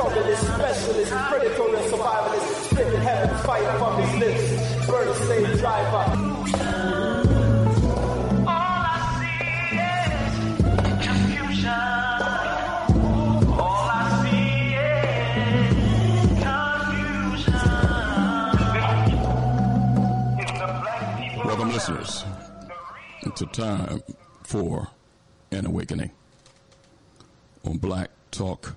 Struggleist, specialist, predatory survivalist, spitting heaven, fire from his lips. Bird slave driver. Welcome, listeners. It's a time for an awakening on Black Talk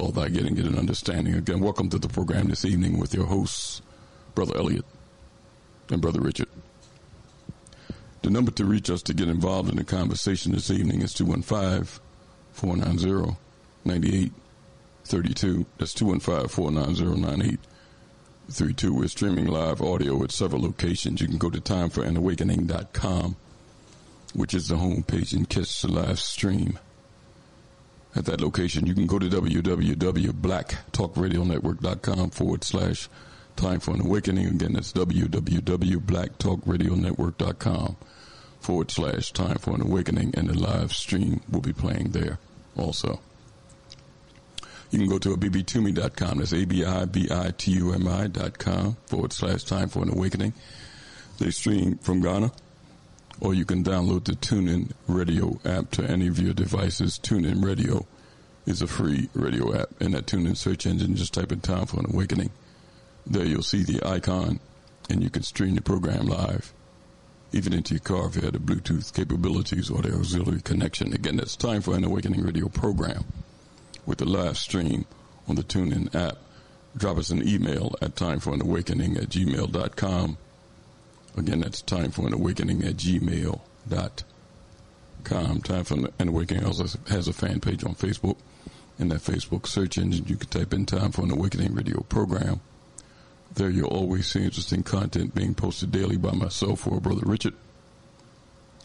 All that getting, get an understanding. Again, welcome to the program this evening with your hosts, Brother Elliot and Brother Richard. The number to reach us to get involved in the conversation this evening is 215 490 9832. That's 215 490 9832. We're streaming live audio at several locations. You can go to timeforanawakening.com, which is the homepage, and catch the live stream. At that location, you can go to www.blacktalkradionetwork.com forward slash time for an awakening. Again, that's www.blacktalkradionetwork.com forward slash time for an awakening, and the live stream will be playing there also. You can go to abibitumi.com. That's A-B-I-B-I-T-U-M-I dot com forward slash time for an awakening. They stream from Ghana, or you can download the TuneIn Radio app to any of your devices. TuneIn Radio is a free radio app. In that TuneIn search engine, just type in time for an awakening. There you'll see the icon, and you can stream the program live, even into your car if you have the Bluetooth capabilities or the auxiliary connection. Again, that's time for an awakening radio program with the live stream on the TuneIn app. Drop us an email at timeforanawakening at gmail.com. Again, that's time for an awakening at gmail.com. Time for an awakening also has a fan page on Facebook. In that Facebook search engine, you can type in time for an awakening radio program. There you'll always see interesting content being posted daily by myself or Brother Richard.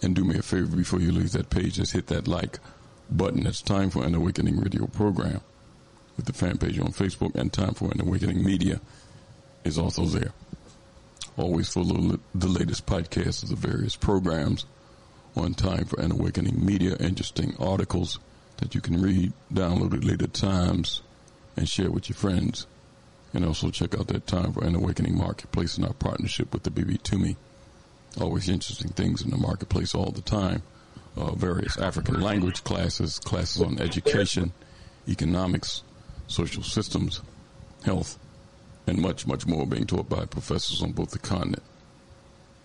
And do me a favor before you leave that page, just hit that like button. It's time for an awakening radio program with the fan page on Facebook and time for an awakening media is also there. Always for the latest podcasts of the various programs on time for an awakening media, interesting articles that you can read, download at later times, and share with your friends. And also check out that time for an awakening marketplace in our partnership with the Abibitumi. Always interesting things in the marketplace all the time uh, various African language classes, classes on education, economics, social systems, health, and much, much more being taught by professors on both the continent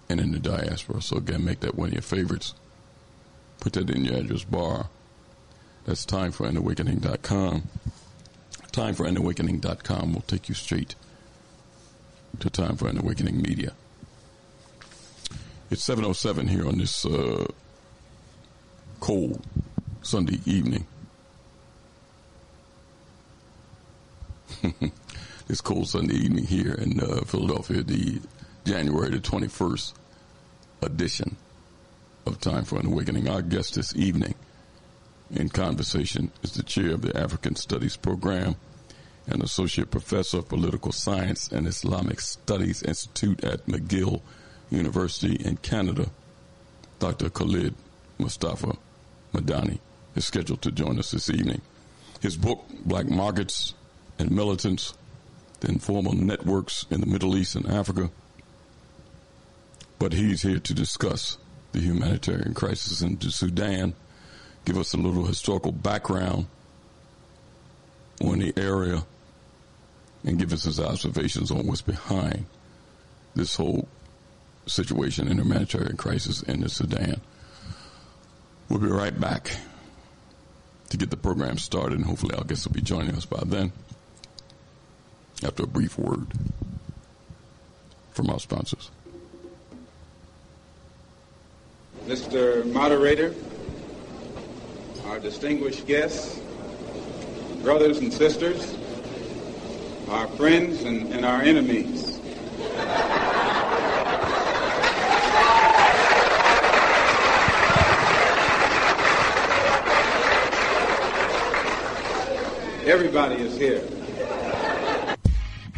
and in the diaspora. So again, make that one of your favorites. Put that in your address bar. That's timeforanawakening.com. Timeforanawakening.com will take you straight to Time for an Awakening Media. It's 7.07 here on this uh, cold Sunday evening. this cold Sunday evening here in uh, Philadelphia, the January the 21st edition of Time for an Awakening. Our guest this evening in conversation is the chair of the African Studies Program and associate professor of political science and Islamic Studies Institute at McGill University in Canada, Dr. Khalid Mustafa Medani is scheduled to join us this evening. His book, Black Markets and Militants, the Informal Networks in the Middle East and Africa. But he's here to discuss the humanitarian crisis in Sudan, give us a little historical background on the area, and give us his observations on what's behind this whole situation the humanitarian crisis in the Sudan. We'll be right back to get the program started, and hopefully our guests will be joining us by then after a brief word from our sponsors. Mr. Moderator, our distinguished guests, brothers and sisters, our friends and, and our enemies. Everybody is here.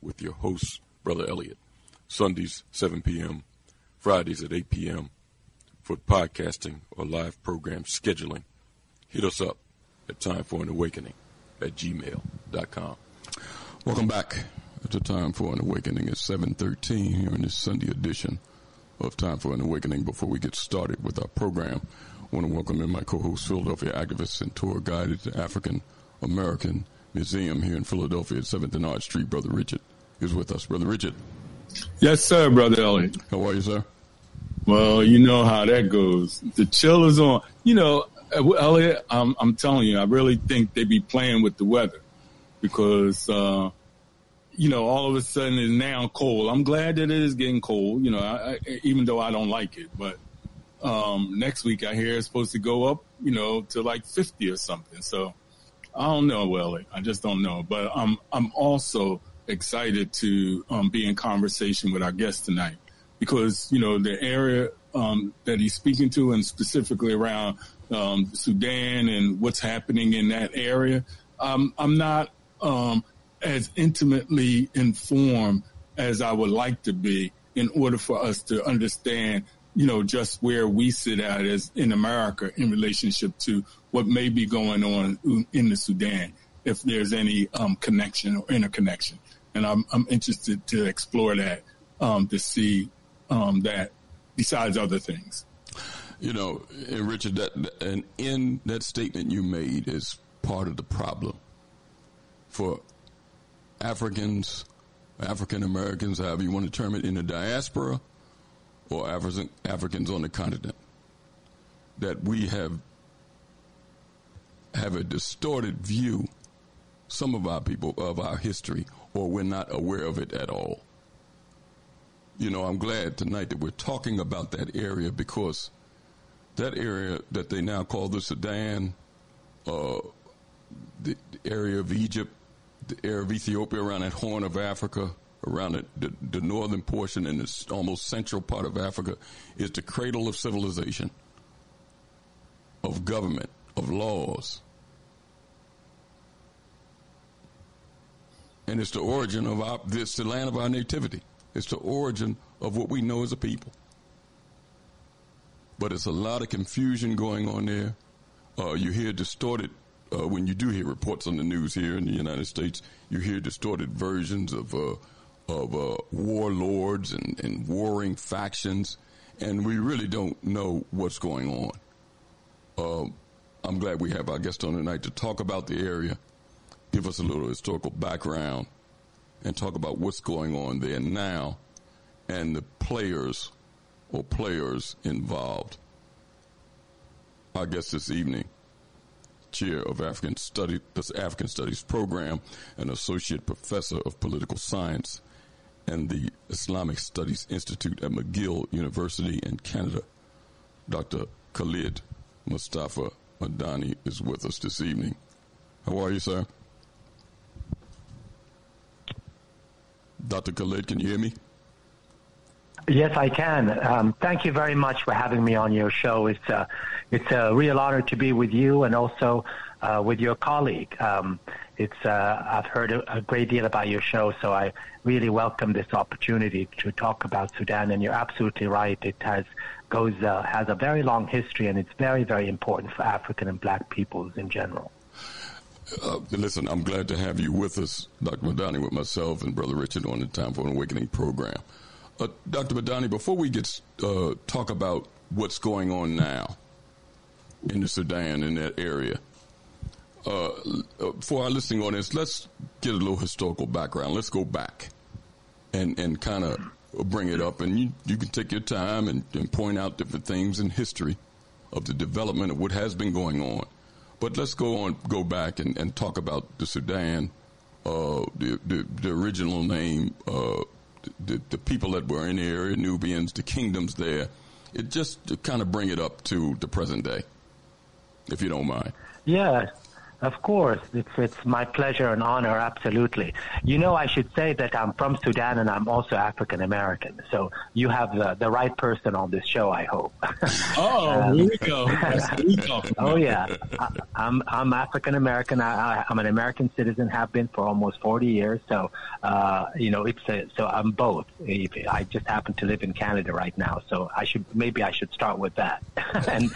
with your host, Brother Elliot. Sundays, 7 p.m., Fridays at 8 p.m. for podcasting or live program scheduling. Hit us up at Time for an Awakening at gmail.com. Welcome back to Time for an Awakening. It's 713 here in this Sunday edition of Time for an Awakening. Before we get started with our program, I want to welcome in my co-host, Philadelphia activist and tour guide at African American Museum here in Philadelphia at 7th and Arch Street, Brother Richard is with us. Brother Richard. Yes, sir, Brother Elliot. How are you, sir? Well, you know how that goes. The chill is on. You know, Elliot, I'm, I'm telling you, I really think they be playing with the weather because, uh, you know, all of a sudden it's now cold. I'm glad that it is getting cold, you know, I, I, even though I don't like it. But um, next week I hear it's supposed to go up, you know, to like 50 or something. So I don't know, Elliot. I just don't know. But I'm, I'm also excited to um, be in conversation with our guest tonight because you know the area um, that he's speaking to, and specifically around um, Sudan and what's happening in that area. um, I'm not um, as intimately informed as I would like to be in order for us to understand, you know, just where we sit at as in America in relationship to what may be going on in the Sudan, if there's any um, connection or interconnection. And I'm, I'm interested to explore that um, to see um, that besides other things. You know, and Richard, that and in that statement you made is part of the problem for Africans, African Americans, however you want to term it, in the diaspora or African Africans on the continent, that we have have a distorted view, some of our people, of our history, or we're not aware of it at all. You know, I'm glad tonight that we're talking about that area because that area that they now call the Sudan, uh, the area of Egypt, the area of Ethiopia, around that Horn of Africa, around the, the, the northern portion and the almost central part of Africa, is the cradle of civilization, of government, of laws. And it's the origin of our, this the land of our nativity. It's the origin of what we know as a people but it's a lot of confusion going on there. Uh, you hear distorted uh, when you do hear reports on the news here in the United States. You hear distorted versions of uh, of uh, warlords and, and warring factions, and we really don't know what's going on. Uh, I'm glad we have our guest on tonight to talk about the area, give us a little historical background, and talk about what's going on there now, and the players or players involved. Our guest this evening, Chair of African Studies, African Studies Program, and Associate Professor of Political Science and the Islamic Studies Institute at McGill University in Canada. Dr. Khalid Mustafa Medani is with us this evening. How are you, sir? Dr. Khalid, can you hear me? Yes, I can. Um, thank you very much for having me on your show. It's a, uh, it's a real honor to be with you and also uh, with your colleague. Um, it's uh, I've heard a, a, great deal about your show, so I really welcome this opportunity to talk about Sudan. And you're absolutely right; it has goes uh, has a very long history, and it's very very important for African and Black peoples in general. Uh, listen, I'm glad to have you with us, Dr. Medani, with myself and Brother Richard on the Time for an Awakening program. Uh, Dr. Medani, before we get uh, talk about what's going on now in the Sudan in that area, uh, uh, for our listening audience, let's get a little historical background. Let's go back and and kind of bring it up, and you you can take your time and, and point out different things in history of the development of what has been going on. But let's go on, go back and, and talk about the Sudan, uh, the, the, the original name, uh, the, the people that were in the area, Nubians, the kingdoms there. It just kind of bring it up to the present day, if you don't mind. Yeah, of course, it's it's my pleasure and honor. Absolutely. You know, I should say that I'm from Sudan and I'm also African American. So you have the, the right person on this show. I hope. Oh, um, here we go. oh yeah, I, am I'm, I'm African American. I, am an American citizen. Have been for almost 40 years. So uh, you know, it's a, so I'm both. I just happen to live in Canada right now. So I should maybe I should start with that. and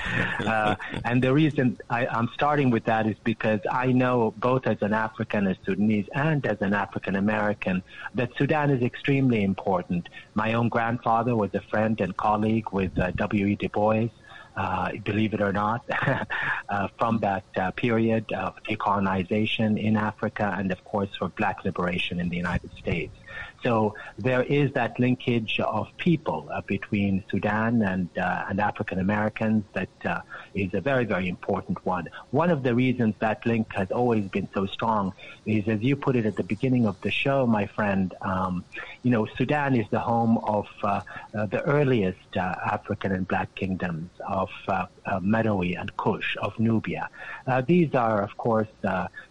uh, and the reason I, I'm starting with that is because because I know both as an African, as Sudanese, and as an African American that Sudan is extremely important. My own grandfather was a friend and colleague with uh, W.E. Du Bois. Uh, believe it or not, uh, from that uh, period of decolonization in Africa and, of course, for black liberation in the United States. So there is that linkage of people uh, between Sudan and uh, and African Americans that uh, is a very very important one. One of the reasons that link has always been so strong is, as you put it at the beginning of the show, my friend. Um, you know, Sudan is the home of uh, uh, the earliest uh, African and Black kingdoms of Meroe and Kush, of Nubia. these are, of course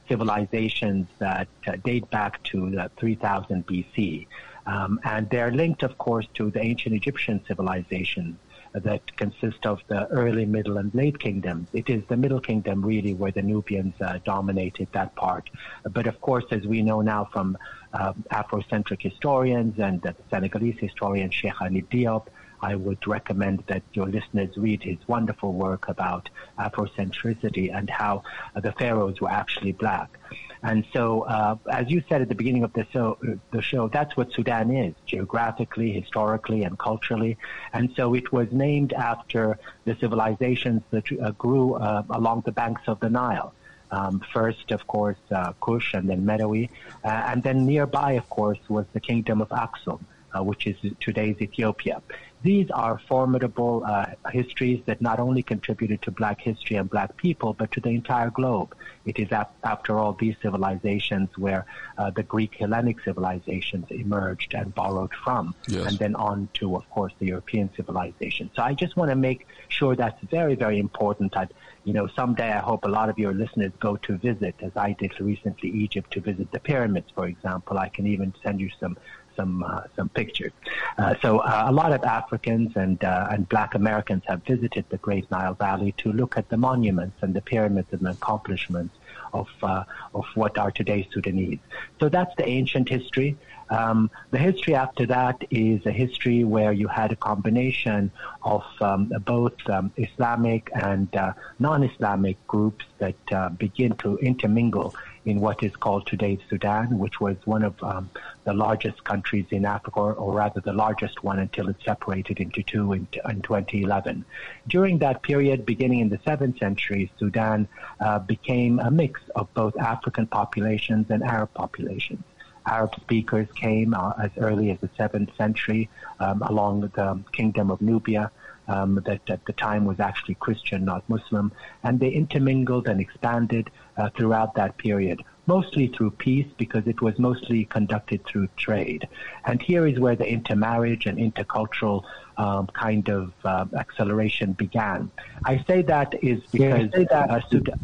civilizations that uh, date back to uh, 3000 BC. Um, and they're linked, of course, to the ancient Egyptian civilizations that consist of the early, middle, and late kingdoms. It is the middle kingdom really where the Nubians uh, dominated that part. But of course, as we know now from uh, Afrocentric historians and the Senegalese historian Cheikh Anta Diop, I would recommend that your listeners read his wonderful work about Afrocentricity and how the pharaohs were actually black. And so, uh, as you said at the beginning of the show, the show, that's what Sudan is, geographically, historically, and culturally. And so it was named after the civilizations that uh, grew uh, along the banks of the Nile. Um, first, of course, uh, Kush and then Meroe. Uh, and then nearby, of course, was the kingdom of Aksum, uh, which is today's Ethiopia. These are formidable histories that not only contributed to black history and black people, but to the entire globe. It is, ap- after all, these civilizations where uh, the Greek Hellenic civilizations emerged and borrowed from, Yes. and then on to, of course, the European civilization. So I just want to make sure that's very, very important. That you know, someday I hope a lot of your listeners go to visit, as I did recently, Egypt to visit the pyramids, for example. I can even send you some some uh, some pictures. Uh, so uh, a lot of Africans and uh, and Black Americans have visited the Great Nile Valley to look at the monuments and the pyramids and the accomplishments of uh, of what are today's Sudanese. So that's the ancient history. Um, the history after that is a history where you had a combination of um, both um, Islamic and uh, non-Islamic groups that uh, begin to intermingle in what is called today's Sudan, which was one of um, the largest countries in Africa, or, or rather the largest one until it separated into two in, in 2011. During that period, beginning in the 7th century, Sudan uh, became a mix of both African populations and Arab populations. Arab speakers came uh, as early as the 7th century um, along the kingdom of Nubia. Um, that at the time was actually Christian, not Muslim, and they intermingled and expanded uh, throughout that period, mostly through peace because it was mostly conducted through trade. And here is where the intermarriage and intercultural um, kind of uh, acceleration began. I say that is because uh, Sudan,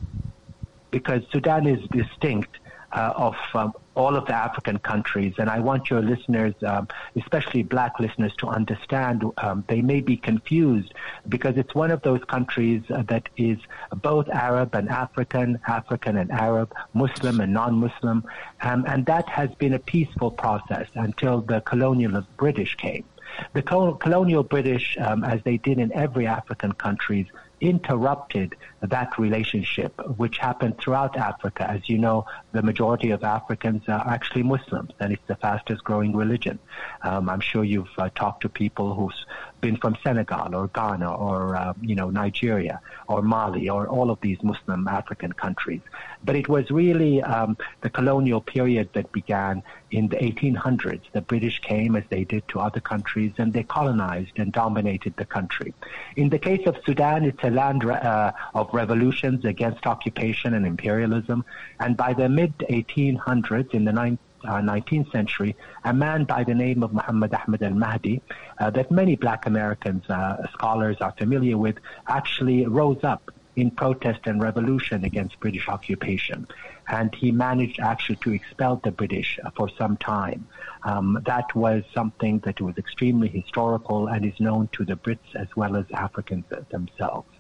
because Sudan is distinct uh, of um, all of the African countries, and I want your listeners, um, especially black listeners, to understand um, they may be confused because it's one of those countries uh, that is both Arab and African, African and Arab, Muslim and non-Muslim, um, and that has been a peaceful process until the colonial British came. The colonial British, um, as they did in every African country, interrupted that relationship, which happened throughout Africa. As you know, the majority of Africans are actually Muslims, and it's the fastest growing religion. Um, I'm sure you've uh, talked to people who's been from Senegal or Ghana or uh, you know Nigeria or Mali or all of these Muslim African countries. But it was really um, the colonial period that began in the 1800s. The British came, as they did to other countries, and they colonized and dominated the country. In the case of Sudan, it's a land uh, of revolutions against occupation and imperialism. And by the mid 1800s, in the 19th uh, 19th century, a man by the name of Muhammad Ahmad al-Mahdi, uh, that many black Americans, uh, scholars are familiar with, actually rose up in protest and revolution against British occupation. And he managed actually to expel the British uh, for some time. Um, that was something that was extremely historical and is known to the Brits as well as Africans themselves.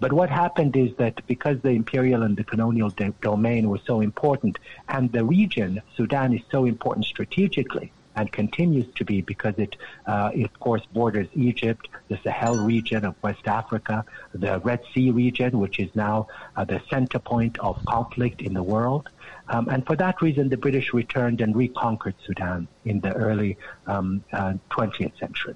But what happened is that because the imperial and the colonial domain was so important, and the region, Sudan, is so important strategically and continues to be because it, uh, it, of course, borders Egypt, the Sahel region of West Africa, the Red Sea region, which is now uh, the center point of conflict in the world. Um, and for that reason, the British returned and reconquered Sudan in the early um, uh, 20th century.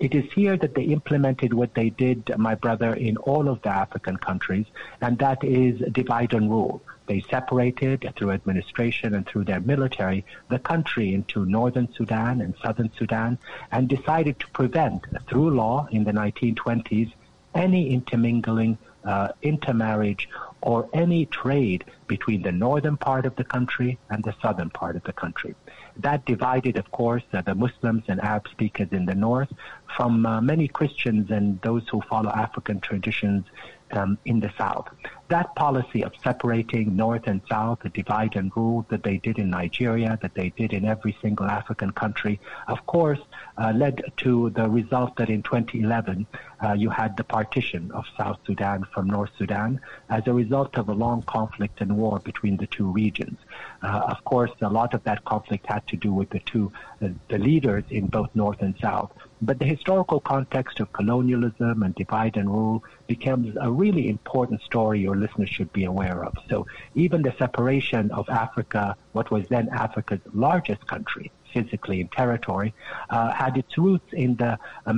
It is here that they implemented what they did, my brother, in all of the African countries, and that is divide and rule. They separated through administration and through their military the country into northern Sudan and southern Sudan and decided to prevent, through law in the 1920s, any intermingling, uh, intermarriage, or any trade between the northern part of the country and the southern part of the country. That divided, of course, uh, the Muslims and Arab speakers in the north from uh, many Christians and those who follow African traditions um, in the south. that policy of separating North and South, the divide and rule that they did in Nigeria, that they did in every single African country, of course, uh, led to the result that in 2011 uh, you had the partition of South Sudan from North Sudan as a result of a long conflict and war between the two regions. Uh, of course, a lot of that conflict had to do with the two, uh, the leaders in both North and South. But the historical context of colonialism and divide and rule becomes a really important story your listeners should be aware of. So even the separation of Africa, what was then Africa's largest country, physically in territory, uh, had its roots in the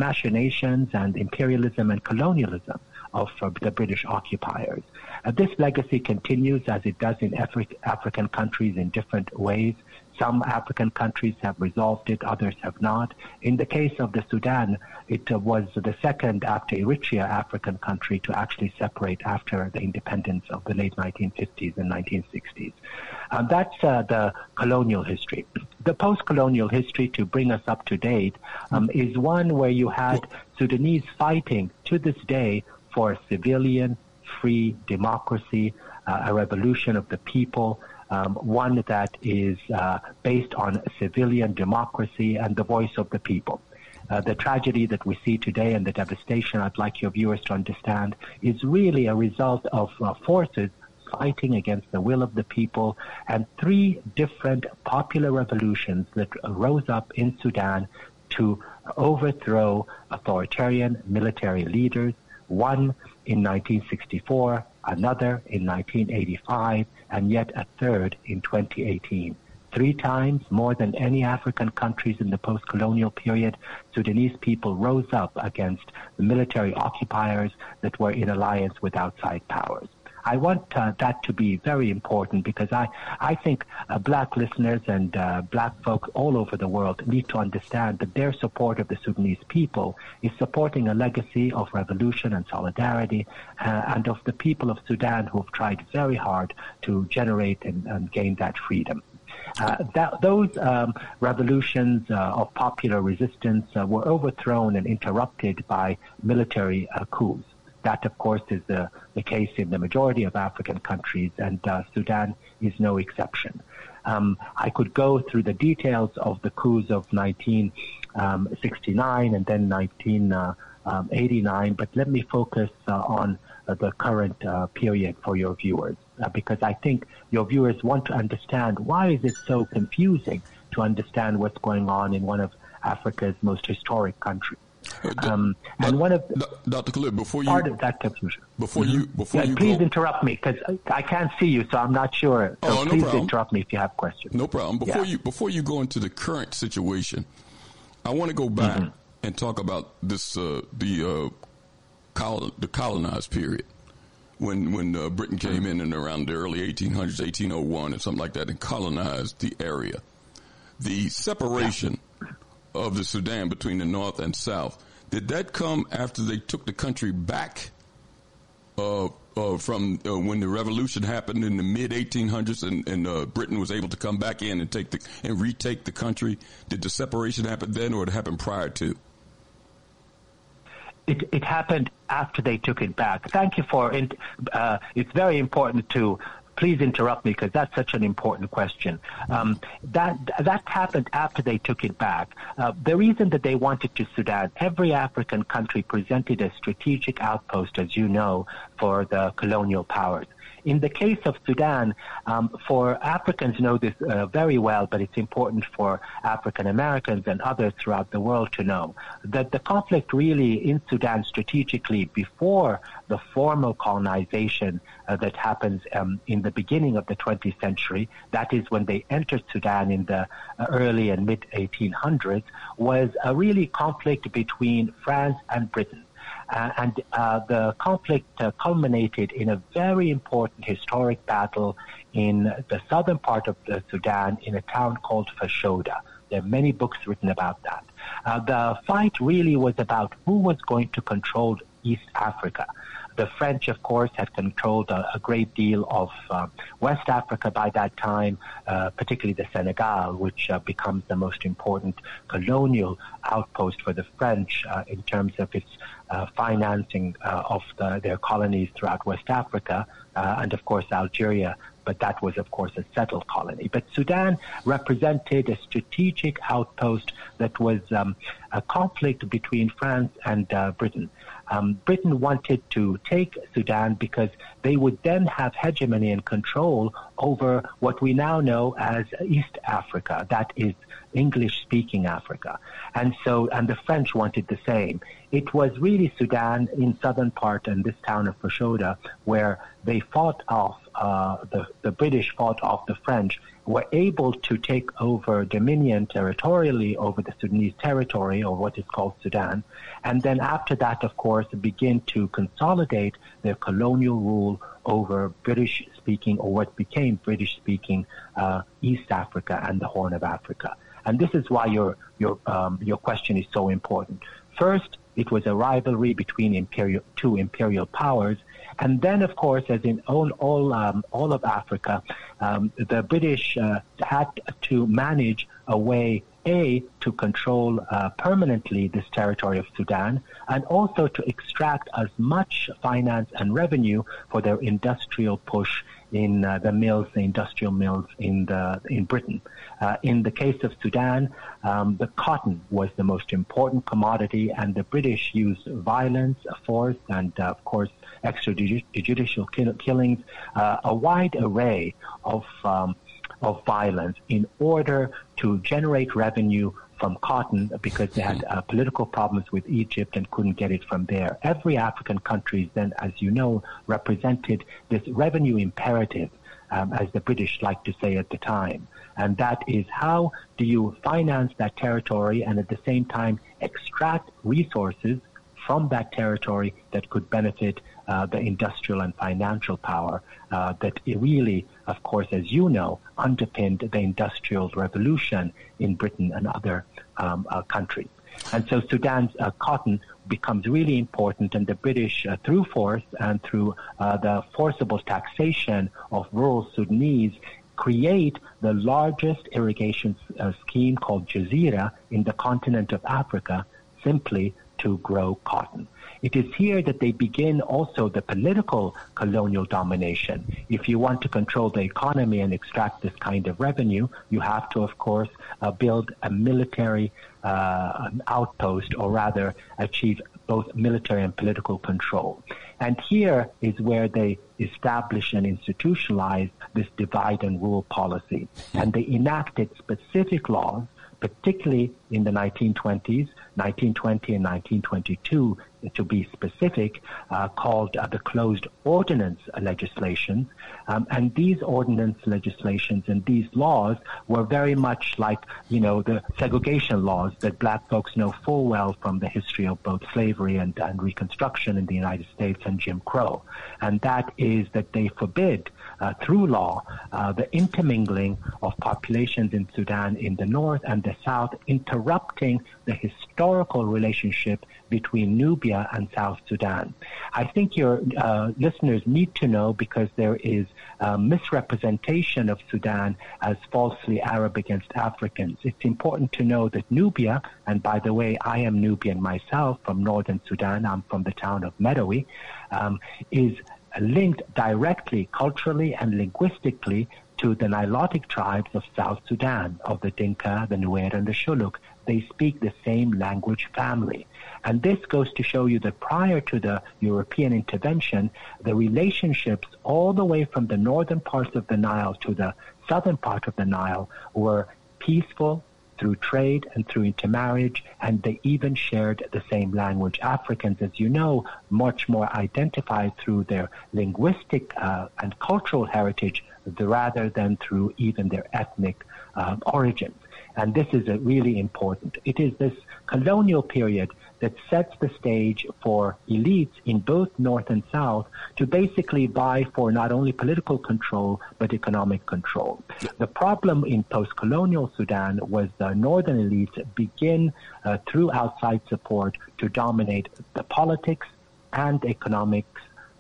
machinations and imperialism and colonialism of uh, the British occupiers. Uh, this legacy continues as it does in Afri- African countries in different ways. Some African countries have resolved it, others have not. In the case of the Sudan, it uh, was the second after Eritrea African country to actually separate after the independence of the late 1950s and 1960s. Um, that's uh, the colonial history. The post-colonial history, to bring us up to date, um, is one where you had Sudanese fighting to this day for civilian, free democracy, uh, a revolution of the people, um, one that is uh, based on civilian democracy and the voice of the people. Uh, the tragedy that we see today and the devastation, I'd like your viewers to understand, is really a result of uh, forces fighting against the will of the people and three different popular revolutions that rose up in Sudan to overthrow authoritarian military leaders, one in 1964, another in 1985, and yet a third in 2018. Three times more than any African countries in the post-colonial period, Sudanese people rose up against the military occupiers that were in alliance with outside powers. I want uh, that to be very important because I, I think uh, black listeners and uh, black folk all over the world need to understand that their support of the Sudanese people is supporting a legacy of revolution and solidarity and of the people of Sudan who have tried very hard to generate and, and gain that freedom. Uh, that, those um, revolutions uh, of popular resistance uh, were overthrown and interrupted by military coups. That, of course, is the, the case in the majority of African countries, and uh, Sudan is no exception. Um, I could go through the details of the coups of 1969 and then 1989, but let me focus uh, on uh, the current uh, period for your viewers, uh, because I think your viewers want to understand why is it so confusing to understand what's going on in one of Africa's most historic countries. Um, and one of Dr. Khalid, before you part of that confusion. Before mm-hmm. you, before yeah, you please go, interrupt me because I can't see you, so I'm not sure. So oh, no please problem. interrupt me if you have questions. No problem. Before Yeah. you, before you go into the current situation, I want to go back Mm-hmm. and talk about this, uh, the uh, col- the colonized period when when uh, Britain came Mm-hmm. in and around the early 1800s, 1801 or something like that, and colonized the area. The separation of the Sudan between the North and South did that come after they took the country back uh, uh, from uh, when the revolution happened in the mid 1800s and, and uh, Britain was able to come back in and take the and retake the country. Did the separation happen then, or it happened prior to? It, it happened after they took it back. Thank you for it. Uh, it's very important to please interrupt me because that's such an important question. Um, that that happened after they took it back. Uh, the reason that they wanted to Sudan, every African country presented a strategic outpost, as you know, for the colonial powers. In the case of Sudan, um, for Africans know this uh, very well, but it's important for African Americans and others throughout the world to know that the conflict really in Sudan strategically before the formal colonization uh, that happens um, in the beginning of the 20th century, that is when they entered Sudan in the uh, early and mid 1800s, was a really conflict between France and Britain. Uh, and uh, the conflict uh, culminated in a very important historic battle in the southern part of the Sudan in a town called Fashoda. There are many books written about that. Uh, the fight really was about who was going to control East Africa. The French, of course, had controlled a, a great deal of uh, West Africa by that time, uh, particularly the Senegal, which uh, becomes the most important colonial outpost for the French uh, in terms of its uh, financing uh, of the, their colonies throughout West Africa, and of course Algeria but that was, of course, a settled colony. But Sudan represented a strategic outpost that was um, a conflict between France and uh, Britain. Um, Britain wanted to take Sudan because they would then have hegemony and control over what we now know as East Africa, that is English speaking Africa. And so, and the French wanted the same. It was really Sudan in southern part and this town of Fashoda where they fought off, uh, the, the British fought off the French were able to take over dominion territorially over the Sudanese territory, or what is called Sudan, and then after that, of course, begin to consolidate their colonial rule over British speaking, or what became British speaking uh, East Africa and the Horn of Africa. And this is why your, your, um, your question is so important. First, it was a rivalry between imperial, two imperial powers, and then, of course, as in all all, um, all of Africa, um, the British uh, had to manage a way a, to control uh, permanently this territory of Sudan, and also to extract as much finance and revenue for their industrial push in uh, the mills, the industrial mills in the in Britain. Uh, in the case of Sudan, um, the cotton was the most important commodity, and the British used violence, force, and uh, of course extrajudicial kill- killings, uh, a wide array of um, of violence in order to generate revenue from cotton because they had uh, political problems with Egypt and couldn't get it from there. Every African country then, as you know, represented this revenue imperative, um, as the British liked to say at the time. And that is how do you finance that territory and at the same time extract resources from that territory that could benefit the industrial and financial power uh, that really, of course, as you know, underpinned the industrial revolution in Britain and other um, uh, countries. And so Sudan's uh, cotton becomes really important, and the British, uh, through force and through uh, the forcible taxation of rural Sudanese, create the largest irrigation scheme called Gezira in the continent of Africa simply to grow cotton. It is here that they begin also the political colonial domination. If you want to control the economy and extract this kind of revenue, you have to, of course, uh, build a military uh, outpost, or rather, achieve both military and political control. And here is where they establish and institutionalize this divide and rule policy. And they enacted specific laws particularly in the 1920s, 1920 and 1922, to be specific, uh, called uh, the closed ordinance legislation. Um, and these ordinance legislations and these laws were very much like, you know, the segregation laws that black folks know full well from the history of both slavery and, and Reconstruction in the United States and Jim Crow. And that is that they forbid uh, through law uh, the intermingling of populations in Sudan in the north and the south, interrupting the historical relationship between Nubia and South Sudan. I think your uh, listeners need to know because there is a misrepresentation of Sudan as falsely Arab against Africans. It's important to know that Nubia, and by the way, I am Nubian myself from northern Sudan, I'm from the town of Medowi, um, is linked directly culturally and linguistically to the Nilotic tribes of South Sudan, of the Dinka, the Nuer, and the Shilluk. They speak the same language family. And this goes to show you that prior to the European intervention, the relationships all the way from the northern parts of the Nile to the southern part of the Nile were peaceful, through trade and through intermarriage, and they even shared the same language. Africans, as you know, much more identified through their linguistic uh, and cultural heritage rather than through even their ethnic uh, origins. And this is really important. It is this colonial period that sets the stage for elites in both North and South to basically vie for not only political control but economic control. The problem in post-colonial Sudan was the northern elites begin uh, through outside support to dominate the politics and economics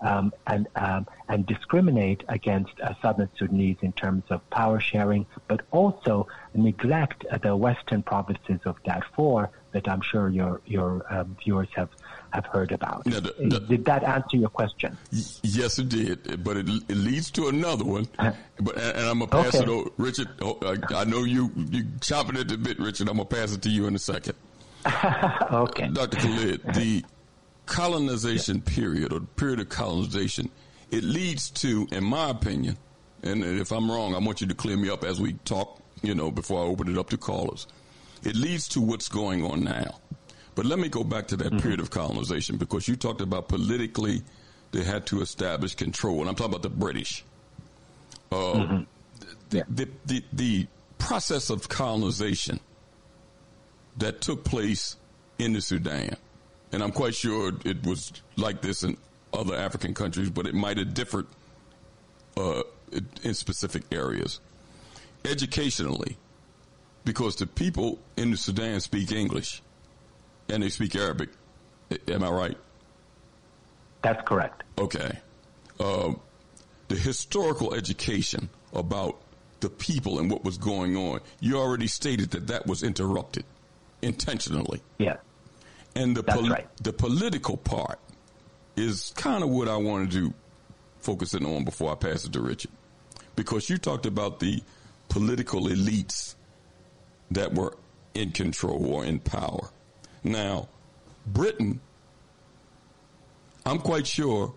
um, and um, and discriminate against uh, Southern Sudanese in terms of power sharing, but also neglect the western provinces of Darfur that I'm sure your your um, viewers have have heard about. the, the, did that answer your question? Yes, it did. But it, it leads to another one. but and, I'm gonna pass okay. it over, Richard. Oh, I, I, know you you chopping it the bit, Richard. I'm gonna pass it to you in a second. okay, Dr. Khalid, the colonization yeah. period or the period of colonization, it leads to, in my opinion, and if I'm wrong, I want you to clear me up as we talk. You know, before I open it up to callers, it leads to what's going on now. But let me go back to that mm-hmm. period of colonization because you talked about politically they had to establish control, and I'm talking about the British. Uh, mm-hmm. the, the, the, the process of colonization that took place in the Sudan, and I'm quite sure it was like this in other African countries, but it might have differed uh, in specific areas. Educationally, because the people in the Sudan speak English and they speak Arabic. Am I right? That's correct. Okay. Uh, the historical education about the people and what was going on, you already stated that that was interrupted intentionally. Yeah. And the That's right. the political part is kind of what I wanted to focus in on before I pass it to Richard, because you talked about the political elites that were in control or in power. Now, Britain, I'm quite sure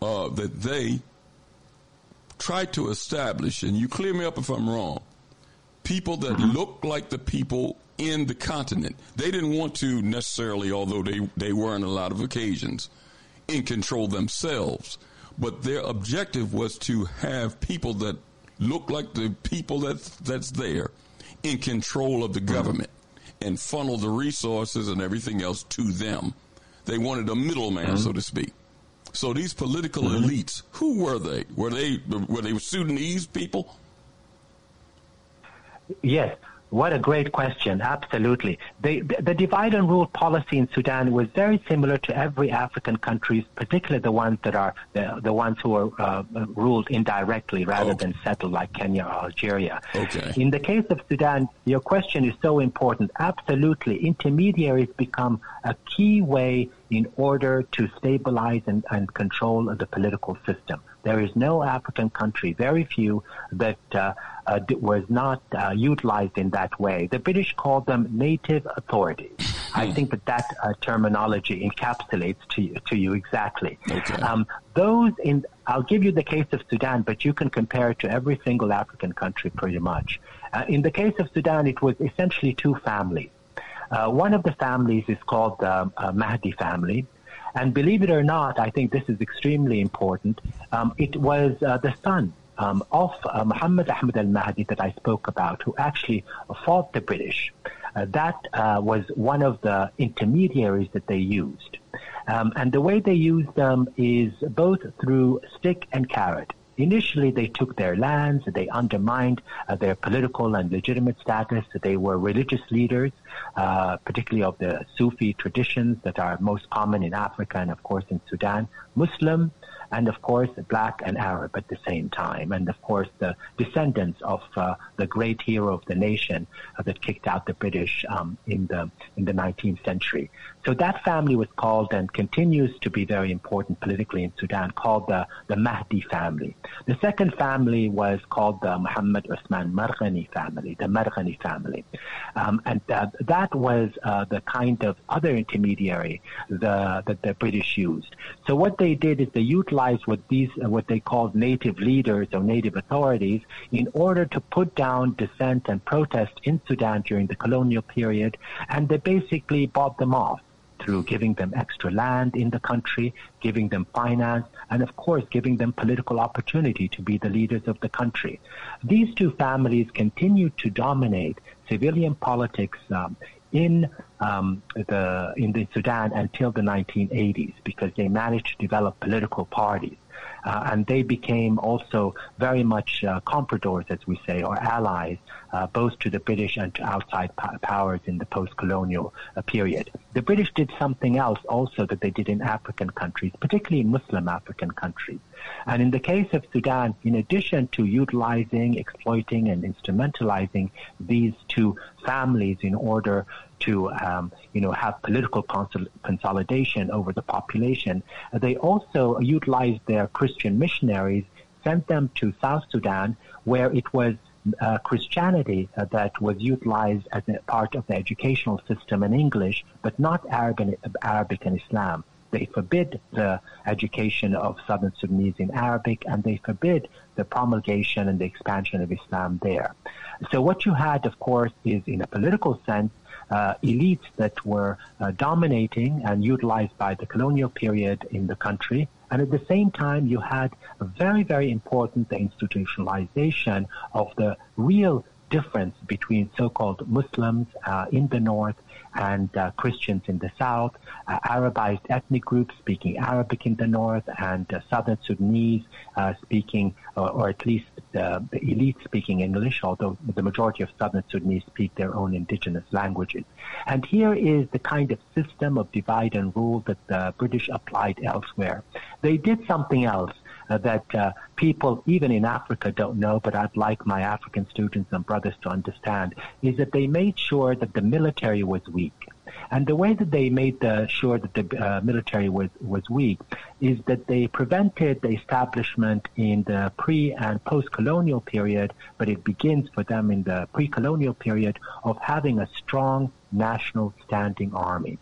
uh, that they tried to establish, and you clear me up if I'm wrong, people that mm-hmm. look like the people in the continent. They didn't want to necessarily, although they, they were on a lot of occasions, in control themselves. But their objective was to have people that look like the people that that's there in control of the mm-hmm. government and funnel the resources and everything else to them. They wanted a middleman, mm-hmm. so to speak. So these political mm-hmm. elites, who were they? Were they were they Sudanese people? Yes. What a great question. Absolutely. The, the, divide and rule policy in Sudan was very similar to every African country, particularly the ones that are the, the ones who are uh, ruled indirectly rather okay. than settled like Kenya or Algeria. Okay. In the case of Sudan, your question is so important. Absolutely. Intermediaries become a key way in order to stabilize and, and control the political system. There is no African country, very few, that uh, uh, was not uh, utilized in that way. The British called them native authorities. I hmm. think that that uh, terminology encapsulates to you, to you exactly. Okay. Um, those in, I'll give you the case of Sudan, but you can compare it to every single African country pretty much. Uh, in the case of Sudan, it was essentially two families. Uh, one of the families is called the uh, Mahdi family. And believe it or not, I think this is extremely important. Um, it was uh, the son um, of uh, Muhammad Ahmad al-Mahdi that I spoke about, who actually fought the British. Uh, that uh, was one of the intermediaries that they used. Um, and the way they used them is both through stick and carrot. Initially, they took their lands, they undermined uh, their political and legitimate status. They were religious leaders, uh, particularly of the Sufi traditions that are most common in Africa and, of course, in Sudan. Muslim, and of course black and Arab at the same time, and of course the descendants of uh, the great hero of the nation uh, that kicked out the British um, in the in the 19th century. So that family was called and continues to be very important politically in Sudan, called the, the Mahdi family. The second family was called the Muhammad Osman Mirghani family, the Mirghani family. Um, and uh, that was uh, the kind of other intermediary the, that the British used. So what they did is they utilized what these, uh, what they called native leaders or native authorities in order to put down dissent and protest in Sudan during the colonial period, and they basically bought them off through giving them extra land in the country, giving them finance, and of course giving them political opportunity to be the leaders of the country. These two families continue to dominate civilian politics um, in um, the in the Sudan until the 1980s because they managed to develop political parties. Uh, and they became also very much uh, compradors, as we say, or allies, uh, both to the British and to outside p- powers in the post-colonial uh, period. The British did something else also that they did in African countries, particularly in Muslim African countries. And in the case of Sudan, in addition to utilizing, exploiting, and instrumentalizing these two families in order to, um, you know, have political consol- consolidation over the population, they also utilized their Christian missionaries, sent them to South Sudan, where it was uh, Christianity uh, that was utilized as a part of the educational system in English, but not Arabic and Islam. They forbid the education of Southern Sudanese in Arabic, and they forbid the promulgation and the expansion of Islam there. So what you had, of course, is in a political sense, uh, elites that were uh, dominating and utilized by the colonial period in the country. And at the same time, you had a very, very important institutionalization of the real difference between so-called Muslims uh, in the north and uh, Christians in the south, uh, Arabized ethnic groups speaking Arabic in the north, and uh, Southern Sudanese uh, speaking, or, or, at least the elite speaking English, although the majority of Southern Sudanese speak their own indigenous languages. And here is the kind of system of divide and rule that the British applied elsewhere. They did something else uh, that uh, people, even in Africa, don't know, but I'd like my African students and brothers to understand, is that they made sure that the military was weak. And the way that they made the, sure that the uh, military was, was weak is that they prevented the establishment in the pre and post colonial period, but it begins for them in the pre colonial period of having a strong national standing army.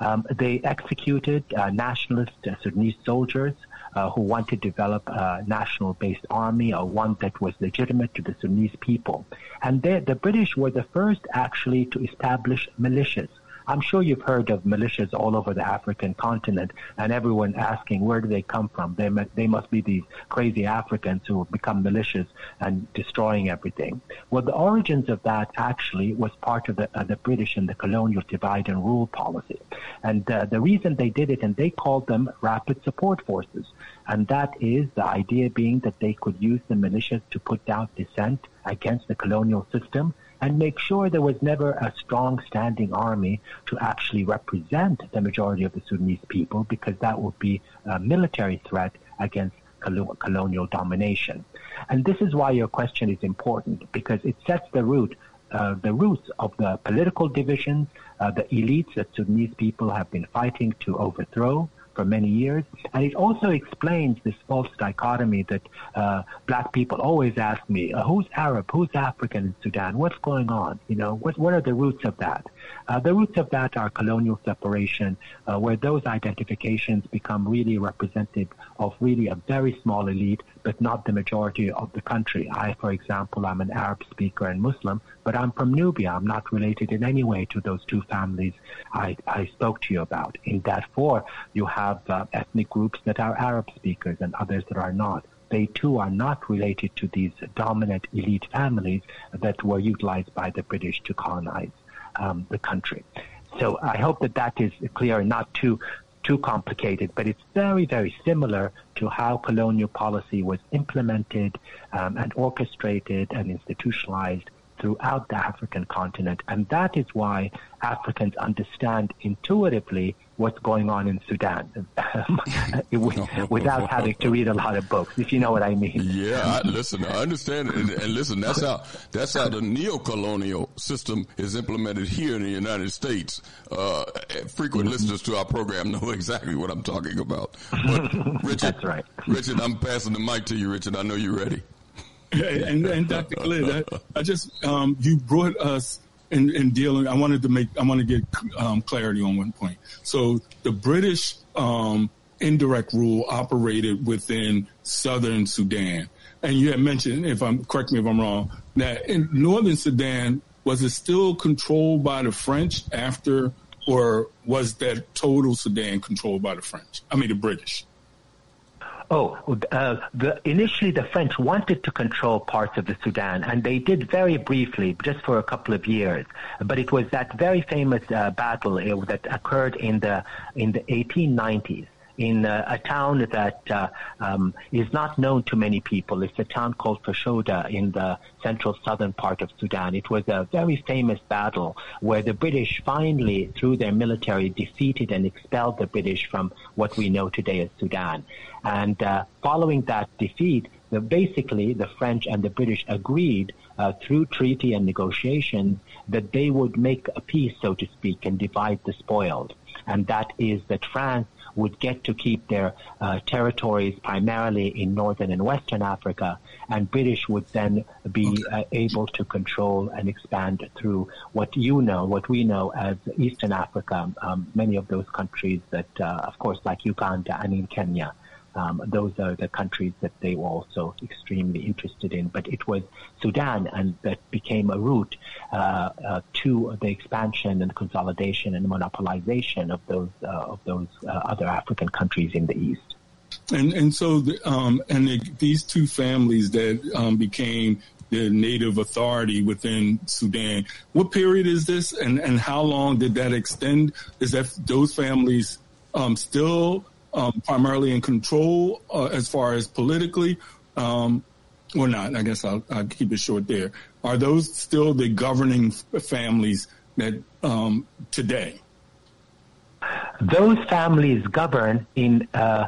Um, they executed uh, nationalist uh, Sudanese soldiers uh, who wanted to develop a national-based army, or one that was legitimate to the Sudanese people. And the British were the first actually to establish militias. I'm sure you've heard of militias all over the African continent, and everyone asking where do they come from? They they must be these crazy Africans who become militias and destroying everything. Well, the origins of that actually was part of the uh, the British and the colonial divide and rule policy, and uh, the reason they did it, and they called them rapid support forces, and that is the idea being that they could use the militias to put down dissent against the colonial system and make sure there was never a strong standing army to actually represent the majority of the Sudanese people because that would be a military threat against colonial domination. And this is why your question is important because it sets the root uh, the roots of the political divisions, uh, the elites that Sudanese people have been fighting to overthrow, for many years. And it also explains this false dichotomy that uh, black people always ask me, uh, who's Arab, who's African in Sudan, what's going on? You know, what, what are the roots of that? Uh, the roots of that are colonial separation, uh, where those identifications become really representative of really a very small elite, but not the majority of the country. I, for example, I'm an Arab speaker and Muslim, but I'm from Nubia. I'm not related in any way to those two families I, I spoke to you about. In Darfur, you have uh, ethnic groups that are Arab speakers and others that are not they too are not related to these dominant elite families that were utilized by the British to colonize um, the country. So I hope that that is clear and not too too complicated, but it's very, very similar to how colonial policy was implemented um, and orchestrated and institutionalized throughout the African continent. And that is why Africans understand intuitively what's going on in Sudan without having to read a lot of books, if you know what I mean. Yeah, I, listen, I understand, and, and, listen, that's how that's how the neo-colonial system is implemented here in the United States. Uh, frequent mm-hmm. listeners to our program know exactly what I'm talking about. But Richard, that's right. Richard, I'm passing the mic to you, Richard. I know you're ready. and, and Dr. Khalid, I, I just um, you brought us in, in dealing, I wanted to make, I want to get um, clarity on one point. So the British um, indirect rule operated within southern Sudan. And you had mentioned, if I'm, correct me if I'm wrong, that in northern Sudan, was it still controlled by the French after, or was that total Sudan controlled by the French? I mean, the British? Oh, uh, the, initially the French wanted to control parts of the Sudan, and they did very briefly, just for a couple of years. But it was that very famous uh, battle uh, that occurred in the in the 1890s in uh, a town that uh, um, is not known to many people. It's a town called Fashoda in the central southern part of Sudan. It was a very famous battle where the British finally, through their military, defeated and expelled the British from what we know today as Sudan. And uh, following that defeat, the, basically the French and the British agreed uh, through treaty and negotiation that they would make a peace, so to speak, and divide the spoils. And that is that France would get to keep their uh, territories primarily in northern and western Africa, and British would then be uh, able to control and expand through what you know, what we know as Eastern Africa, um, many of those countries that, uh, of course, like Uganda and in Kenya. Um, those are the countries that they were also extremely interested in. But it was Sudan, and that became a route uh, uh, to the expansion and consolidation and monopolization of those uh, of those uh, other African countries in the east. And and so the, um, and the, these two families that um, became the native authority within Sudan. What period is this, and and how long did that extend? Is that those families um, still um, primarily in control uh, as far as politically, um, or not? I guess I'll, I'll, keep it short there. Are those still the governing families that um, today? Those families govern in uh,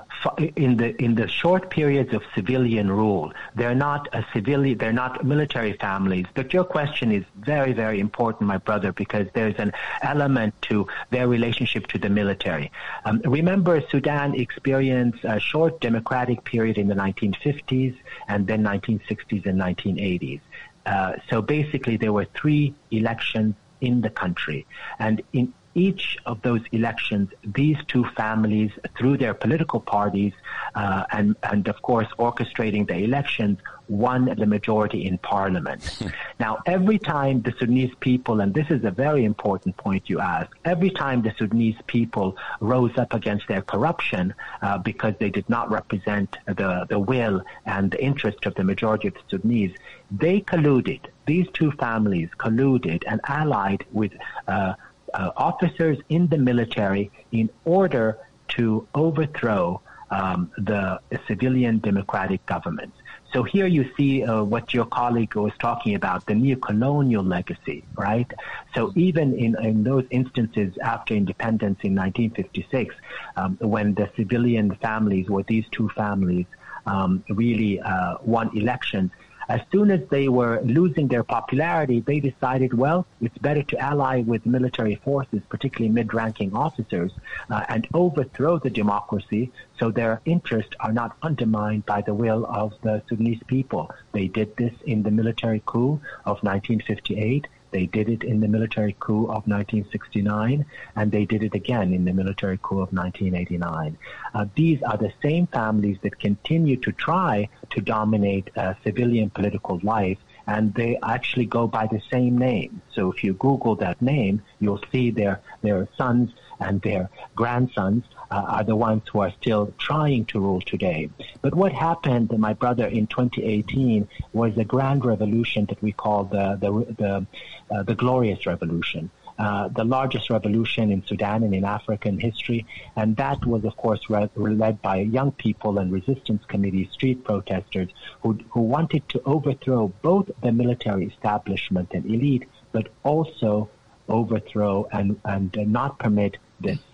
in the in the short periods of civilian rule. They're not a civilian. They're not military families. But your question is very very important, my brother, because there's an element to their relationship to the military. Um, remember, Sudan experienced a short democratic period in the 1950s and then 1960s and 1980s. Uh, so basically, there were three elections in the country, and in each of those elections, these two families, through their political parties, uh, and, and of course orchestrating the elections, won the majority in parliament. now, every time the Sudanese people, and this is a very important point you ask, every time the Sudanese people rose up against their corruption uh, because they did not represent the, the will and the interest of the majority of the Sudanese, they colluded. These two families colluded and allied with uh, uh, officers in the military in order to overthrow um, the civilian democratic government. So here you see uh, what your colleague was talking about, the neo-colonial legacy, right? So even in, in those instances after independence in 1956, um, when the civilian families, or these two families, um, really uh, won elections, as soon as they were losing their popularity, they decided, well, it's better to ally with military forces, particularly mid-ranking officers, uh, and overthrow the democracy so their interests are not undermined by the will of the Sudanese people. They did this in the military coup of 1958. They did it in the military coup of 1969, and they did it again in the military coup of 1989. Uh, these are the same families that continue to try to dominate uh, civilian political life and they actually go by the same name. So if you Google that name, you'll see their their sons and their grandsons are the ones who are still trying to rule today. But what happened, my brother, in 2018 was a grand revolution that we call the the the, uh, the glorious revolution. Uh, the largest revolution in Sudan and in African history. And that was, of course, re- led by young people and resistance committee street protesters who, who wanted to overthrow both the military establishment and elite, but also overthrow and, and not permit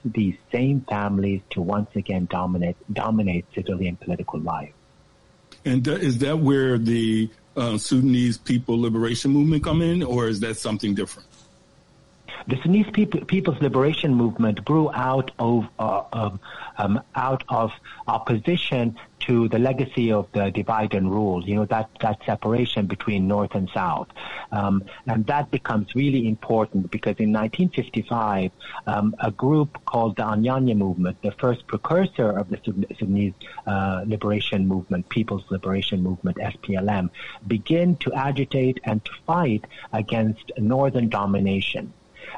these same families to once again dominate dominate civilian political life. And uh, is that where the uh, Sudanese People Liberation Movement come in, or is that something different? The Sudanese people, People's Liberation Movement grew out of uh, um, um, out of opposition to the legacy of the divide and rule. You know that that separation between North and South, um, and that becomes really important because in 1955, um, a group called the Anyanya Movement, the first precursor of the Sudanese uh, Liberation Movement, People's Liberation Movement (SPLM), began to agitate and to fight against Northern domination.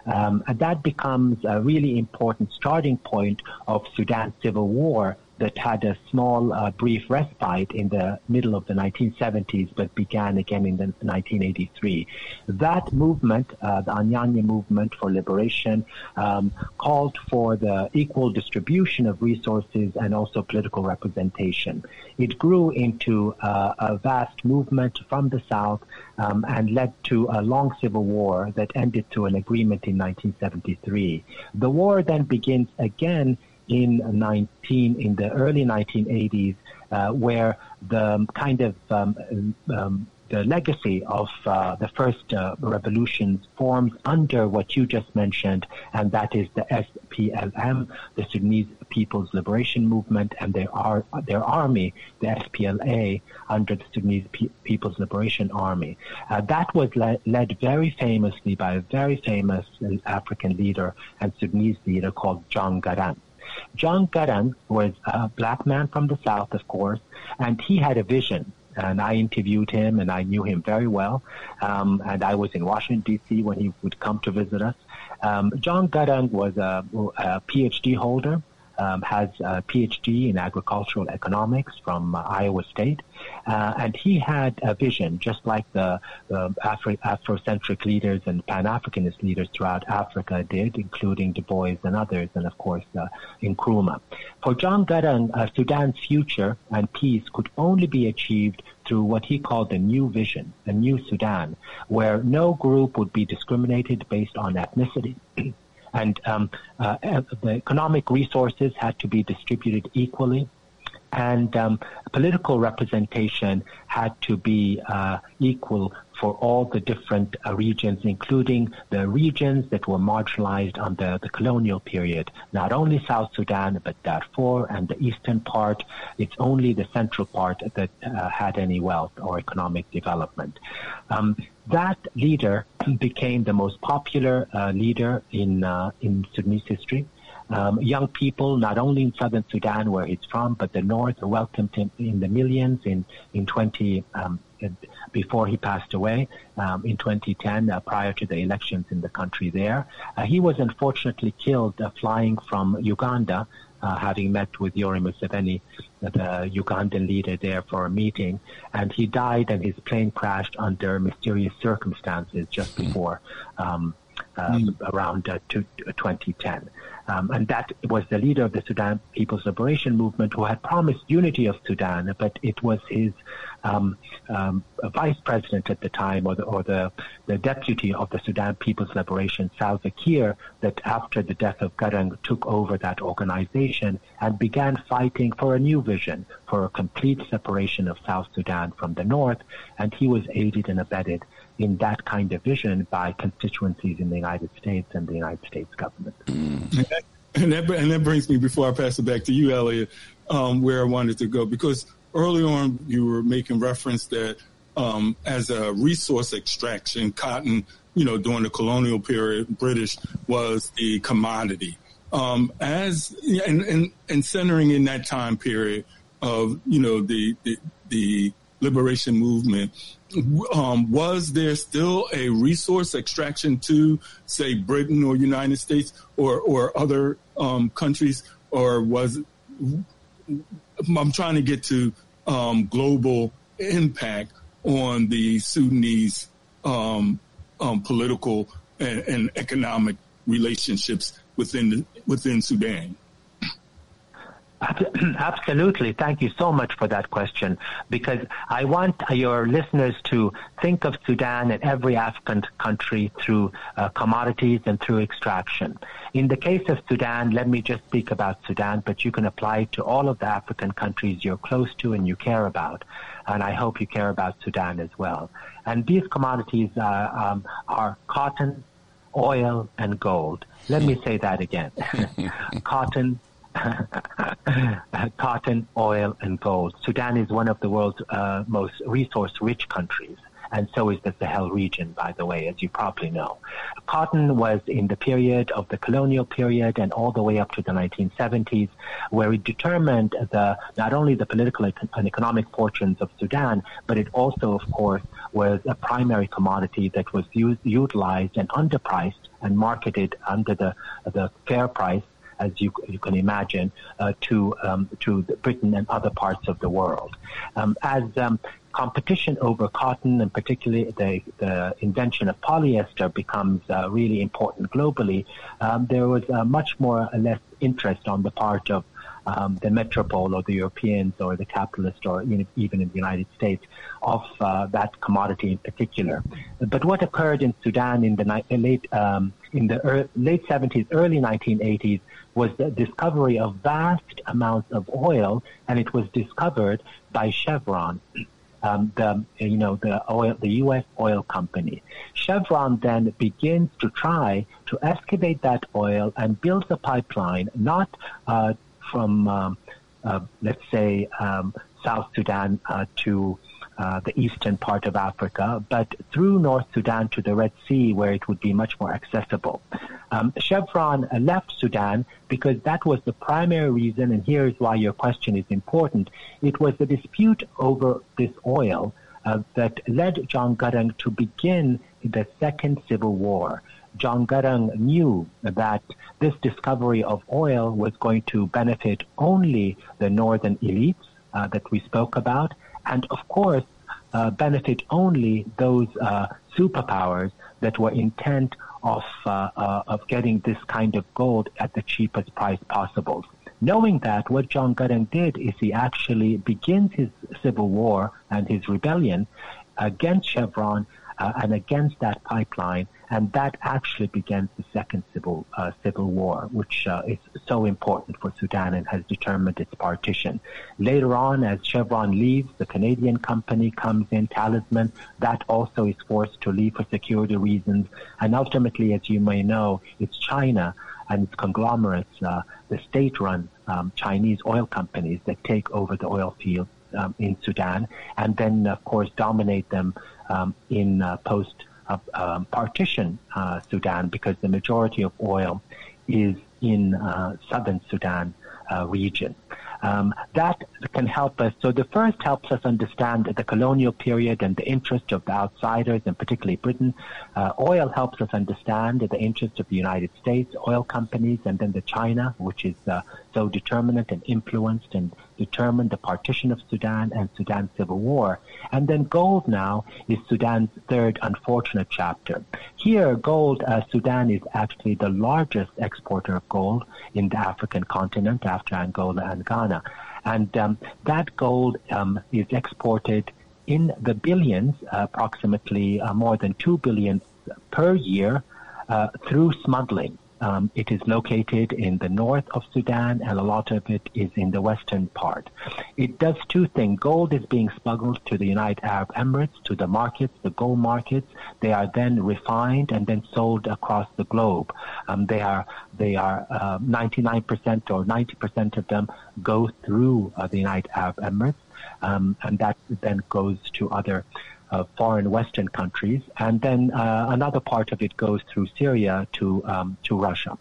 Um, and that becomes a really important starting point of Sudan's civil war that had a small, uh, brief respite in the middle of the 1970s, but began again in the 1983. That movement, uh, the Anyanya movement for liberation, um, called for the equal distribution of resources and also political representation. It grew into uh, a vast movement from the South um, and led to a long civil war that ended to an agreement in 1973. The war then begins again in 19 in the early 1980s, uh, where the kind of um, um, the legacy of uh, the first uh, revolutions forms under what you just mentioned, and that is the SPLM, the Sudanese People's Liberation Movement, and their, ar- their army, the SPLA, under the Sudanese Pe- People's Liberation Army. Uh, that was le- led very famously by a very famous African leader and Sudanese leader called John Garang. John Garang was a black man from the South, of course, and he had a vision and I interviewed him, and I knew him very well. Um, and I was in Washington D.C. when he would come to visit us. Um, John Garang was a, a PhD holder um, has a PhD in agricultural economics from uh, Iowa State, uh, and he had a vision, just like the, the Afro- Afrocentric leaders and Pan Africanist leaders throughout Africa did, including Du Bois and others, and of course uh, Nkrumah. For John Garang, uh, Sudan's future and peace could only be achieved through what he called the new vision, a new Sudan, where no group would be discriminated based on ethnicity. and um, uh, the economic resources had to be distributed equally. And um, political representation had to be uh, equal for all the different uh, regions, including the regions that were marginalized under the colonial period. Not only South Sudan, but Darfur and the eastern part. It's only the central part that uh, had any wealth or economic development. Um, that leader became the most popular uh, leader in uh, in Sudanese history. Um, young people, not only in southern Sudan where he's from, but the north, welcomed him in the millions in in 20 um, before he passed away um, in 2010, uh, prior to the elections in the country there. Uh, he was unfortunately killed uh, flying from Uganda, uh, having met with Yoweri Museveni, the Ugandan leader there for a meeting, and he died and his plane crashed under mysterious circumstances just before um, mm. around uh, to, 2010. Um, and that was the leader of the Sudan People's Liberation Movement who had promised unity of Sudan, but it was his um, um, vice president at the time, or the or the, the deputy of the Sudan People's Liberation, Salva Kiir, that after the death of Garang took over that organization and began fighting for a new vision, for a complete separation of South Sudan from the north, and he was aided and abetted in that kind of vision by constituencies in the United States and the United States government. And that, and that, and that brings me, before I pass it back to you, Elliott, um, where I wanted to go, because early on you were making reference that um, as a resource extraction, cotton, you know, during the colonial period, British was the commodity. Um, as and, and, and centering in that time period of you know the the, the liberation movement, um, was there still a resource extraction to, say, Britain or United States or or other um, countries, or was I'm trying to get to um, global impact on the Sudanese um, um, political and, and, economic relationships within within Sudan. Absolutely. Thank you so much for that question because I want your listeners to think of Sudan and every African country through uh, commodities and through extraction. In the case of Sudan, let me just speak about Sudan, but you can apply it to all of the African countries you're close to and you care about. And I hope you care about Sudan as well. And these commodities uh, um, are cotton, oil, and gold. Let me say that again. cotton, cotton, oil, and gold. Sudan is one of the world's uh, most resource-rich countries, and so is the Sahel region, by the way, as you probably know. Cotton was in the period of the colonial period and all the way up to the 1970s, where it determined the not only the political and economic fortunes of Sudan, but it also, of course, was a primary commodity that was used, utilized and underpriced and marketed under the the fair price as you, you can imagine, uh, to um, to Britain and other parts of the world. Um, as um, competition over cotton, and particularly the, the invention of polyester, becomes uh, really important globally, um, there was uh, much more or less interest on the part of um, the metropole or the Europeans or the capitalist or even in the United States of uh, that commodity in particular. But what occurred in Sudan in the ni- late um, in the er- late 70s, early 1980s was the discovery of vast amounts of oil, and it was discovered by Chevron. Um, the you know the oil the U.S. oil company. Chevron then begins to try to excavate that oil and builds a pipeline, not uh, from, um, uh, let's say, um, South Sudan uh, to uh, the eastern part of Africa, but through North Sudan to the Red Sea, where it would be much more accessible. Um, Chevron left Sudan because that was the primary reason, and here's why your question is important. It was the dispute over this oil uh, that led John Garang to begin the Second Civil War. John Garang knew that this discovery of oil was going to benefit only the northern elites uh, that we spoke about, and of course, uh, benefit only those uh, superpowers that were intent of uh, uh, of getting this kind of gold at the cheapest price possible. Knowing that, what John Garang did is he actually begins his civil war and his rebellion against Chevron uh, and against that pipeline and that actually begins the second civil uh, civil war, which uh, is so important for Sudan and has determined its partition. Later on, as Chevron leaves, the Canadian company comes in, Talisman, that also is forced to leave for security reasons, and ultimately, as you may know, it's China and its conglomerates, uh, the state-run um, Chinese oil companies that take over the oil fields um, in Sudan, and then, of course, dominate them um, in uh, post um, partition uh, Sudan because the majority of oil is in uh, southern Sudan uh, region. Um, that can help us. So the first helps us understand the colonial period and the interest of the outsiders, and particularly Britain. Uh, oil helps us understand the interest of the United States, oil companies, and then the China, which is uh, so determinant and influenced and determined the partition of Sudan and Sudan's civil war. And then gold now is Sudan's third unfortunate chapter. Here, gold, uh, Sudan is actually the largest exporter of gold in the African continent after Angola and Ghana. And um, that gold um, is exported in the billions, uh, approximately uh, more than 2 billion per year, uh, through smuggling. Um, it is located in the north of Sudan, and a lot of it is in the western part. It does two things. Gold is being smuggled to the United Arab Emirates, to the markets, the gold markets. They are then refined and then sold across the globe. Um, they are they are uh, 99% or 90% of them go through uh, the United Arab Emirates, um, and that then goes to other uh, foreign Western countries, and then uh, another part of it goes through Syria to um, to Russia,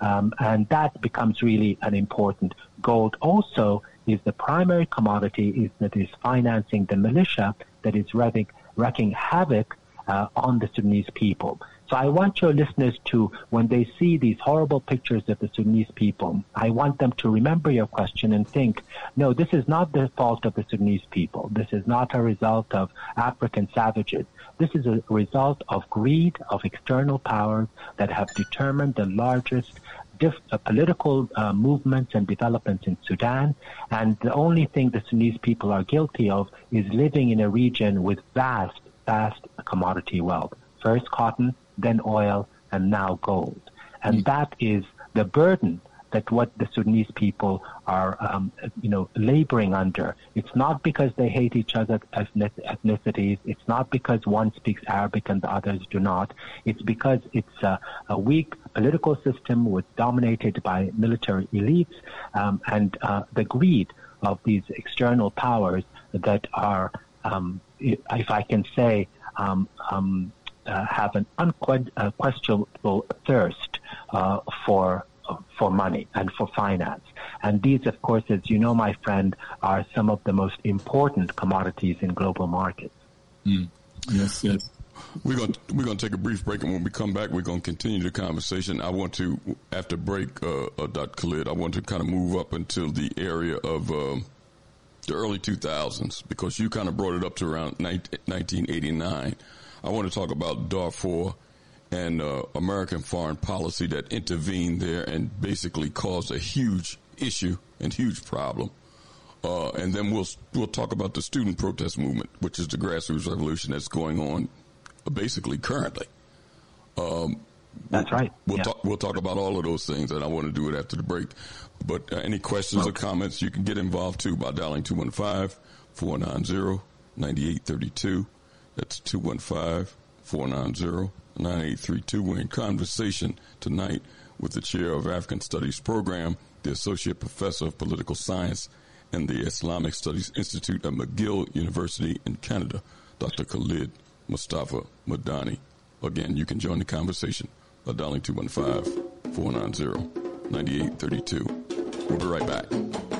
um, and that becomes really an important. Gold also is the primary commodity is that is financing the militia that is wreaking, wreaking havoc uh, on the Sudanese people. So I want your listeners to, when they see these horrible pictures of the Sudanese people, I want them to remember your question and think, no, this is not the fault of the Sudanese people. This is not a result of African savages. This is a result of greed of external powers that have determined the largest diff- uh, political uh, movements and developments in Sudan. And the only thing the Sudanese people are guilty of is living in a region with vast, vast commodity wealth. First cotton, then oil, and now gold. And mm. that is the burden that what the Sudanese people are, um, you know, laboring under. It's not because they hate each other as ethnicities. It's not because one speaks Arabic and the others do not. It's because it's a, a weak political system was dominated by military elites um, and uh, the greed of these external powers that are, um, if I can say, um, um, uh, have an unquestionable thirst uh, for for money and for finance. And these, of course, as you know, my friend, are some of the most important commodities in global markets. Mm. Yes, yes. We're going to, we're going to take a brief break, and when we come back, we're going to continue the conversation. I want to, after break, uh, uh, Dr. Khalid, I want to kind of move up into the area of um, the early 2000s because you kind of brought it up to around 19, 1989. I want to talk about Darfur and uh, American foreign policy that intervened there and basically caused a huge issue and huge problem. Uh, and then we'll we'll talk about the student protest movement, which is the grassroots revolution that's going on, uh, basically currently. Um, that's right. We'll yeah. talk. We'll talk about all of those things, and I want to do it after the break. But uh, any questions okay. or comments, you can get involved too by dialing 215-490-9832. That's 215-490-9832. We're in conversation tonight with the chair of African Studies program, the associate professor of political science and the Islamic Studies Institute at McGill University in Canada, Dr. Khalid Mustafa Medani. Again, you can join the conversation by dialing 215 490 9832. We'll be right back.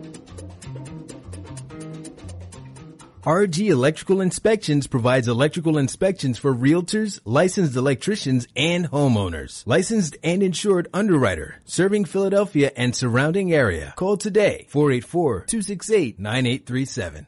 RG Electrical Inspections provides electrical inspections for realtors, licensed electricians, and homeowners. Licensed and insured underwriter, serving Philadelphia and surrounding area. Call today, 484-268-9837.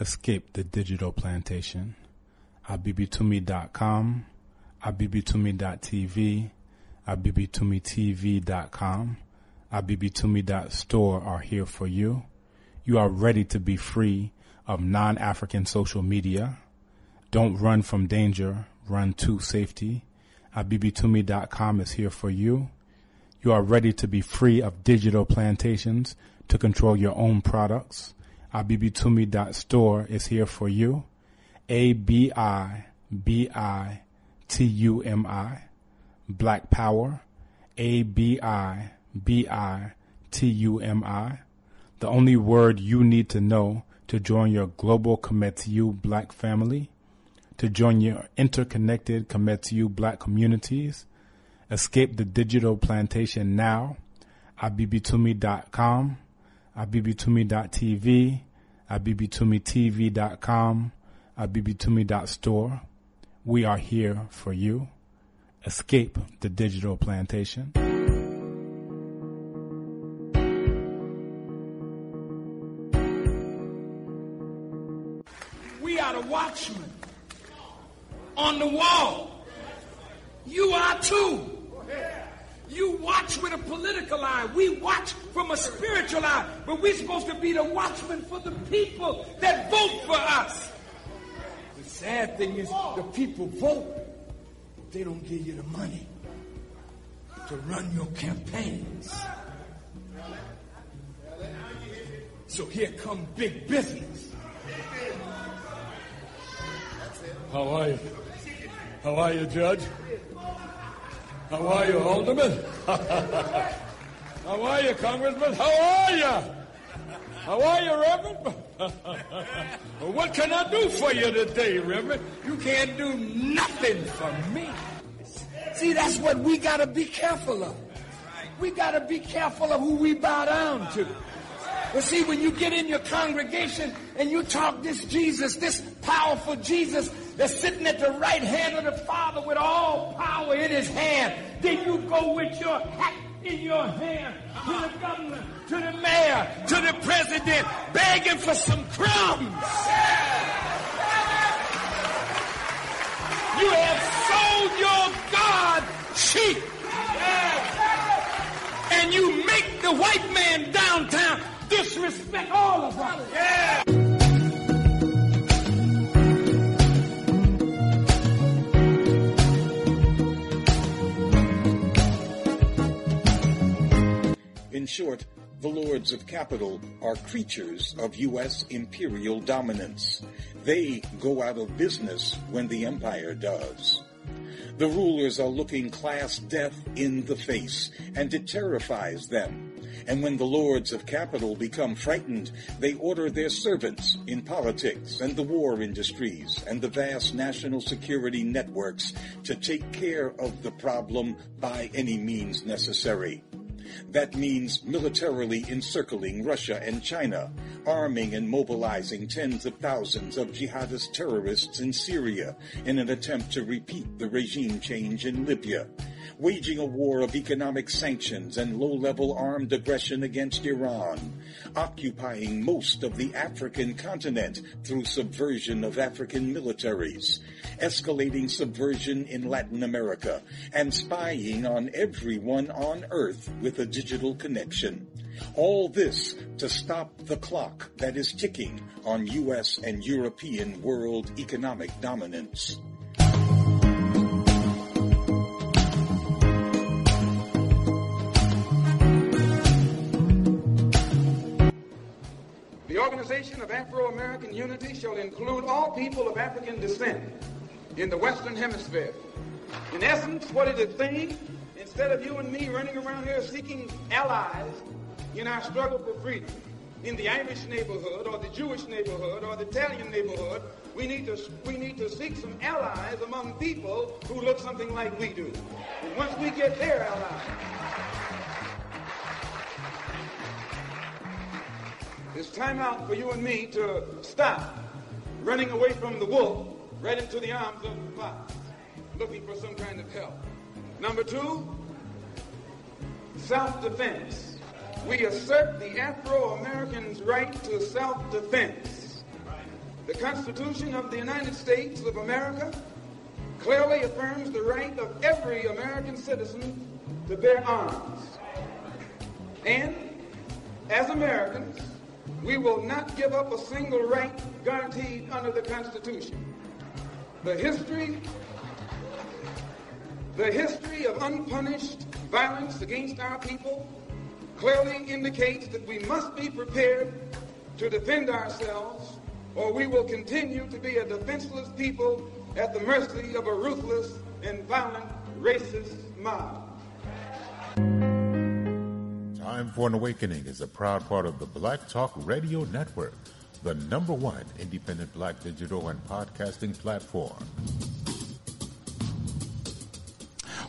Escape the digital plantation. abibitumi.com, abibitumi.tv, abibitumitv.com, abibitumi.store are here for you. You are ready to be free of non-African social media. Don't run from danger, run to safety. abibitumi.com is here for you. You are ready to be free of digital plantations to control your own products. Abibitumi.store is here for you. A B I B I T U M I. Black Power. A B I B I T U M I. The only word you need to know to join your global Kometiu black family, to join your interconnected Kometiu black communities. Escape the digital plantation now. Abibitumi.com abibitumi.tv, abibitumitv.com, abibitumi.store. We are here for you. Escape the digital plantation. We are the watchmen on the wall. You are too. You watch with a political eye. We watch from a spiritual eye. But we're supposed to be the watchmen for the people that vote for us. The sad thing is, the people vote, but they don't give you the money to run your campaigns. So here come big business. How are you? How are you, Judge? How are you, Alderman? How are you, Congressman? How are you? How are you, Reverend? what can I do for you today, Reverend? You can't do nothing for me. See, that's what we got to be careful of. We got to be careful of who we bow down to. But see, when you get in your congregation and you talk this Jesus, this powerful Jesus that's sitting at the right hand of the Father with all power in his hand, then you go with your hat in your hand to the governor, to the mayor, to the president, begging for some crumbs. You have sold your God cheap. And you make the white man downtown disrespect all of us. Yeah. In short, the lords of capital are creatures of U.S. imperial dominance. They go out of business when the empire does. The rulers are looking class death in the face, and it terrifies them. And when the lords of capital become frightened, they order their servants in politics and the war industries and the vast national security networks to take care of the problem by any means necessary. That means militarily encircling Russia and China, arming and mobilizing tens of thousands of jihadist terrorists in Syria in an attempt to repeat the regime change in Libya, waging a war of economic sanctions and low-level armed aggression against Iran, occupying most of the African continent through subversion of African militaries, escalating subversion in Latin America, and spying on everyone on Earth with a digital connection. All this to stop the clock that is ticking on U.S. and European world economic dominance. The Organization of Afro-American Unity shall include all people of African descent in the Western Hemisphere. In essence, what it is saying, instead of you and me running around here seeking allies in our struggle for freedom, in the Irish neighborhood or the Jewish neighborhood or the Italian neighborhood, we need to we need to seek some allies among people who look something like we do. And once we get their allies, it's time out for you and me to stop running away from the wolf right into the arms of the fox, looking for some kind of help. Number two, self-defense. We assert the Afro-Americans' right to self-defense. The Constitution of the United States of America clearly affirms the right of every American citizen to bear arms. And as Americans, we will not give up a single right guaranteed under the Constitution. The history, the history of unpunished violence against our people clearly indicates that we must be prepared to defend ourselves or we will continue to be a defenseless people at the mercy of a ruthless and violent racist mob. Time for an Awakening is a proud part of the Black Talk Radio Network, the number one independent black digital and podcasting platform.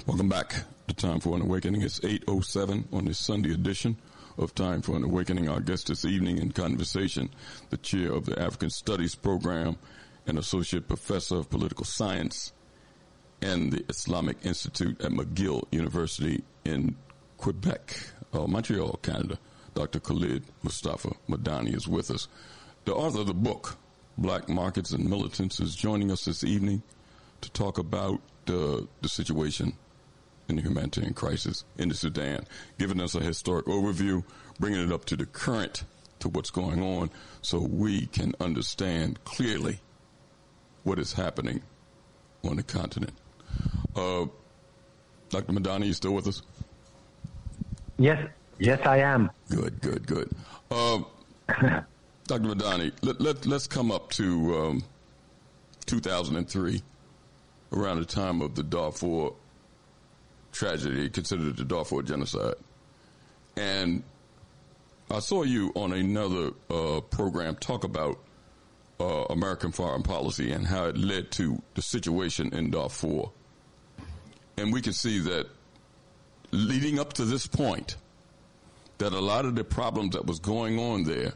Welcome back to Time for an Awakening. It's 8.07 on this Sunday edition of Time for an Awakening. Our guest this evening in conversation, the chair of the African Studies Program and associate professor of political science and the Islamic Institute at McGill University in Quebec, uh, Montreal, Canada. Dr. Khalid Mustafa Medani is with us. The author of the book, Black Markets and Militants, is joining us this evening to talk about uh, the situation in the humanitarian crisis in the Sudan, giving us a historic overview, bringing it up to the current, to what's going on, so we can understand clearly what is happening on the continent. Uh, Dr. Medani, you still with us? Yes, yes, I am. Good, good, good. Uh, Dr. Medani, let, let, let's come up to um, 2003, around the time of the Darfur tragedy, considered the Darfur genocide. And I saw you on another uh, program talk about uh, American foreign policy and how it led to the situation in Darfur. And we can see that leading up to this point, that a lot of the problems that was going on there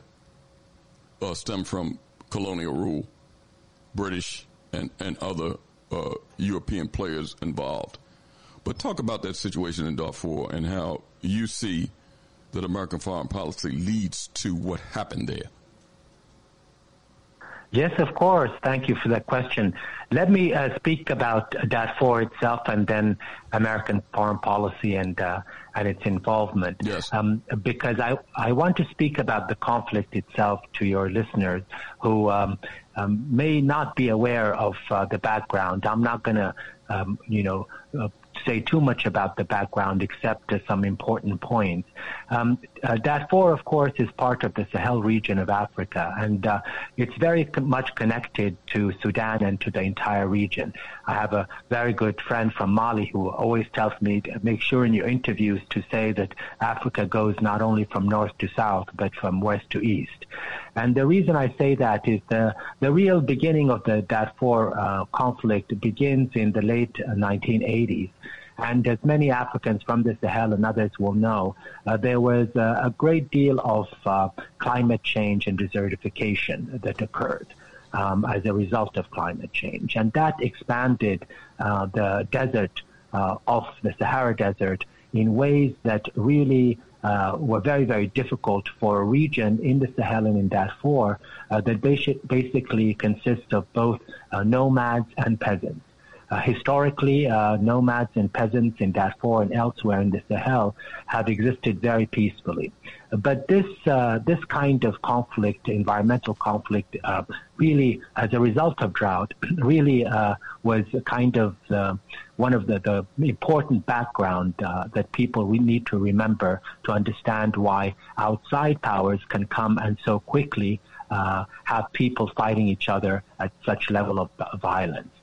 uh, stem from colonial rule, British and, and other uh, European players involved. But talk about that situation in Darfur and how you see that American foreign policy leads to what happened there. Yes, of course. Thank you for that question. Let me uh, speak about Darfur itself and then American foreign policy and uh, and its involvement. Yes. Um, because I I want to speak about the conflict itself to your listeners who um, um, may not be aware of uh, the background. I'm not going to um, you know uh, say too much about the background except some important points. Um, uh, Darfur, of course, is part of the Sahel region of Africa, and uh, it's very co- much connected to Sudan and to the entire region. I have a very good friend from Mali who always tells me to make sure in your interviews to say that Africa goes not only from north to south, but from west to east. And the reason I say that is the, the real beginning of the Darfur uh, conflict begins in the late 1980s. And as many Africans from the Sahel and others will know, uh, there was uh, a great deal of uh, climate change and desertification that occurred. Um, as a result of climate change. And that expanded uh, the desert uh, of the Sahara Desert in ways that really uh, were very, very difficult for a region in the Sahel and in Darfur uh, that basi- basically consists of both uh, nomads and peasants. Uh, historically, uh, nomads and peasants in Darfur and elsewhere in the Sahel have existed very peacefully. But this uh, this kind of conflict, environmental conflict, uh, really, as a result of drought, really uh, was kind of one of the, the important background that people we need to remember to understand why outside powers can come and so quickly have people fighting each other at such level of violence.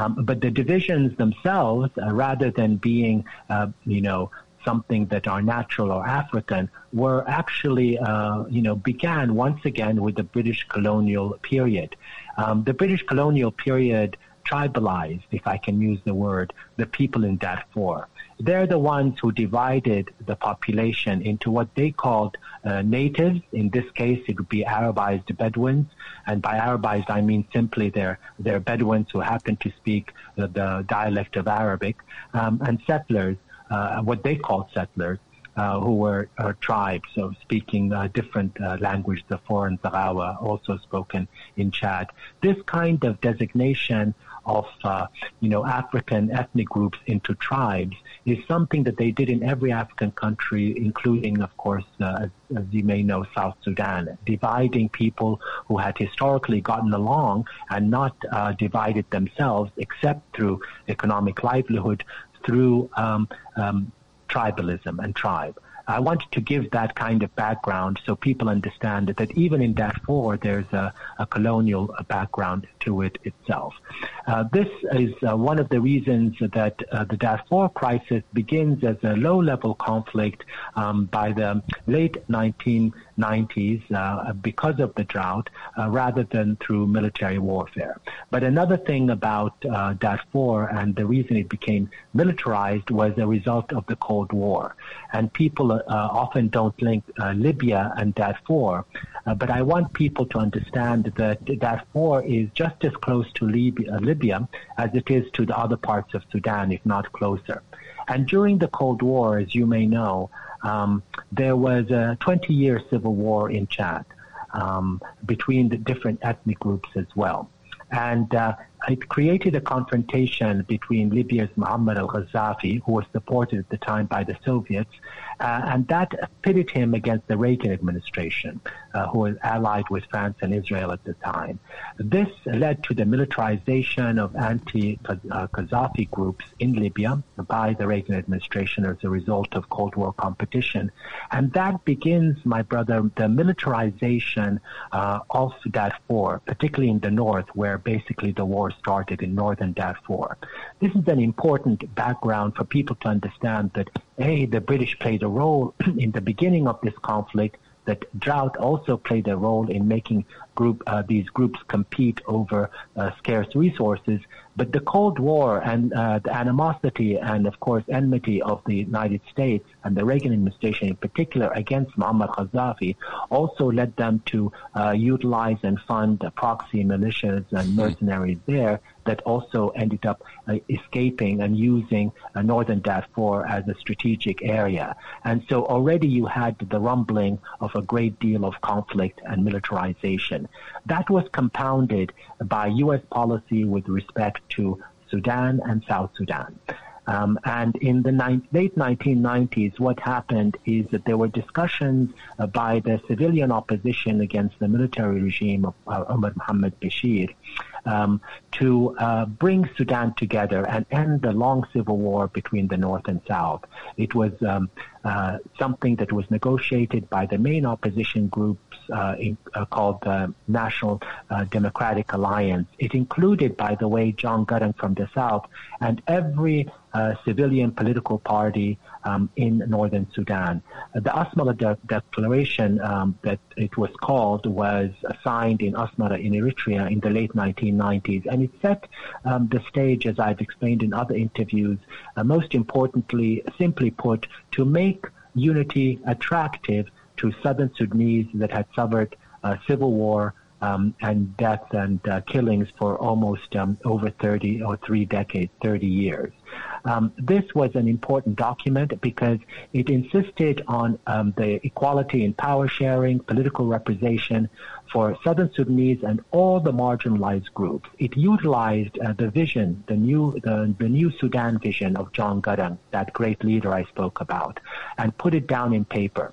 Um, but the divisions themselves, uh, rather than being, uh, you know, something that are natural or African, were actually, uh, you know, began once again with the British colonial period. Um, the British colonial period tribalized, if I can use the word, the people in Darfur. They're the ones who divided the population into what they called uh, natives. In this case, it would be Arabized Bedouins. And by Arabized, I mean simply they're, they're Bedouins who happen to speak the, the dialect of Arabic, um, and settlers, uh, what they called settlers. Uh, who were uh, tribes, so speaking uh, different uh, language, the foreign Zaghawa, also spoken in Chad. This kind of designation of uh, you know African ethnic groups into tribes is something that they did in every African country, including, of course, uh, as, as, you may know, South Sudan, dividing people who had historically gotten along and not uh, divided themselves except through economic livelihood, through um, um, tribalism and tribe. I wanted to give that kind of background so people understand that even in Darfur, there's a, a colonial background to it itself. Uh, this is uh, one of the reasons that uh, the Darfur crisis begins as a low-level conflict um, by the late 1990s uh, because of the drought, uh, rather than through military warfare. But another thing about uh, Darfur and the reason it became militarized was a result of the Cold War, and people often don't link Libya and Darfur. but I want people to understand that Darfur is just as close to Libya as it is to the other parts of Sudan, if not closer. And during the Cold War, as you may know, um, there was a 20 year civil war in Chad um, between the different ethnic groups as well. And uh, it created a confrontation between Libya's Muammar al-Gaddafi, who was supported at the time by the Soviets, uh, and that pitted him against the Reagan administration, uh, who was allied with France and Israel at the time. This led to the militarization of anti-Gaddafi groups in Libya by the Reagan administration as a result of Cold War competition. And that begins, my brother, the militarization uh, of Darfur, particularly in the north, where basically the war started in northern Darfur. This is an important background for people to understand that, A, the British played a role in the beginning of this conflict. That drought also played a role in making group uh, these groups compete over uh, scarce resources. But the Cold War and uh, the animosity and, of course, enmity of the United States and the Reagan administration in particular against Muammar Gaddafi also led them to uh, utilize and fund proxy militias and mercenaries there that also ended up uh, escaping and using uh, northern Darfur as a strategic area. And so already you had the rumbling of a great deal of conflict and militarization. That was compounded by U.S. policy with respect to Sudan and South Sudan. Um, and in the ni- late 1990s, what happened is that there were discussions uh, by the civilian opposition against the military regime of uh, Omar Mohammed Bashir um, to uh, bring Sudan together and end the long civil war between the North and South. It was um, uh, something that was negotiated by the main opposition groups uh, in, uh, called the National uh, Democratic Alliance. It included, by the way, John Garang from the South and every uh, civilian political party um, in northern Sudan. The Asmara de- Declaration um, that it was called was signed in Asmara in Eritrea in the late 1990s, and it set um, the stage, as I've explained in other interviews, uh, most importantly, simply put, to make unity attractive to southern Sudanese that had suffered uh, civil war um, and deaths and uh, killings for almost um, over 30 or three decades, 30 years. Um, this was an important document because it insisted on um, the equality in power sharing, political representation for Southern Sudanese and all the marginalized groups. It utilized uh, the vision, the new, the, the new Sudan vision of John Garang, that great leader I spoke about, and put it down in paper.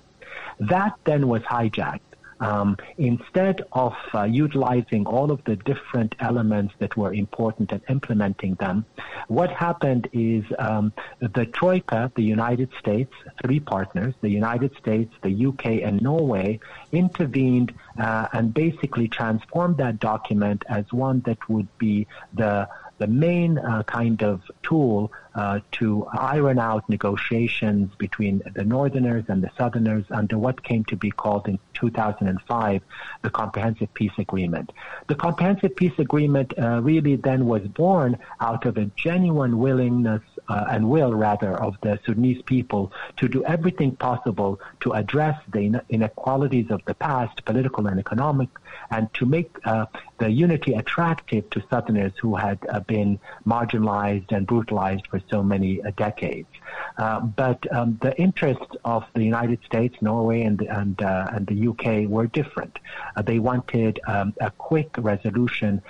That then was hijacked. Um, instead of uh, utilizing all of the different elements that were important and implementing them, what happened is um, the Troika, the United States, three partners, the United States, the UK, and Norway, intervened uh, and basically transformed that document as one that would be the the main uh, kind of tool uh, to iron out negotiations between the Northerners and the Southerners under what came to be called in 2005 the Comprehensive Peace Agreement. The Comprehensive Peace Agreement uh, really then was born out of a genuine willingness uh, and will, rather, of the Sudanese people to do everything possible to address the inequalities of the past, political and economic, and to make uh, the unity attractive to Southerners who had uh, been marginalized and brutalized for so many uh, decades. Uh, but um, the interests of the United States, Norway, and and, uh, and the UK were different. Uh, they wanted um, a quick resolution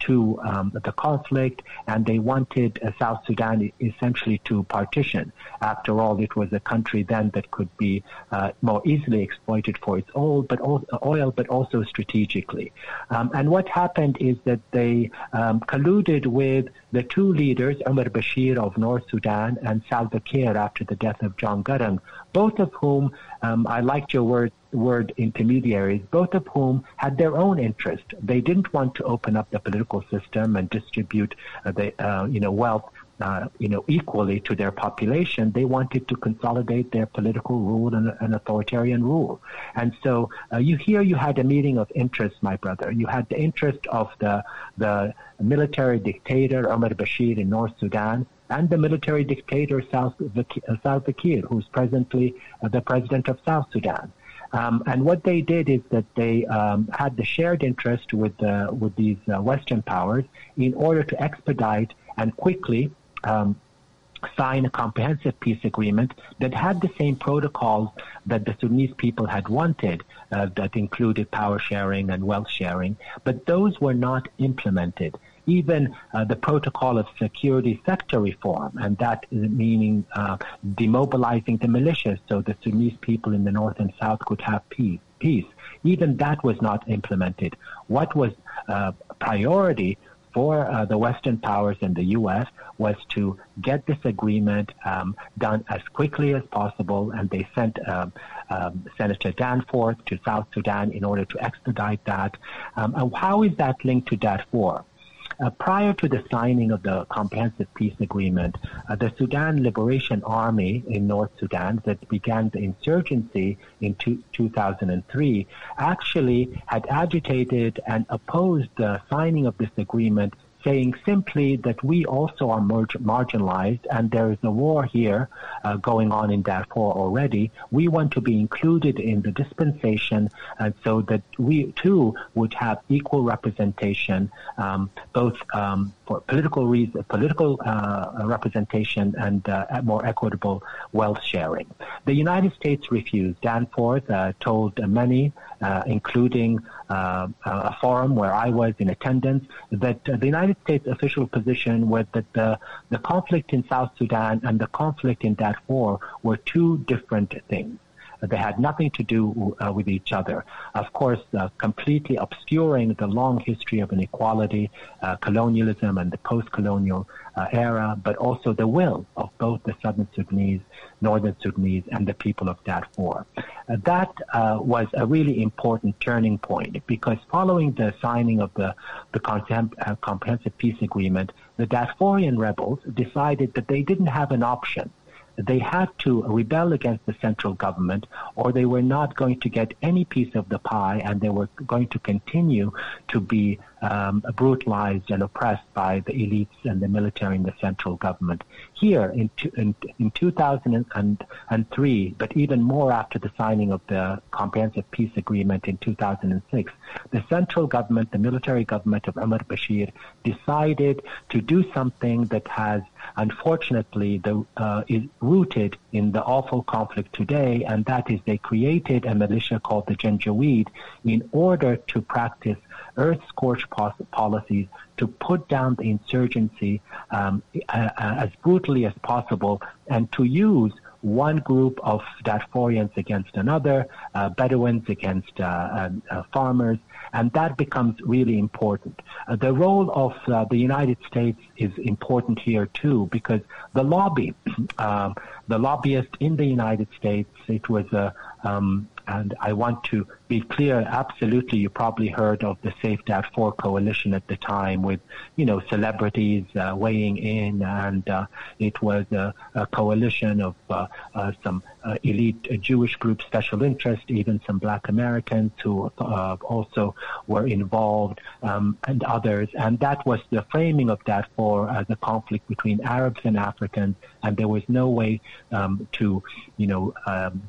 to um, the conflict, and they wanted South Sudan essentially to partition. After all, it was a country then that could be more easily exploited for its oil, but oil, but also strategically. Um, and what happened is that they um, colluded with the two leaders, Omar Bashir of North Sudan and Salva Kiir after the death of John Garang, both of whom, um, I liked your word, word intermediaries, both of whom had their own interest. They didn't want to open up the political system and distribute uh, the, uh, you know, wealth uh, you know, equally to their population, they wanted to consolidate their political rule and, and authoritarian rule. And so uh, you here you had a meeting of interests, my brother. You had the interest of the the military dictator Omar Bashir in North Sudan and the military dictator Salva Kiir, who's presently uh, the president of South Sudan. Um, and what they did is that they um, had the shared interest with uh, with these uh, Western powers in order to expedite and quickly um, sign a comprehensive peace agreement that had the same protocols that the Sudanese people had wanted, uh, that included power sharing and wealth sharing, but those were not implemented. Even uh, the protocol of security sector reform, and that is meaning uh, demobilizing the militias so the Sudanese people in the north and south could have peace. Peace. Even that was not implemented. What was uh, priority for uh, the Western powers and the U.S. was to get this agreement um, done as quickly as possible, and they sent um, um, Senator Danforth to South Sudan in order to expedite that. Um, and how is that linked to Darfur? Uh, prior to the signing of the Comprehensive Peace Agreement, uh, the Sudan Liberation Army in North Sudan that began the insurgency in two, 2003 actually had agitated and opposed the signing of this agreement saying simply that we also are marginalized and there is a war here uh, going on in Darfur already. We want to be included in the dispensation uh, so that we too would have equal representation, um, both um, political reason, political uh, representation and uh, more equitable wealth sharing. The United States refused. Danforth uh, told many, uh, including a forum where I was in attendance, that the United United States official position was that the, the conflict in South Sudan and the conflict in Darfur were two different things. They had nothing to do uh, with each other. Of course, uh, completely obscuring the long history of inequality, uh, colonialism, and the post-colonial uh, era, but also the will of both the Southern Sudanese, Northern Sudanese, and the people of Darfur. Uh, that uh, was a really important turning point because following the signing of the, the Comprehensive Peace Agreement, the Darfurian rebels decided that they didn't have an option they had to rebel against the central government or they were not going to get any piece of the pie and they were going to continue to be um, brutalized and oppressed by the elites and the military and the central government. Here in, in, in 2003, but even more after the signing of the Comprehensive Peace Agreement in 2006, the central government, the military government of Omar Bashir, decided to do something that has unfortunately the, uh, is rooted in the awful conflict today, and that is they created a militia called the Janjaweed in order to practice earth scorch policies to put down the insurgency um, as brutally as possible and to use one group of Darfurians against another, uh, Bedouins against uh, uh, farmers, and that becomes really important. Uh, the role of uh, the United States is important here too, because the lobby, um, the lobbyist in the United States, it was a um, and I want to be clear, absolutely, you probably heard of the Save Darfur coalition at the time with, you know, celebrities uh, weighing in, and uh, it was a, a coalition of uh, uh some uh, elite Jewish groups, special interest, even some black Americans who uh, also were involved, um, and others. And that was the framing of Darfur as a conflict between Arabs and Africans, and there was no way um, to, you know,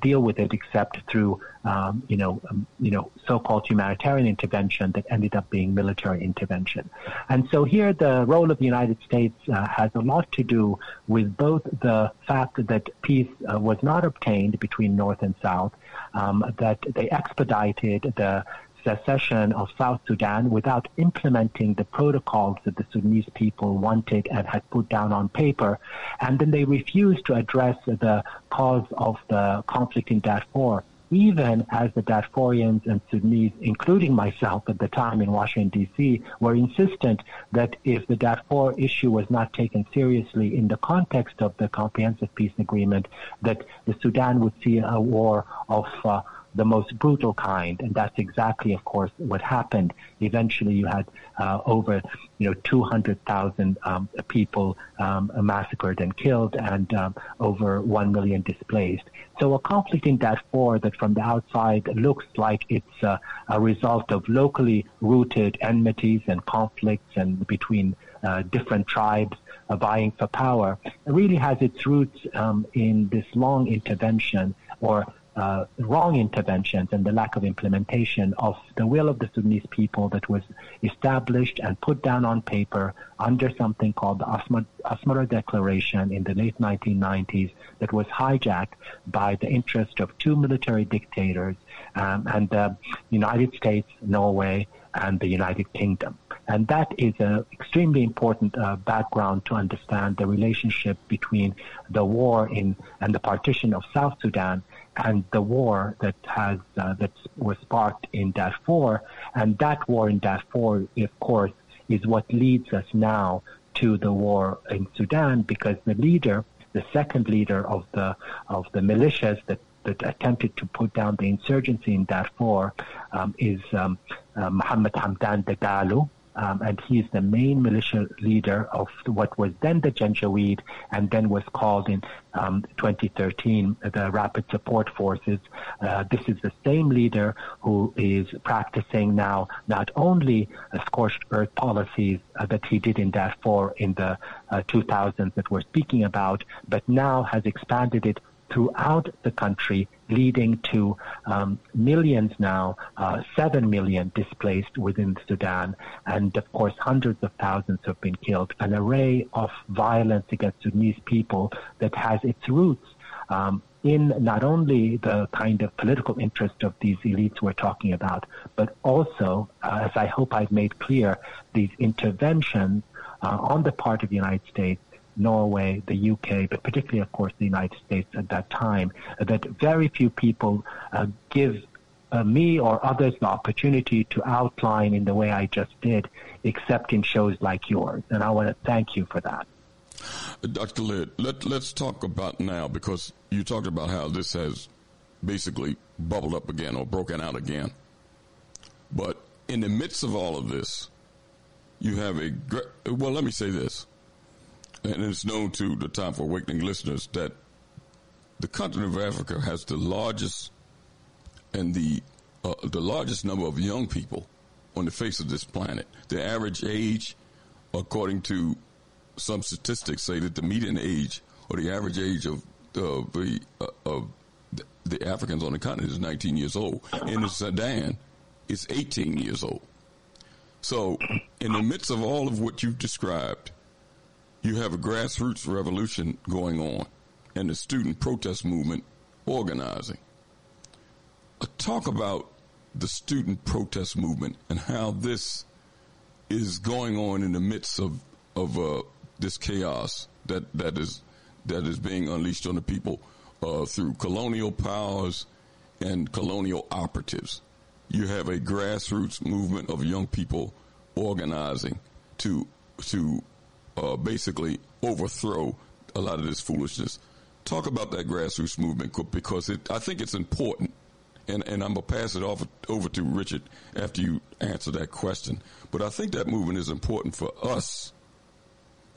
deal with it except through um, you know, um, you know, so-called humanitarian intervention that ended up being military intervention. And so here, the role of the United States uh, has a lot to do with both the fact that peace uh, was not obtained between North and South, um, that they expedited the secession of South Sudan without implementing the protocols that the Sudanese people wanted and had put down on paper. And then they refused to address the cause of the conflict in Darfur even as the Darfurians and Sudanese, including myself at the time in Washington, D.C., were insistent that if the Darfur issue was not taken seriously in the context of the Comprehensive Peace Agreement, that the Sudan would see a war of uh, the most brutal kind, and that's exactly, of course, what happened. Eventually, you had uh, over, you know, 200,000 um, people um, massacred and killed, and um, over 1 million displaced. So, a conflict in that Darfur that, from the outside, looks like it's uh, a result of locally rooted enmities and conflicts, and between uh, different tribes uh, vying for power, really has its roots um, in this long intervention or uh, wrong interventions and the lack of implementation of the will of the Sudanese people that was established and put down on paper under something called the Asmara Declaration in the late 1990s that was hijacked by the interest of two military dictators um, and the United States, Norway, and the United Kingdom. And that is an extremely important uh, background to understand the relationship between the war in and the partition of South Sudan and the war that has uh, that was sparked in Darfur, and that war in Darfur, of course, is what leads us now to the war in Sudan, because the leader, the second leader of the of the militias that that attempted to put down the insurgency in Darfur, um, is um, uh, Mohammed Hamdan Dagalo, um, and is the main militia leader of what was then the Janjaweed and then was called in um, 2013 the Rapid Support Forces. Uh, this is the same leader who is practicing now not only scorched earth policies uh, that he did in Darfur in the uh, 2000s that we're speaking about, but now has expanded it throughout the country, leading to um, millions now, uh, 7 million displaced within Sudan, and of course, hundreds of thousands have been killed. An array of violence against Sudanese people that has its roots. Um, in not only the kind of political interest of these elites we're talking about, but also, uh, as I hope I've made clear, these interventions uh, on the part of the United States Norway, the UK, but particularly, of course, the United States at that time, that very few people uh, give uh, me or others the opportunity to outline in the way I just did, except in shows like yours. And I want to thank you for that. Dr. Khalid, let, let's talk about now because you talked about how this has basically bubbled up again or broken out again. But in the midst of all of this, you have a great, well, let me say this and it's known to the Time for Awakening listeners that the continent of Africa has the largest and the uh, the largest number of young people on the face of this planet. The average age, according to some statistics, say that the median age or the average age of uh, the uh, of the Africans on the continent is 19 years old. In the Sudan, it's 18 years old. So, in the midst of all of what you've described, you have a grassroots revolution going on and the student protest movement organizing. Uh, talk about the student protest movement and how this is going on in the midst of of uh, this chaos that that is that is being unleashed on the people uh, through colonial powers and colonial operatives. You have a grassroots movement of young people organizing to to uh, basically overthrow a lot of this foolishness. Talk about that grassroots movement because it, I think it's important. And, and I'm going to pass it off over to Richard after you answer that question. But I think that movement is important for us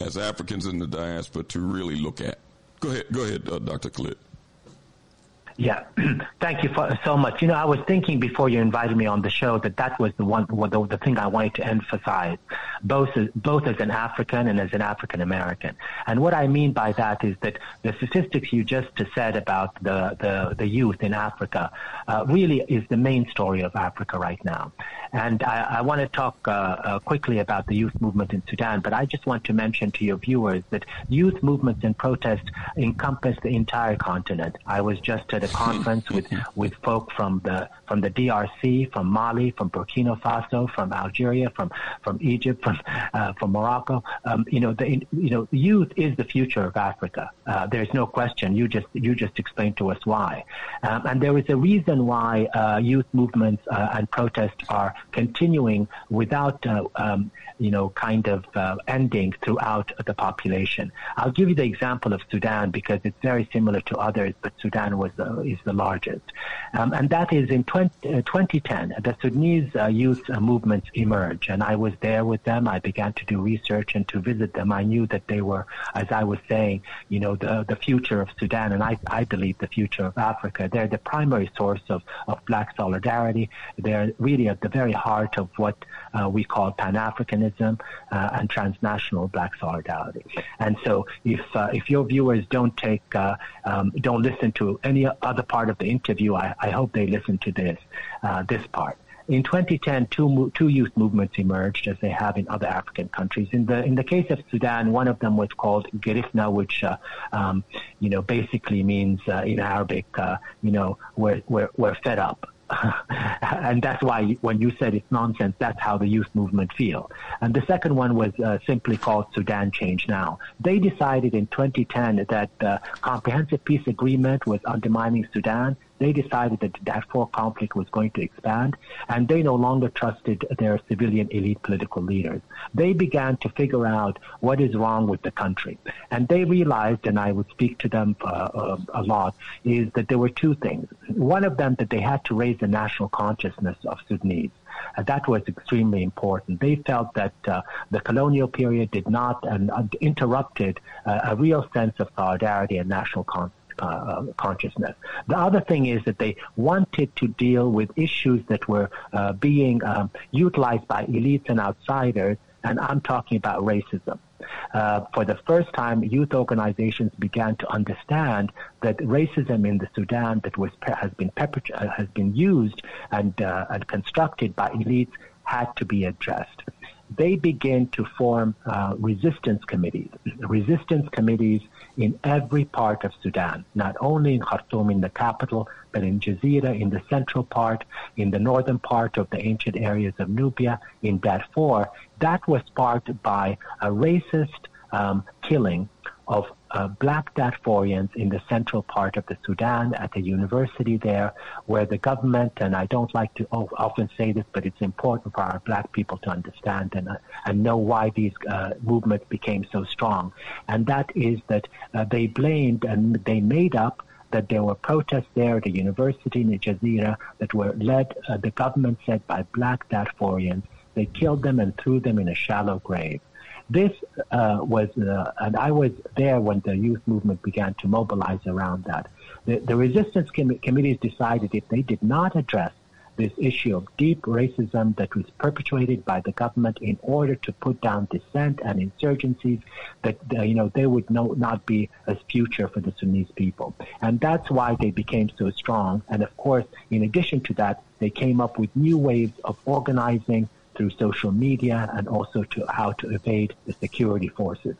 as Africans in the diaspora to really look at. Go ahead, go ahead, uh, Dr. Khalid. Yeah, thank you for, so much. You know, I was thinking before you invited me on the show that that was the one, the, the thing I wanted to emphasize, both as, both as an African and as an African American. And what I mean by that is that the statistics you just said about the the, the youth in Africa uh, really is the main story of Africa right now. And I, I want to talk uh, uh, quickly about the youth movement in Sudan, but I just want to mention to your viewers that youth movements and protests encompass the entire continent. I was just at a conference with, with folk from the from the DRC, from Mali, from Burkina Faso, from Algeria, from from Egypt, from uh, from Morocco. Um, you know, the you know, youth is the future of Africa. Uh, there's no question. You just you just explained to us why, um, and there is a reason why uh, youth movements uh, and protests are continuing without uh, um, you know kind of uh, ending throughout the population. I'll give you the example of Sudan because it's very similar to others, but Sudan was is the largest. Um, and that is in 20, uh, 2010, the Sudanese youth movements emerge, And I was there with them. I began to do research and to visit them. I knew that they were, as I was saying, you know, the, the future of Sudan, and I, I believe the future of Africa. They're the primary source of, of black solidarity. They're really at the very heart of what uh, we call Pan-Africanism uh, and transnational black solidarity. And so if, uh, if your viewers don't take, um, don't listen to any other part of the interview, I, I hope they listen to this, uh, this part. In 2010, two, two youth movements emerged, as they have in other African countries. In the in the case of Sudan, one of them was called Girifna, which uh, um, you know basically means uh, in Arabic, uh, you know, we're, we're we're fed up. and that's why when you said it's nonsense, that's how the youth movement feel. And the second one was uh, simply called Sudan Change Now. They decided in 2010 that the comprehensive peace agreement was undermining Sudan. They decided that the Darfur conflict was going to expand, and they no longer trusted their civilian elite political leaders. They began to figure out what is wrong with the country, and they realized, and I would speak to them uh, uh, a lot, is that there were two things. One of them that they had to raise the national consciousness of Sudanese. Uh, that was extremely important. They felt that uh, the colonial period did not and uh, interrupted uh, a real sense of solidarity and national con- uh, consciousness. The other thing is that they wanted to deal with issues that were uh, being um, utilized by elites and outsiders, and I'm talking about racism. Uh, for the first time, youth organizations began to understand that racism in the Sudan that was has been uh, has been used and uh, and constructed by elites had to be addressed they began to form uh, resistance committees, resistance committees in every part of Sudan, not only in Khartoum in the capital, but in Gezira in the central part, in the northern part of the ancient areas of Nubia, in Darfur. That was sparked by a racist um, killing of uh, black Darfurians in the central part of the Sudan at a university there, where the government, and I don't like to often say this, but it's important for our black people to understand and, uh, and know why these uh, movements became so strong. And that is that uh, they blamed and they made up that there were protests there at a university in the Gezira that were led, uh, the government said, by black Darfurians. They killed them and threw them in a shallow grave. This uh, was, uh, and I was there when the youth movement began to mobilize around that. The, the resistance com- committees decided if they did not address this issue of deep racism that was perpetuated by the government in order to put down dissent and insurgencies, that uh, you know there would no, not be a future for the Sudanese people, and that's why they became so strong. And of course, in addition to that, they came up with new ways of organizing through social media and also to how to evade the security forces.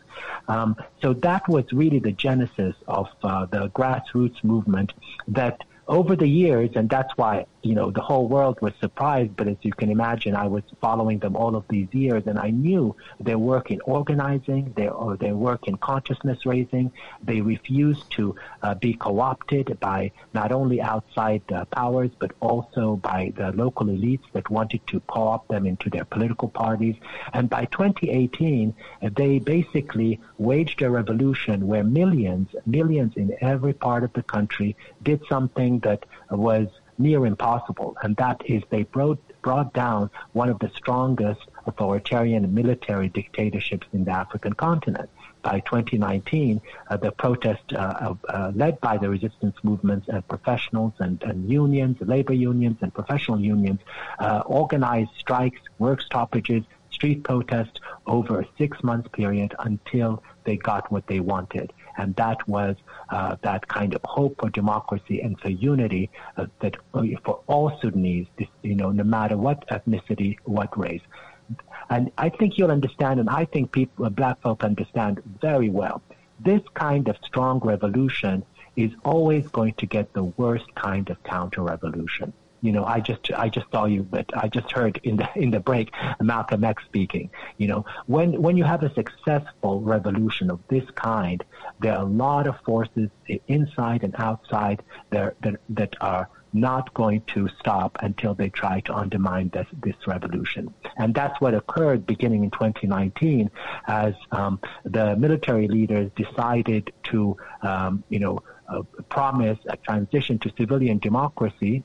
Um, so that was really the genesis of uh, the grassroots movement that over the years, and that's why you know the whole world was surprised. But as you can imagine, I was following them all of these years, and I knew their work in organizing, their or their work in consciousness raising. They refused to uh, be co-opted by not only outside uh, powers, but also by the local elites that wanted to co-opt them into their political parties. And by 2018, uh, they basically waged a revolution where millions, millions in every part of the country did something that was near impossible, and that is they brought, brought down one of the strongest authoritarian military dictatorships in the African continent. By 2019, uh, the protest uh, uh, led by the resistance movements and professionals and, and unions, labor unions and professional unions, uh, organized strikes, work stoppages, street protests over a six-month period until they got what they wanted and that was uh, that kind of hope for democracy and for unity uh, that for all Sudanese, you know, no matter what ethnicity, what race. And I think you'll understand, and I think people, uh, black folk understand very well. This kind of strong revolution is always going to get the worst kind of counter revolution you know, I just I just saw you, but I just heard in the in the break Malcolm X speaking. You know, when when you have a successful revolution of this kind, there are a lot of forces inside and outside that that, are not going to stop until they try to undermine this, this revolution. And that's what occurred beginning in 2019 as um, the military leaders decided to, um, you know, uh, promise a transition to civilian democracy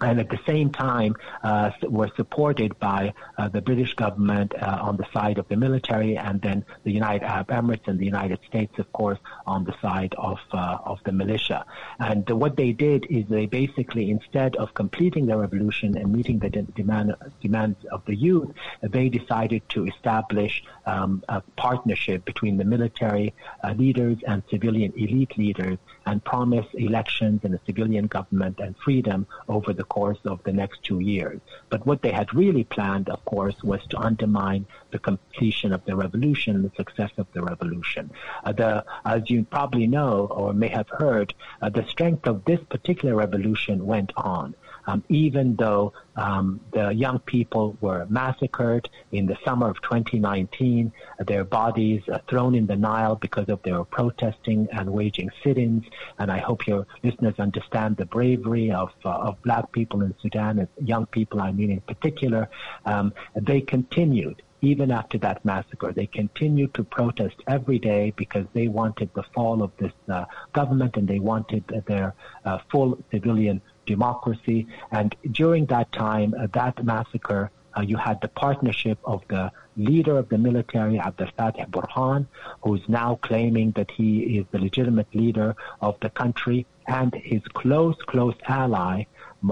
and at the same time uh, were supported by uh, the British government uh, on the side of the military, and then the United Arab Emirates and the United States, of course, on the side of uh, of the militia. And what they did is they basically, instead of completing the revolution and meeting the de- demand, demands of the youth, they decided to establish um, a partnership between the military uh, leaders and civilian elite leaders, and promise elections and a civilian government and freedom over the course of the next two years. But what they had really planned, of course, was to undermine the completion of the revolution, the success of the revolution. Uh, the, as you probably know or may have heard, uh, the strength of this particular revolution went on. Um, even though um, the young people were massacred in the summer of 2019, their bodies thrown in the Nile because of their protesting and waging sit-ins. And I hope your listeners understand the bravery of, uh, of black people in Sudan, young people, I mean in particular. Um, they continued even after that massacre. They continued to protest every day because they wanted the fall of this uh, government and they wanted their uh, full civilian democracy. And during that time, uh, that massacre, uh, you had the partnership of the leader of the military, Abdel Fattah Burhan, who's now claiming that he is the legitimate leader of the country, and his close, close ally,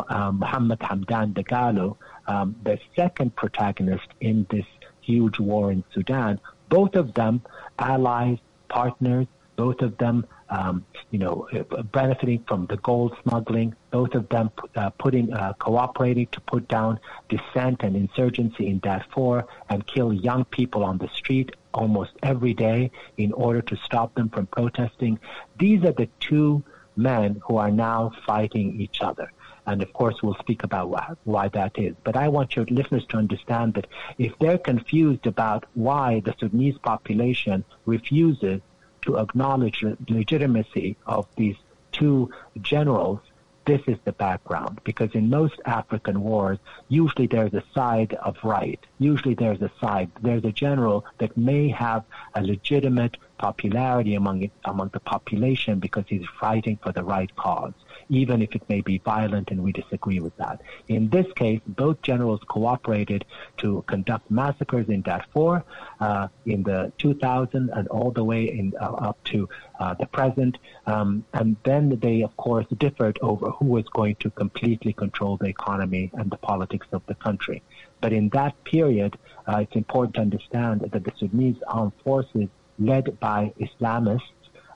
uh, Mohammed Hamdan Dagalo, um, the second protagonist in this huge war in Sudan. Both of them allies, partners, both of them, um, you know, benefiting from the gold smuggling, both of them uh, putting, uh, cooperating to put down dissent and insurgency in Darfur and kill young people on the street almost every day in order to stop them from protesting. These are the two men who are now fighting each other. And of course, we'll speak about why, why that is. But I want your listeners to understand that if they're confused about why the Sudanese population refuses to acknowledge the legitimacy of these two generals, this is the background. Because in most African wars, usually there's a side of right. Usually there's a side, there's a general that may have a legitimate popularity among among the population because he's fighting for the right cause even if it may be violent and we disagree with that. In this case, both generals cooperated to conduct massacres in Darfur uh, in the 2000 and all the way in, uh, up to uh, the present. Um, and then they, of course, differed over who was going to completely control the economy and the politics of the country. But in that period, uh, it's important to understand that the Sudanese armed forces, led by Islamists,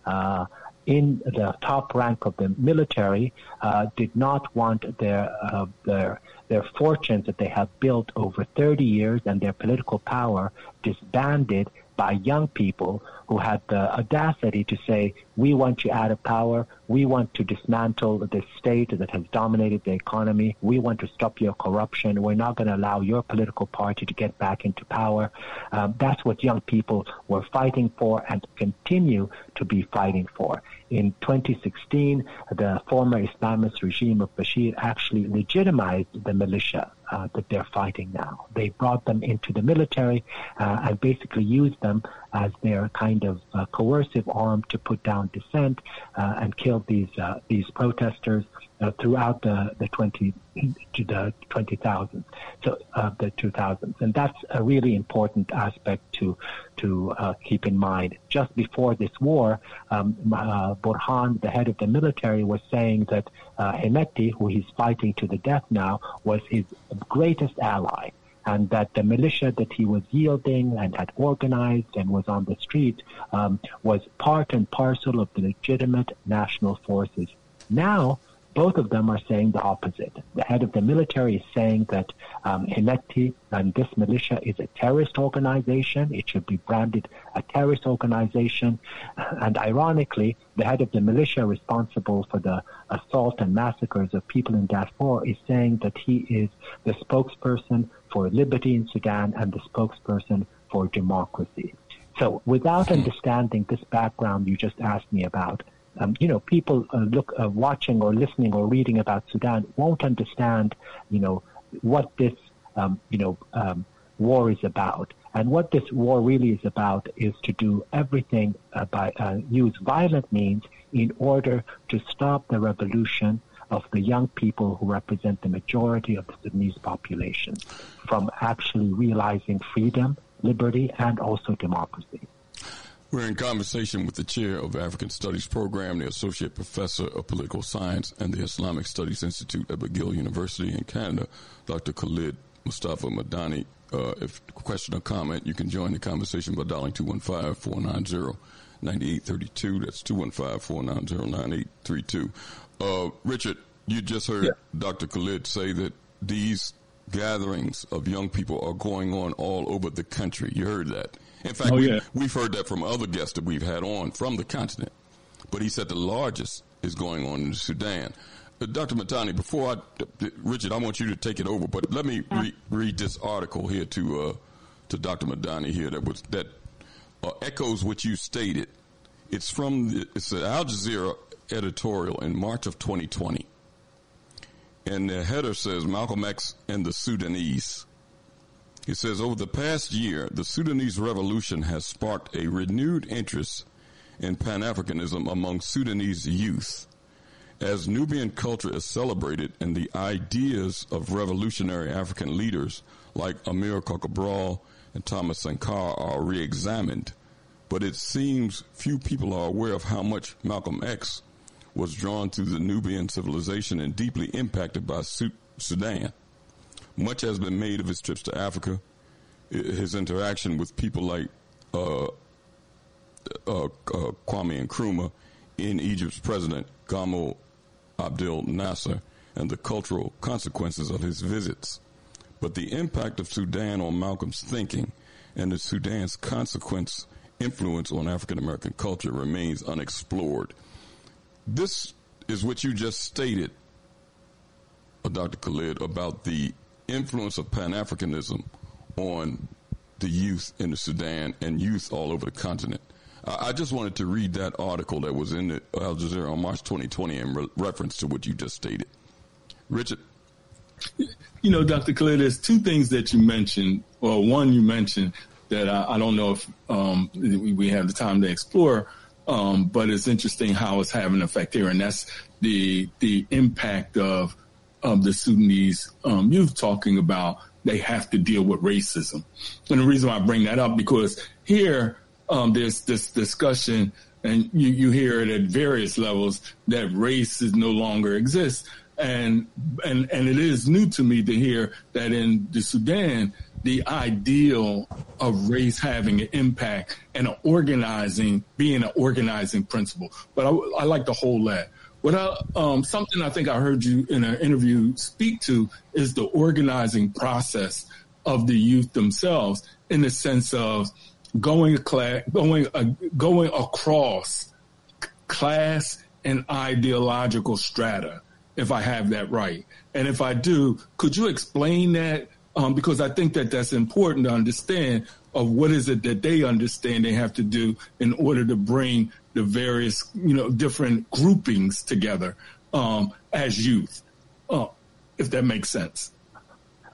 uh, in the top rank of the military uh, did not want their uh, their their fortunes that they have built over 30 years and their political power disbanded by young people who had the audacity to say, we want you out of power. We want to dismantle the state that has dominated the economy. We want to stop your corruption. We're not going to allow your political party to get back into power. Um, that's what young people were fighting for and continue to be fighting for. In 2016, the former Islamist regime of Bashir actually legitimized the militia uh, that they're fighting now. They brought them into the military uh, and basically used them as their kind of uh, coercive arm to put down dissent uh, and kill these uh, these protesters uh, throughout the the 20 to the 20,000 so uh, the 2000s and that's a really important aspect to to keep in mind. Just before this war um, Burhan the head of the military was saying that uh, Hemeti who he's fighting to the death now was his greatest ally and that the militia that he was yielding and had organized and was on the street um, was part and parcel of the legitimate national forces. Now, both of them are saying the opposite. The head of the military is saying that um, and this militia is a terrorist organization. It should be branded a terrorist organization. And ironically, the head of the militia responsible for the assault and massacres of people in Darfur is saying that he is the spokesperson for liberty in Sudan and the spokesperson for democracy. So without understanding this background you just asked me about, um, you know, people uh, look uh, watching or listening or reading about Sudan won't understand, you know, what this, um, you know, um, war is about. And what this war really is about is to do everything uh, by uh, use violent means in order to stop the revolution of the young people who represent the majority of the Sudanese population from actually realizing freedom, liberty, and also democracy. We're in conversation with the chair of African Studies Program, the associate professor of political science and the Islamic Studies Institute at McGill University in Canada, Dr. Khalid Mustafa Medani. Uh, if question or comment, you can join the conversation by dialing 215 490 9832. That's 215 490 9832. Uh, Richard, you just heard yeah. Dr. Khalid say that these gatherings of young people are going on all over the country. You heard that. In fact, oh, we, yeah. we've heard that from other guests that we've had on from the continent. But he said the largest is going on in Sudan. uh, Dr. Medani, before I, Richard, I want you to take it over, but let me re- read this article here to uh, to Dr. Medani here that was that uh, echoes what you stated. It's from the, it's an Al Jazeera editorial in March of 2020, and the header says Malcolm X and the Sudanese. It says over the past year, the Sudanese revolution has sparked a renewed interest in Pan Africanism among Sudanese youth. As Nubian culture is celebrated and the ideas of revolutionary African leaders like Amilcar Cabral and Thomas Sankara are re-examined, but it seems few people are aware of how much Malcolm X was drawn to the Nubian civilization and deeply impacted by Sudan. Much has been made of his trips to Africa, his interaction with people like uh, uh, uh, Kwame Nkrumah in Egypt's president Gamal Abdel Nasser and the cultural consequences of his visits. But the impact of Sudan on Malcolm's thinking and the Sudan's consequence influence on African American culture remains unexplored. This is what you just stated, uh, Dr. Khalid, about the influence of Pan Africanism on the youth in the Sudan and youth all over the continent. I just wanted to read that article that was in Al Jazeera on March 2020 in re- reference to what you just stated. Richard? You know, Dr. Khalid, there's two things that you mentioned. Well, one you mentioned that I, I don't know if um, we have the time to explore, um, but it's interesting how it's having an effect here, and that's the the impact of of the Sudanese um, youth talking about they have to deal with racism. And the reason why I bring that up because here um, there's this discussion, and you, you hear it at various levels that race is no longer exists. And, and, and it is new to me to hear that in the Sudan, the ideal of race having an impact and an organizing, being an organizing principle. But I, I like to hold that. What I, um, something I think I heard you in an interview speak to is the organizing process of the youth themselves in the sense of going class, going uh, going across class and ideological strata, if I have that right. And if I do, could you explain that? Um, because I think that that's important to understand of what is it that they understand they have to do in order to bring the various, you know, different groupings together um, as youth, uh, if that makes sense.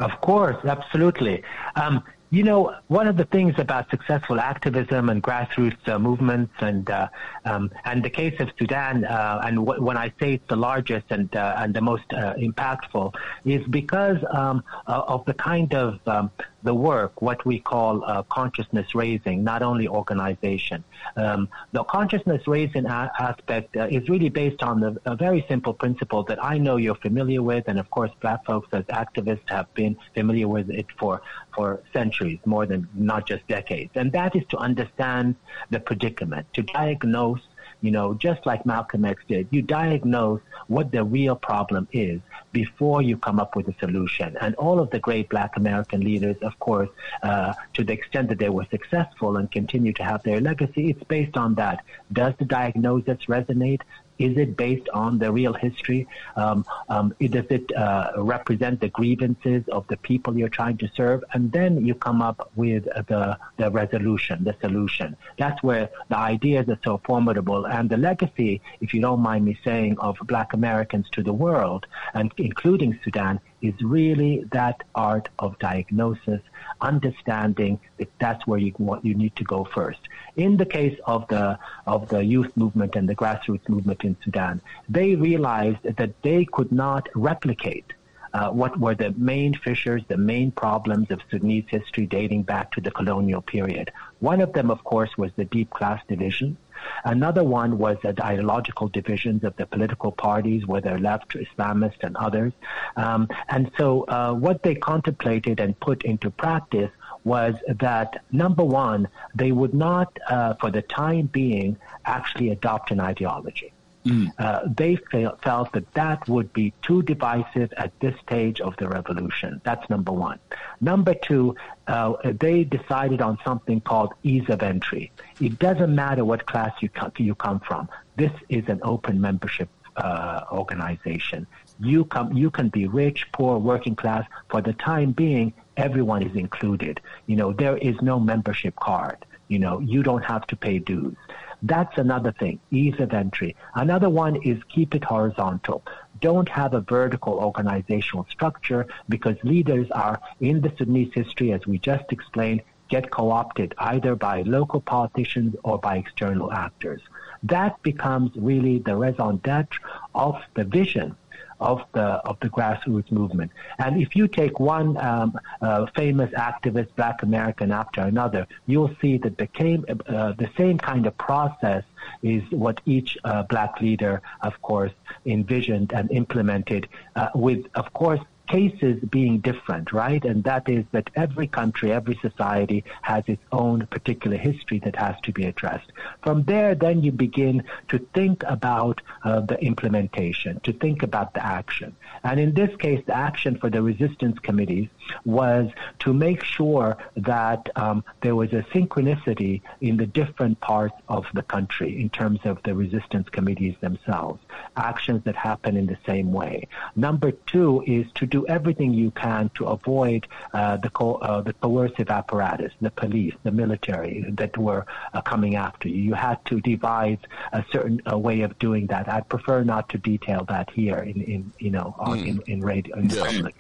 Of course, absolutely. Um, you know, one of the things about successful activism and grassroots uh, movements, and uh, um, and the case of Sudan, uh, and w- when I say it's the largest and uh, and the most uh, impactful, is because um, uh, of the kind of um, the work, what we call uh, consciousness raising, not only organization. Um, the consciousness raising a- aspect uh, is really based on the, a very simple principle that I know you're familiar with, and of course, black folks as activists have been familiar with it for, for centuries, more than not just decades. And that is to understand the predicament, to diagnose you know, just like Malcolm X did, you diagnose what the real problem is before you come up with a solution. And all of the great black American leaders, of course, uh, to the extent that they were successful and continue to have their legacy, it's based on that. Does the diagnosis resonate? Is it based on the real history? Um, um, does it uh, represent the grievances of the people you're trying to serve? And then you come up with the, the resolution, the solution. That's where the ideas are so formidable. And the legacy, if you don't mind me saying, of black Americans to the world, and including Sudan, is really that art of diagnosis, understanding that that's where you what you need to go first. In the case of the of the youth movement and the grassroots movement in Sudan, they realized that they could not replicate uh, what were the main fissures, the main problems of Sudanese history dating back to the colonial period. One of them, of course, was the deep class division. Another one was the ideological divisions of the political parties, whether left, Islamist, and others. Um, and so, uh, what they contemplated and put into practice was that number one, they would not, uh, for the time being, actually adopt an ideology. Mm. Uh, they felt, felt that that would be too divisive at this stage of the revolution. That's number one. Number two, uh, they decided on something called ease of entry. It doesn't matter what class you come, you come from. This is an open membership uh, organization. You come, you can be rich, poor, working class. For the time being, everyone is included. You know, there is no membership card. You know, you don't have to pay dues. That's another thing, ease of entry. Another one is keep it horizontal. Don't have a vertical organizational structure because leaders are, in the Sudanese history, as we just explained, get co-opted either by local politicians or by external actors. That becomes really the raison d'etre of the vision of the of the grassroots movement. And if you take one um, uh, famous activist, Black American, after another, you'll see that the, came, uh, the same kind of process is what each uh, black leader, of course, envisioned and implemented, uh, with, of course, cases being different, right? And that is that every country, every society has its own particular history that has to be addressed. From there, then you begin to think about uh, the implementation, to think about the action. And in this case, the action for the resistance committees was to make sure that um, there was a synchronicity in the different parts of the country in terms of the resistance committees themselves, actions that happen in the same way. Number two is to do everything you can to avoid uh, the, co- uh, the coercive apparatus, the police, the military that were uh, coming after you. You had to devise a certain uh, way of doing that. I'd prefer not to detail that here in, in you know, on, mm. in, in radio, in yeah. public.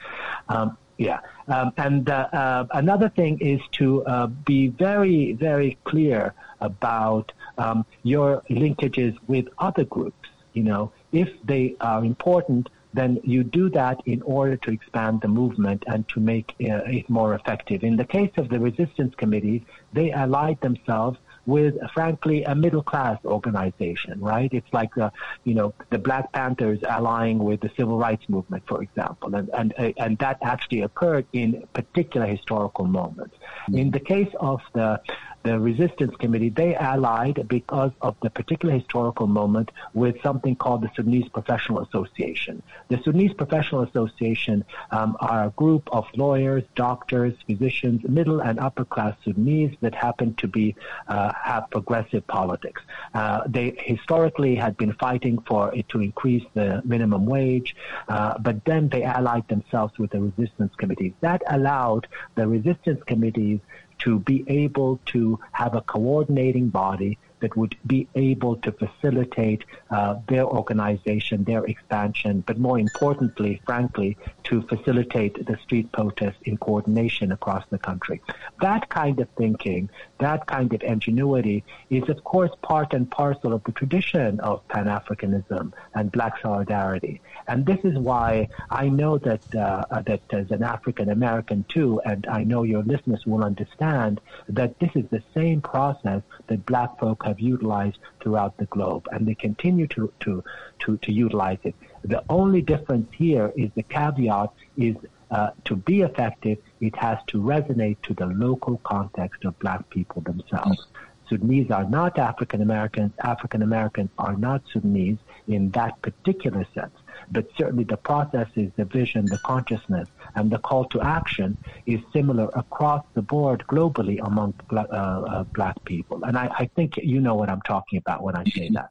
Um, yeah. Um, and uh, uh, another thing is to uh, be very, very clear about um, your linkages with other groups. You know, if they are important, then you do that in order to expand the movement and to make uh, it more effective. In the case of the resistance committees, they allied themselves with, frankly, a middle class organization, right? It's like, uh, you know, the Black Panthers allying with the civil rights movement, for example, and and uh, and that actually occurred in particular historical moments. In the case of the the resistance committee, they allied because of the particular historical moment with something called the Sudanese Professional Association. The Sudanese Professional Association um, are a group of lawyers, doctors, physicians, middle and upper class Sudanese that happen to be uh, have progressive politics. Uh, they historically had been fighting for it to increase the minimum wage, uh, but then they allied themselves with the resistance committees. That allowed the resistance committees to be able to have a coordinating body that would be able to facilitate uh, their organization, their expansion, but more importantly, frankly, to facilitate the street protests in coordination across the country. That kind of thinking, that kind of ingenuity is, of course, part and parcel of the tradition of Pan Africanism and Black solidarity. And this is why I know that uh, that as an African American too, and I know your listeners will understand that this is the same process that Black folk have utilized throughout the globe, and they continue to to to, to utilize it. The only difference here is the caveat is uh, to be effective, it has to resonate to the local context of black people themselves. Sudanese are not African Americans. African Americans are not Sudanese in that particular sense but certainly the processes, the vision, the consciousness, and the call to action is similar across the board globally among black, uh, uh, black people. And I, I, think you know what I'm talking about when I say that.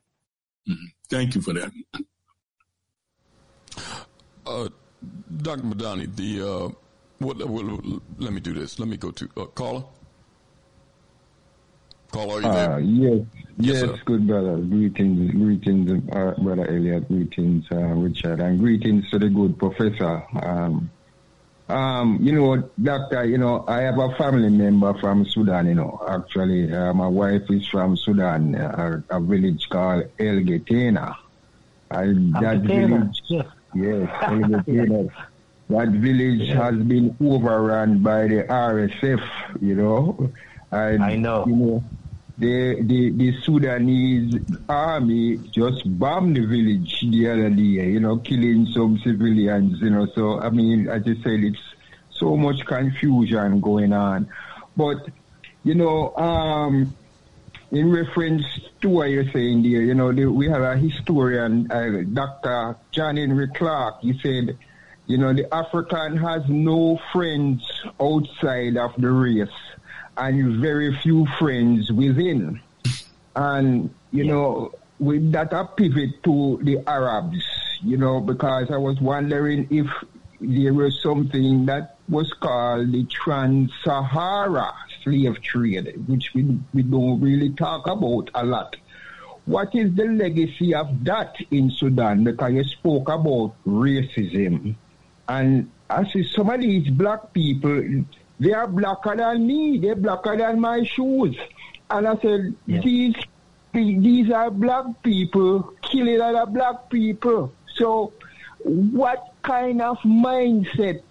Mm-hmm. Thank you for that. Uh, Dr. Medani, the uh, what, what, let me do this. Let me go to uh, caller. Caller, are you there? Uh, yes, yes, yes good brother. Greetings, greetings, uh, brother Elliott. Greetings, uh, Richard, and greetings to the good professor. Um, um, you know, doctor, you know, I have a family member from Sudan, you know, actually, uh, my wife is from Sudan, uh, a village called El Getena. that village, yes, yes that village has been overrun by the RSF, you know. And, I know. You know the, the, the Sudanese army just bombed the village the other day, you know, killing some civilians, you know. So, I mean, as I said, it's so much confusion going on. But, you know, um, in reference to what you're saying there, you know, the, we have a historian, uh, Dr. John Henrik Clarke. He said, you know, the African has no friends outside of the race and very few friends within. And, you yeah. know, with that a pivot to the Arabs, you know, because I was wondering if there was something that was called the Trans-Sahara slave trade, which we, we don't really talk about a lot. What is the legacy of that in Sudan? Because you spoke about racism. And I see some of these black people, they are blacker than me. They're blacker than my shoes. And I said, these these are black people killing other black people. So, what kind of mindset?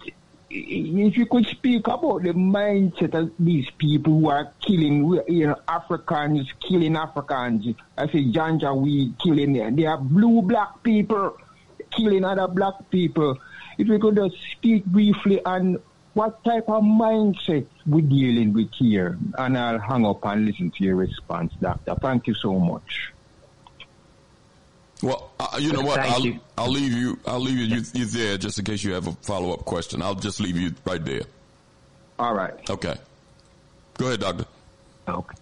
If you could speak about the mindset of these people who are killing, you know, Africans, killing Africans. I say Janjaweed killing them. They are blue black people killing other black people. If you could just speak briefly on what type of mindset we're dealing with here. And I'll hang up and listen to your response, Doctor. Thank you so much. Well, uh, you know what? I'll, I'll, leave you. I'll leave you, you, you there just in case you have a follow up question. I'll just leave you right there. All right. Okay. Go ahead, doctor. Okay.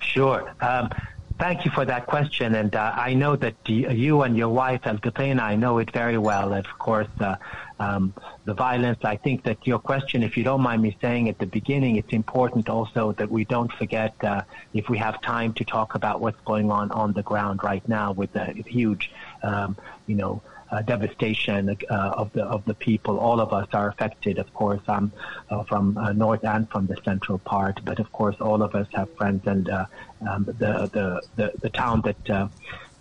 Sure. Um, thank you for that question, and uh, I know that you and your wife, El I know it very well. Of course, uh, um, the violence. I think that your question, if you don't mind me saying at the beginning, it's important also that we don't forget, uh, if we have time to talk about what's going on on the ground right now with the huge, um, you know, uh, devastation uh, of the of the people. All of us are affected, of course, um, uh, from uh, north and from the central part. But of course, all of us have friends, and uh, um, the, the the the town that uh,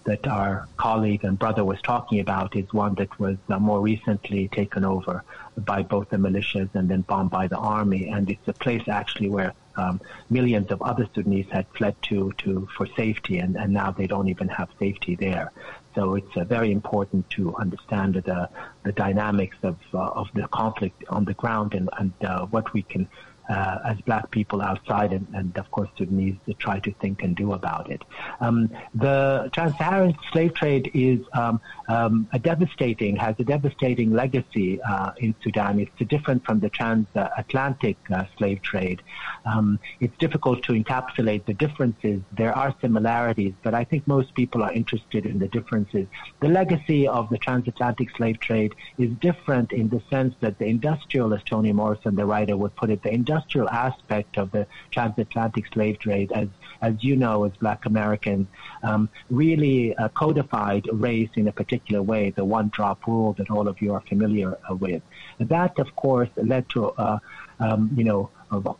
that our colleague and brother was talking about is one that was more recently taken over by both the militias and then bombed by the army. And it's a place actually where um, millions of other Sudanese had fled to, to for safety, and, and now they don't even have safety there. So it's uh, very important to understand the, the dynamics of, uh, of the conflict on the ground and, and uh, what we can uh, as black people outside and, and, of course Sudanese to try to think and do about it. Um, the trans-Saharan slave trade is um, um, a devastating, has a devastating legacy uh, in Sudan. It's different from the transatlantic uh, slave trade. Um, it's difficult to encapsulate the differences. There are similarities, but I think most people are interested in the differences. The legacy of the transatlantic slave trade is different in the sense that the industrialist Toni Morrison, the writer, would put it, the industrial aspect of the transatlantic slave trade, as as you know, as Black Americans, um, really uh, codified race in a particular way, the one-drop rule that all of you are familiar uh, with. That, of course, led to, uh, um, you know,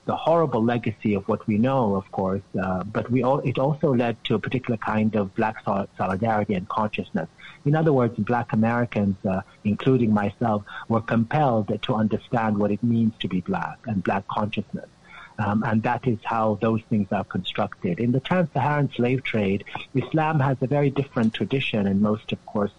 the horrible legacy of what we know, of course, uh, but we all, it also led to a particular kind of black solidarity and consciousness. In other words, black Americans, uh, including myself, were compelled to understand what it means to be black and black consciousness. Um, and that is how those things are constructed. In the trans-Saharan slave trade, Islam has a very different tradition, and most, of course,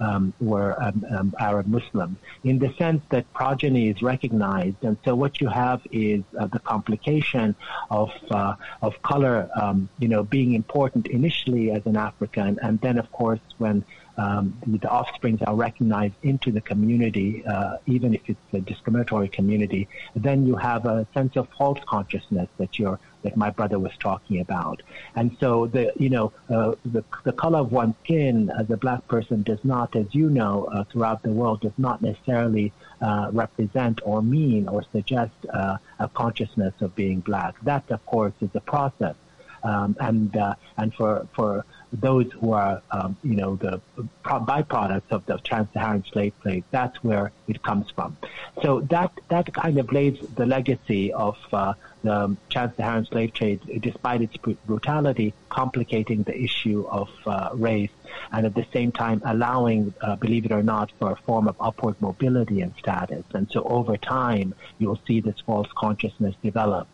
um, were um, um, Arab Muslims, in the sense that progeny is recognized, and so what you have is uh, the complication of uh, of color, um, you know, being important initially as an African, and then of course when um, the, the offsprings are recognized into the community, uh, even if it's a discriminatory community, then you have a sense of false consciousness that you're that my brother was talking about. And so the you know uh, the the color of one's skin as a black person does not, as you know, uh, throughout the world, does not necessarily uh, represent or mean or suggest uh, a consciousness of being black. That, of course, is a process. Um, and uh, and for for those who are, um, you know, the byproducts of the trans-Saharan slave trade. That's where it comes from. So that that kind of lays the legacy of uh, the trans-Saharan slave trade, despite its brutality, complicating the issue of uh, race and at the same time allowing, uh, believe it or not, for a form of upward mobility and status. And so over time, you'll see this false consciousness develop.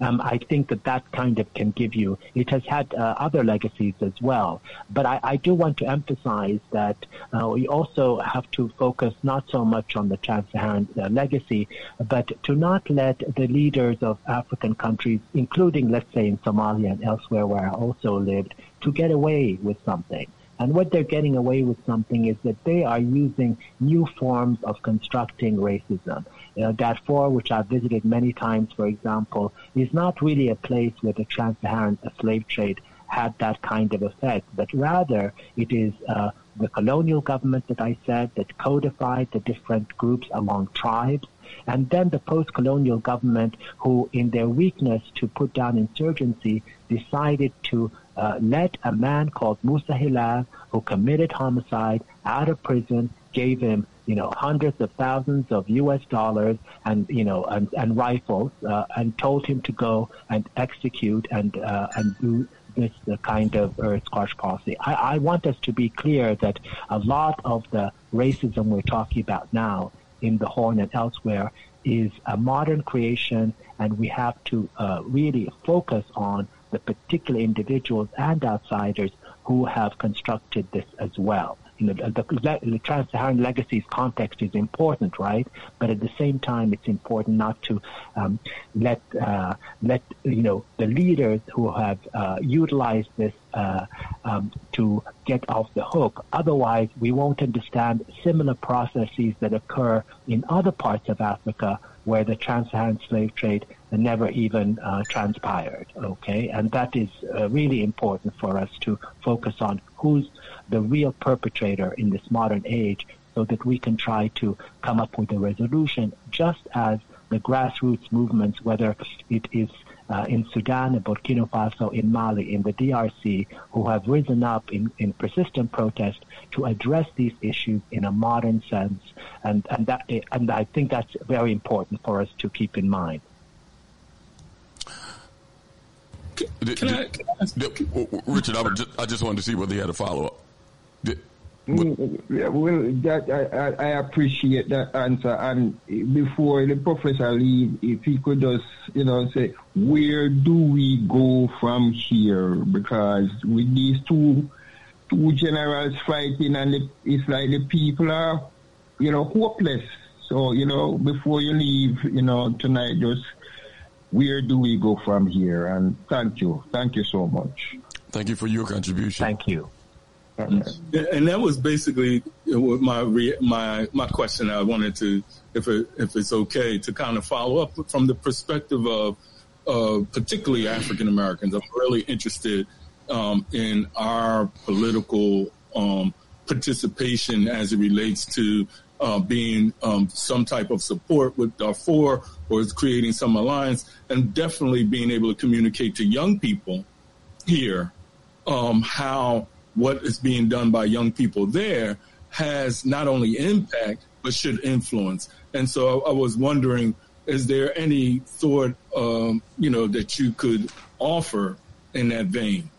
Um, I think that that kind of can give you, it has had uh, other legacies as well. But I, I do want to emphasize that uh, we also have to focus not so much on the trans-Saharan uh, legacy, but to not let the leaders of African countries, including, let's say, in Somalia and elsewhere where I also lived, to get away with something. And what they're getting away with something is that they are using new forms of constructing racism. You know, Darfur, which I've visited many times, for example, is not really a place where the trans-Saharan slave trade had that kind of effect, but rather it is uh, the colonial government that I said that codified the different groups among tribes, and then the post-colonial government who, in their weakness to put down insurgency, decided to uh, let a man called Musa Hilal, who committed homicide, out of prison, gave him you know, hundreds of thousands of U.S. dollars and, you know, and, and rifles, uh, and told him to go and execute and, uh, and do this kind of earth squash policy. I, I want us to be clear that a lot of the racism we're talking about now in the Horn and elsewhere is a modern creation, and we have to uh, really focus on the particular individuals and outsiders who have constructed this as well you know, the, the trans-Saharan legacies context is important, right? But at the same time, it's important not to um, let uh, let you know the leaders who have uh, utilized this uh, um, to get off the hook. Otherwise, we won't understand similar processes that occur in other parts of Africa where the trans-Saharan slave trade never even uh, transpired. Okay, and that is uh, really important for us to focus on who's the real perpetrator in this modern age so that we can try to come up with a resolution just as the grassroots movements, whether it is uh, in Sudan, in Burkina Faso, in Mali, in the DRC, who have risen up in, in persistent protest to address these issues in a modern sense. And, and, that, and I think that's very important for us to keep in mind. Can I, can I Richard, I, just, I just wanted to see whether he had a follow up. Mm, well, that I, I, appreciate that answer. And before the professor leave, if he could just, you know, say, where do we go from here? Because with these two two generals fighting, and the, it's like the people are, you know, hopeless. So, you know, before you leave, you know, tonight, just where do we go from here? And thank you, thank you so much. Thank you for your contribution. Thank you. And that was basically my my my question. I wanted to, if it, if it's okay, to kind of follow up from the perspective of uh, particularly African Americans. I'm really interested um, in our political um, participation as it relates to uh, being um, some type of support with Darfur or is creating some alliance, and definitely being able to communicate to young people here um, how what is being done by young people there has not only impact but should influence. And so I, I was wondering, is there any thought, um, you know, that you could offer in that vein?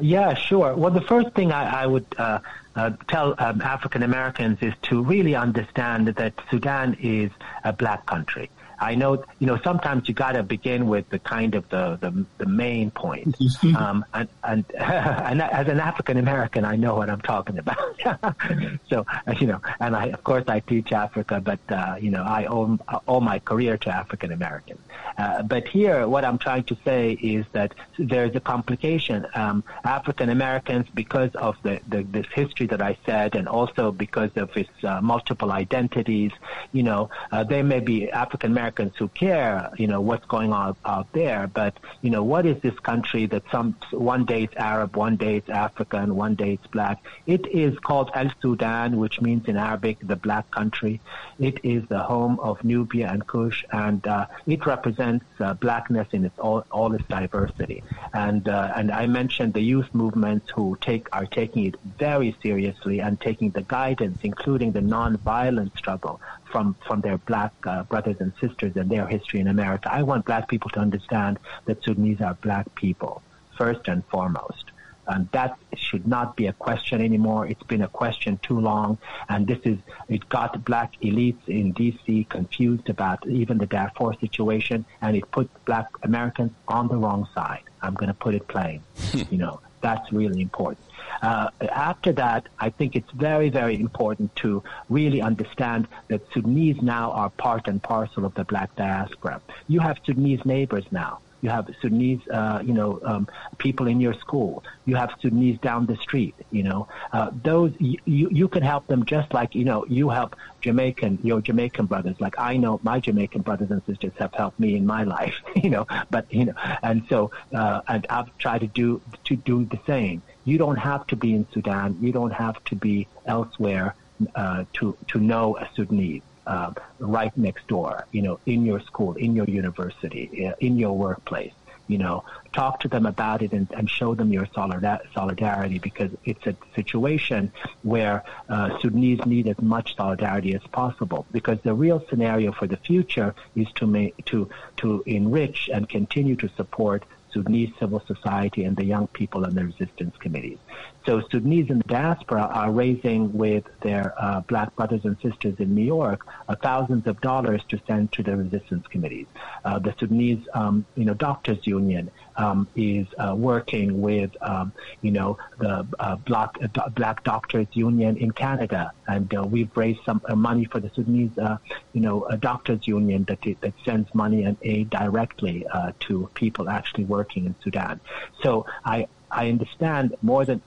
Yeah, sure. Well, the first thing I, I would uh, uh, tell um, African Americans is to really understand that Sudan is a black country. I know, you know, sometimes you got to begin with the kind of the, the, the main point. um, and, and, and as an African American, I know what I'm talking about. so, you know, and I, of course I teach Africa, but, uh, you know, I owe, owe my career to African Americans. Uh, but here, what I'm trying to say is that there's a complication. Um, African Americans, because of the, the, this history that I said, and also because of its uh, multiple identities, you know, uh, they may be African American Americans who care, you know, what's going on out there. But, you know, what is this country that some, one day it's Arab, one day it's African, one day it's black? It is called El Sudan, which means in Arabic, the black country. It is the home of Nubia and Kush, and uh, it represents uh, blackness in its all, all its diversity. And, uh, and I mentioned the youth movements who take, are taking it very seriously and taking the guidance, including the non-violent struggle from, from their black uh, brothers and sisters and their history in America. I want black people to understand that Sudanese are black people, first and foremost. And that should not be a question anymore. It's been a question too long. And this is, it got black elites in D.C. confused about even the Darfur situation, and it put black Americans on the wrong side. I'm going to put it plain. you know, that's really important. Uh, after that, I think it's very, very important to really understand that Sudanese now are part and parcel of the black diaspora. You have Sudanese neighbors now. You have Sudanese, uh, you know, um, people in your school. You have Sudanese down the street. You know, uh, those you, you can help them just like you know you help Jamaican your Jamaican brothers. Like I know my Jamaican brothers and sisters have helped me in my life. You know, but you know, and so uh, and I've tried to do to do the same. You don't have to be in Sudan. You don't have to be elsewhere uh, to to know a Sudanese uh, right next door, you know, in your school, in your university, uh, in your workplace. You know, talk to them about it and, and show them your solidarity because it's a situation where uh, Sudanese need as much solidarity as possible. Because the real scenario for the future is to make to to enrich and continue to support Sudanese civil society and the young people and the resistance committees. So Sudanese in the diaspora are raising with their uh, black brothers and sisters in New York uh, thousands of dollars to send to the resistance committees. Uh, the Sudanese, um, you know, doctors union um, is uh, working with, um, you know, the uh, black uh, black doctors union in Canada, and we've raised some money for the Sudanese, you know, doctors union that that sends money and aid directly to people actually working in Sudan. So I I understand more than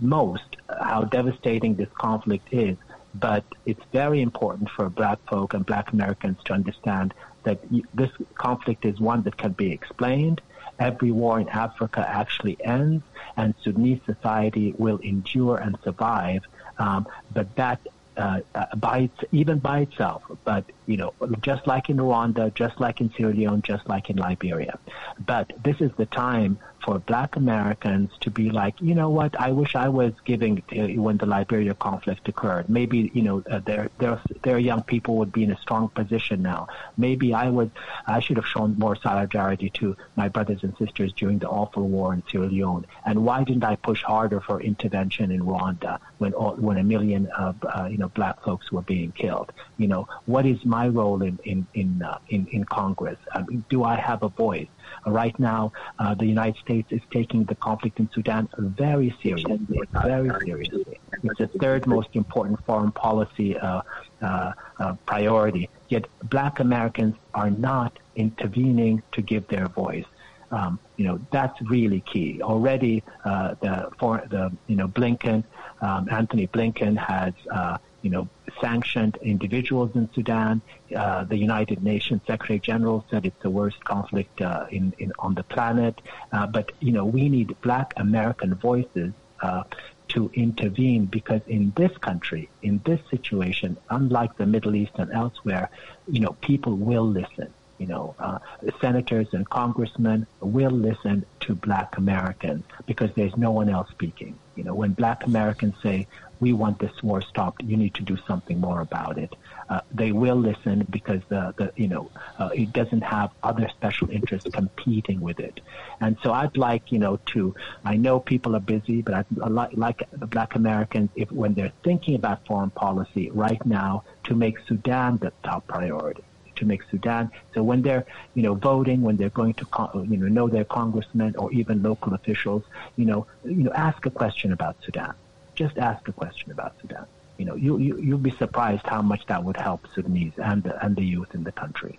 most how devastating this conflict is, but it's very important for black folk and black Americans to understand that this conflict is one that can be explained. Every war in Africa actually ends, and Sudanese society will endure and survive. Um, but that uh, uh, by even by itself, but you know, just like in Rwanda, just like in Sierra Leone, just like in Liberia. But this is the time for Black Americans to be like, you know what? I wish I was giving uh, when the Liberia conflict occurred. Maybe you know, uh, their their their young people would be in a strong position now. Maybe I would, I should have shown more solidarity to my brothers and sisters during the awful war in Sierra Leone. And why didn't I push harder for intervention in Rwanda when all, when a million of uh, you know black folks were being killed? You know, what is my role in in in uh, in, in Congress? I mean, do I have a voice? Right now, uh, the United States is taking the conflict in Sudan very seriously, very seriously. It's the third most important foreign policy uh, uh, uh, priority. Yet, Black Americans are not intervening to give their voice. Um, you know that's really key. Already, uh, the for the you know Blinken, um, Antony Blinken has uh, you know, sanctioned individuals in Sudan. Uh, the United Nations Secretary General said it's the worst conflict uh, in, in, on the planet. Uh, but you know, we need Black American voices uh, to intervene because in this country, in this situation, unlike the Middle East and elsewhere, you know, people will listen. You know, uh, senators and congressmen will listen to Black Americans because there's no one else speaking. You know, when Black Americans say, we want this war stopped. You need to do something more about it. Uh, they will listen because the, the you know uh, it doesn't have other special interests competing with it. And so I'd like you know to I know people are busy, but I'd like, like Black Americans if when they're thinking about foreign policy right now to make Sudan the top priority to make Sudan. So when they're, you know, voting, when they're going to, con- you know, know their congressmen or even local officials, you know, you know, ask a question about Sudan just ask a question about Sudan. You know, you, you, you'll be surprised how much that would help Sudanese and the, and the youth in the country.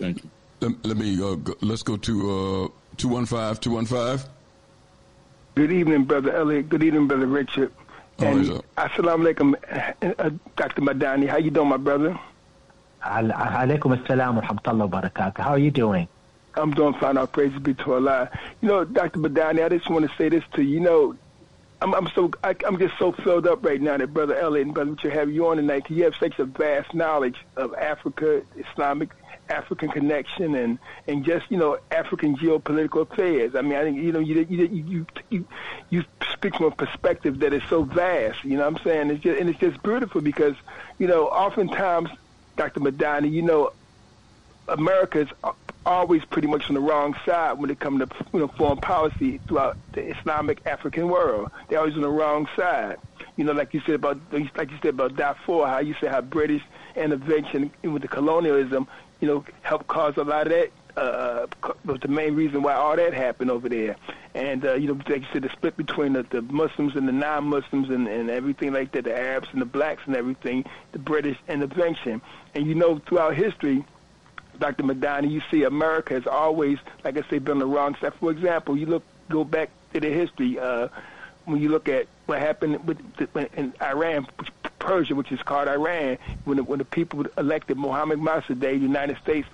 Thank you. Let, let me, uh, go, let's go to uh, 215, 215. Good evening, Brother Elliott. Good evening, Brother Richard. And assalamu alaikum, uh, Dr. Medani. How you doing, my brother? Alaikum assalam wa rahmatullahi wa barakatuh. How are you doing? I'm doing fine. Our praise be to Allah. You know, Dr. Medani, I just want to say this to you. You know, I'm, I'm so I, I'm just so filled up right now that Brother Elliott and Brother Richard have you on tonight. Cause you have such a vast knowledge of Africa, Islamic African connection, and and just you know African geopolitical affairs. I mean, I think you know you you you you, you speak from a perspective that is so vast. You know what I'm saying? It's just and it's just beautiful because you know oftentimes, Dr. Medani, you know, America is always pretty much on the wrong side when it comes to you know foreign policy throughout the Islamic African world. They're always on the wrong side. You know, like you said about like you said about Darfur, how you said how British intervention with the colonialism, you know, helped cause a lot of that. Uh, was the main reason why all that happened over there, and uh, you know, like you said, the split between the, the Muslims and the non-Muslims and, and everything like that, the Arabs and the blacks and everything, the British intervention, and you know, throughout history, Dr. Medani, you see America has always, like I say, been the wrong side. For example, you look go back to the history. Uh, when you look at what happened with the, in Iran, Persia, which is called Iran, when the, when the people elected Mohammed Mossadegh, the United States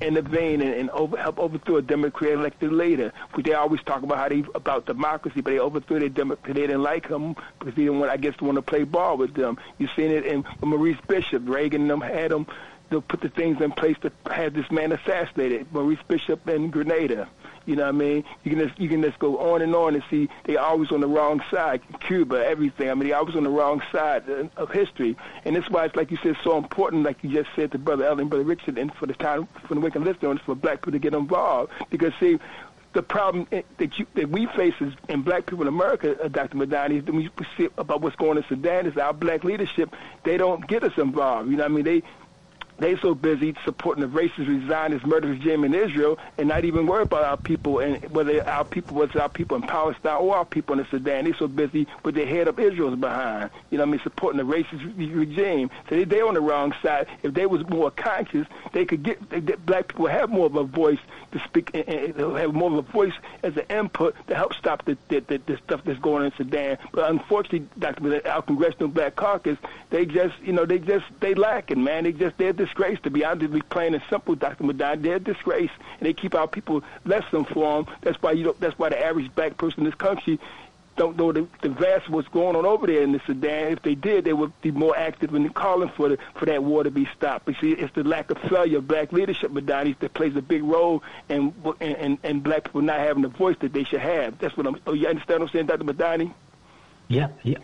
intervene and, and over, help overthrow a democratic elected leader. They always talk about how they about democracy, but they overthrew their democracy. They didn't like him because they didn't want, I guess, want to play ball with them. You've seen it in Maurice Bishop. Reagan and them had him to put the things in place to have this man assassinated. Maurice Bishop in Grenada. You know what I mean? You can just you can just go on and on and see they always on the wrong side. Cuba, everything. I mean, they always on the wrong side of history, and that's why it's like you said, so important. Like you just said to Brother Elliott, Brother Richard, and for the time for the Wicked listeners, for black people to get involved because see the problem that you that we face is in black people in America, uh, Dr. Medani, is we see about what's going on in Sudan is our black leadership. They don't get us involved. You know what I mean? They they so busy supporting the racist, Zionist murderous regime in Israel and not even worry about our people and whether our people, whether our people in Palestine or our people in the Sudan. They so busy with the head of Israel's behind. You know what I mean? Supporting the racist regime. So they, they're on the wrong side. If they was more conscious, they could get, they, black people have more of a voice to speak and, and have more of a voice as an input to help stop the, the, the, the stuff that's going on in Sudan. But unfortunately, Dr. Our Congressional Black Caucus, they just, you know, they just, they lacking, man. They just, they're disgrace. To be honest, be plain and simple, Dr. Medani, they're a disgrace, and they keep our people less informed. That's why you. Don't, that's why the average black person in this country don't know the, the vast what's going on over there in the Sudan. If they did, they would be more active in calling for the, for that war to be stopped. You see, it's the lack of failure of black leadership, Medani, that plays a big role in, in, in black people not having the voice that they should have. That's what I'm. Oh, you understand what I'm saying, Dr. Medani? Yeah, yeah.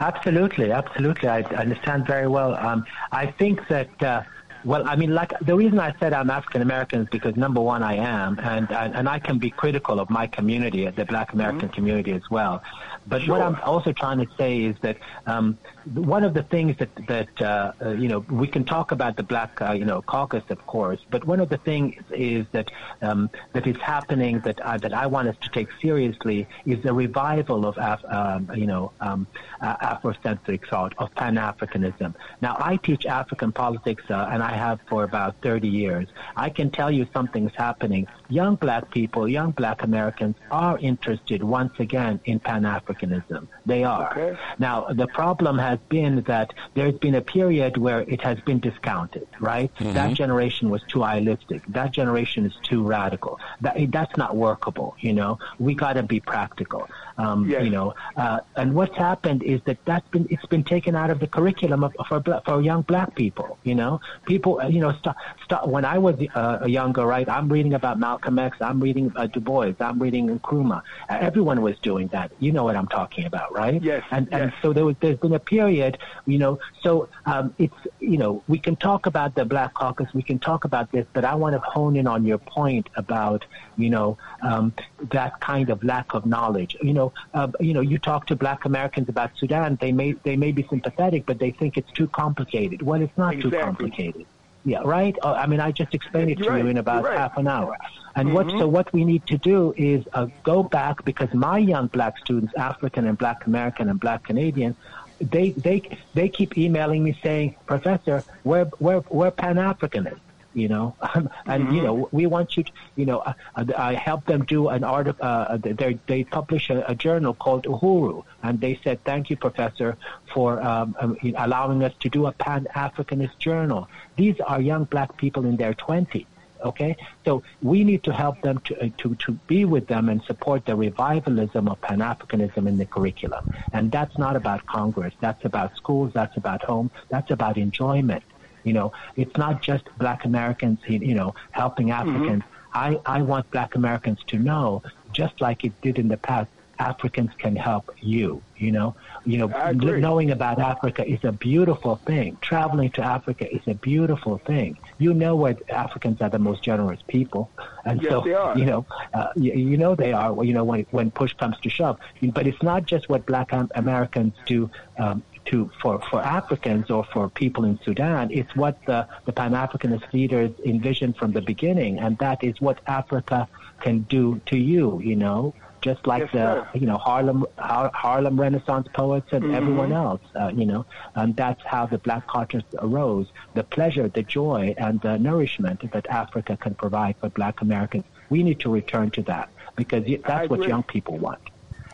Absolutely, absolutely. I understand very well. Um, I think that. Uh, well, I mean, like the reason I said I'm African American is because number one, I am, and, and and I can be critical of my community, the Black American mm-hmm. community as well. But sure. what I'm also trying to say is that um, one of the things that that uh, uh, you know we can talk about the Black uh, you know caucus, of course, but one of the things is that um, that is happening that uh, that I want us to take seriously is the revival of Af- um, you know um, uh, Afrocentric thought of Pan Africanism. Now, I teach African politics, uh, and I have for about 30 years. I can tell you something's happening. Young Black people, young Black Americans are interested once again in Pan Africanism. Africanism. They are. Okay. Now, the problem has been that there's been a period where it has been discounted, right? Mm-hmm. That generation was too idealistic. That generation is too radical. That, that's not workable, you know? We got to be practical. Um, yes. You know, uh, and what's happened is that that's been it's been taken out of the curriculum of, for for young black people. You know, people. Uh, you know, st- st- when I was uh, younger, right? I'm reading about Malcolm X. I'm reading uh, Du Bois. I'm reading Nkrumah. Uh, everyone was doing that. You know what I'm talking about, right? Yes. And yes. and so there was there's been a period. You know, so um, it's you know we can talk about the Black Caucus. We can talk about this, but I want to hone in on your point about you know um, that kind of lack of knowledge. You know know, uh, you know, you talk to Black Americans about Sudan, they may they may be sympathetic, but they think it's too complicated. Well, it's not exactly. too complicated. Yeah, right. Uh, I mean, I just explained it to right. you in about right. half an hour. And mm-hmm. what so what we need to do is uh, go back because my young black students, African and Black American and Black Canadian, they they they keep emailing me saying, Professor, we're we're we're Pan Africanists you know, and mm-hmm. you know we want you to, you know, I, I helped them do an article. Uh, they they publish a, a, journal called Uhuru, and they said thank you, Professor, for um, um, allowing us to do a Pan Africanist journal. These are young black people in their twenties. Okay, so we need to help them to, uh, to, to be with them and support the revivalism of Pan Africanism in the curriculum. And that's not about Congress. That's about schools. That's about home. That's about enjoyment. You know, it's not just Black Americans, you know, helping mm-hmm. Africans. Mm-hmm. I, I want Black Americans to know, just like it did in the past, Africans can help you. You know, you know, knowing about Africa is a beautiful thing. Traveling to Africa is a beautiful thing. You know where Africans are the most generous people, and yes, so you know, uh, you, you, know they are. You know, when when push comes to shove. But it's not just what Black Americans do um, to for, for Africans or for people in Sudan. It's what the, the Pan Africanist leaders envisioned from the beginning, and that is what Africa can do to you, you know, just like Yes, the sir. you know Harlem Har- Harlem Renaissance poets and Mhm. everyone else. Uh, you know, and that's how the black culture arose. The pleasure, the joy, and the nourishment that Africa can provide for Black Americans. We need to return to that because that's what agree. young people want.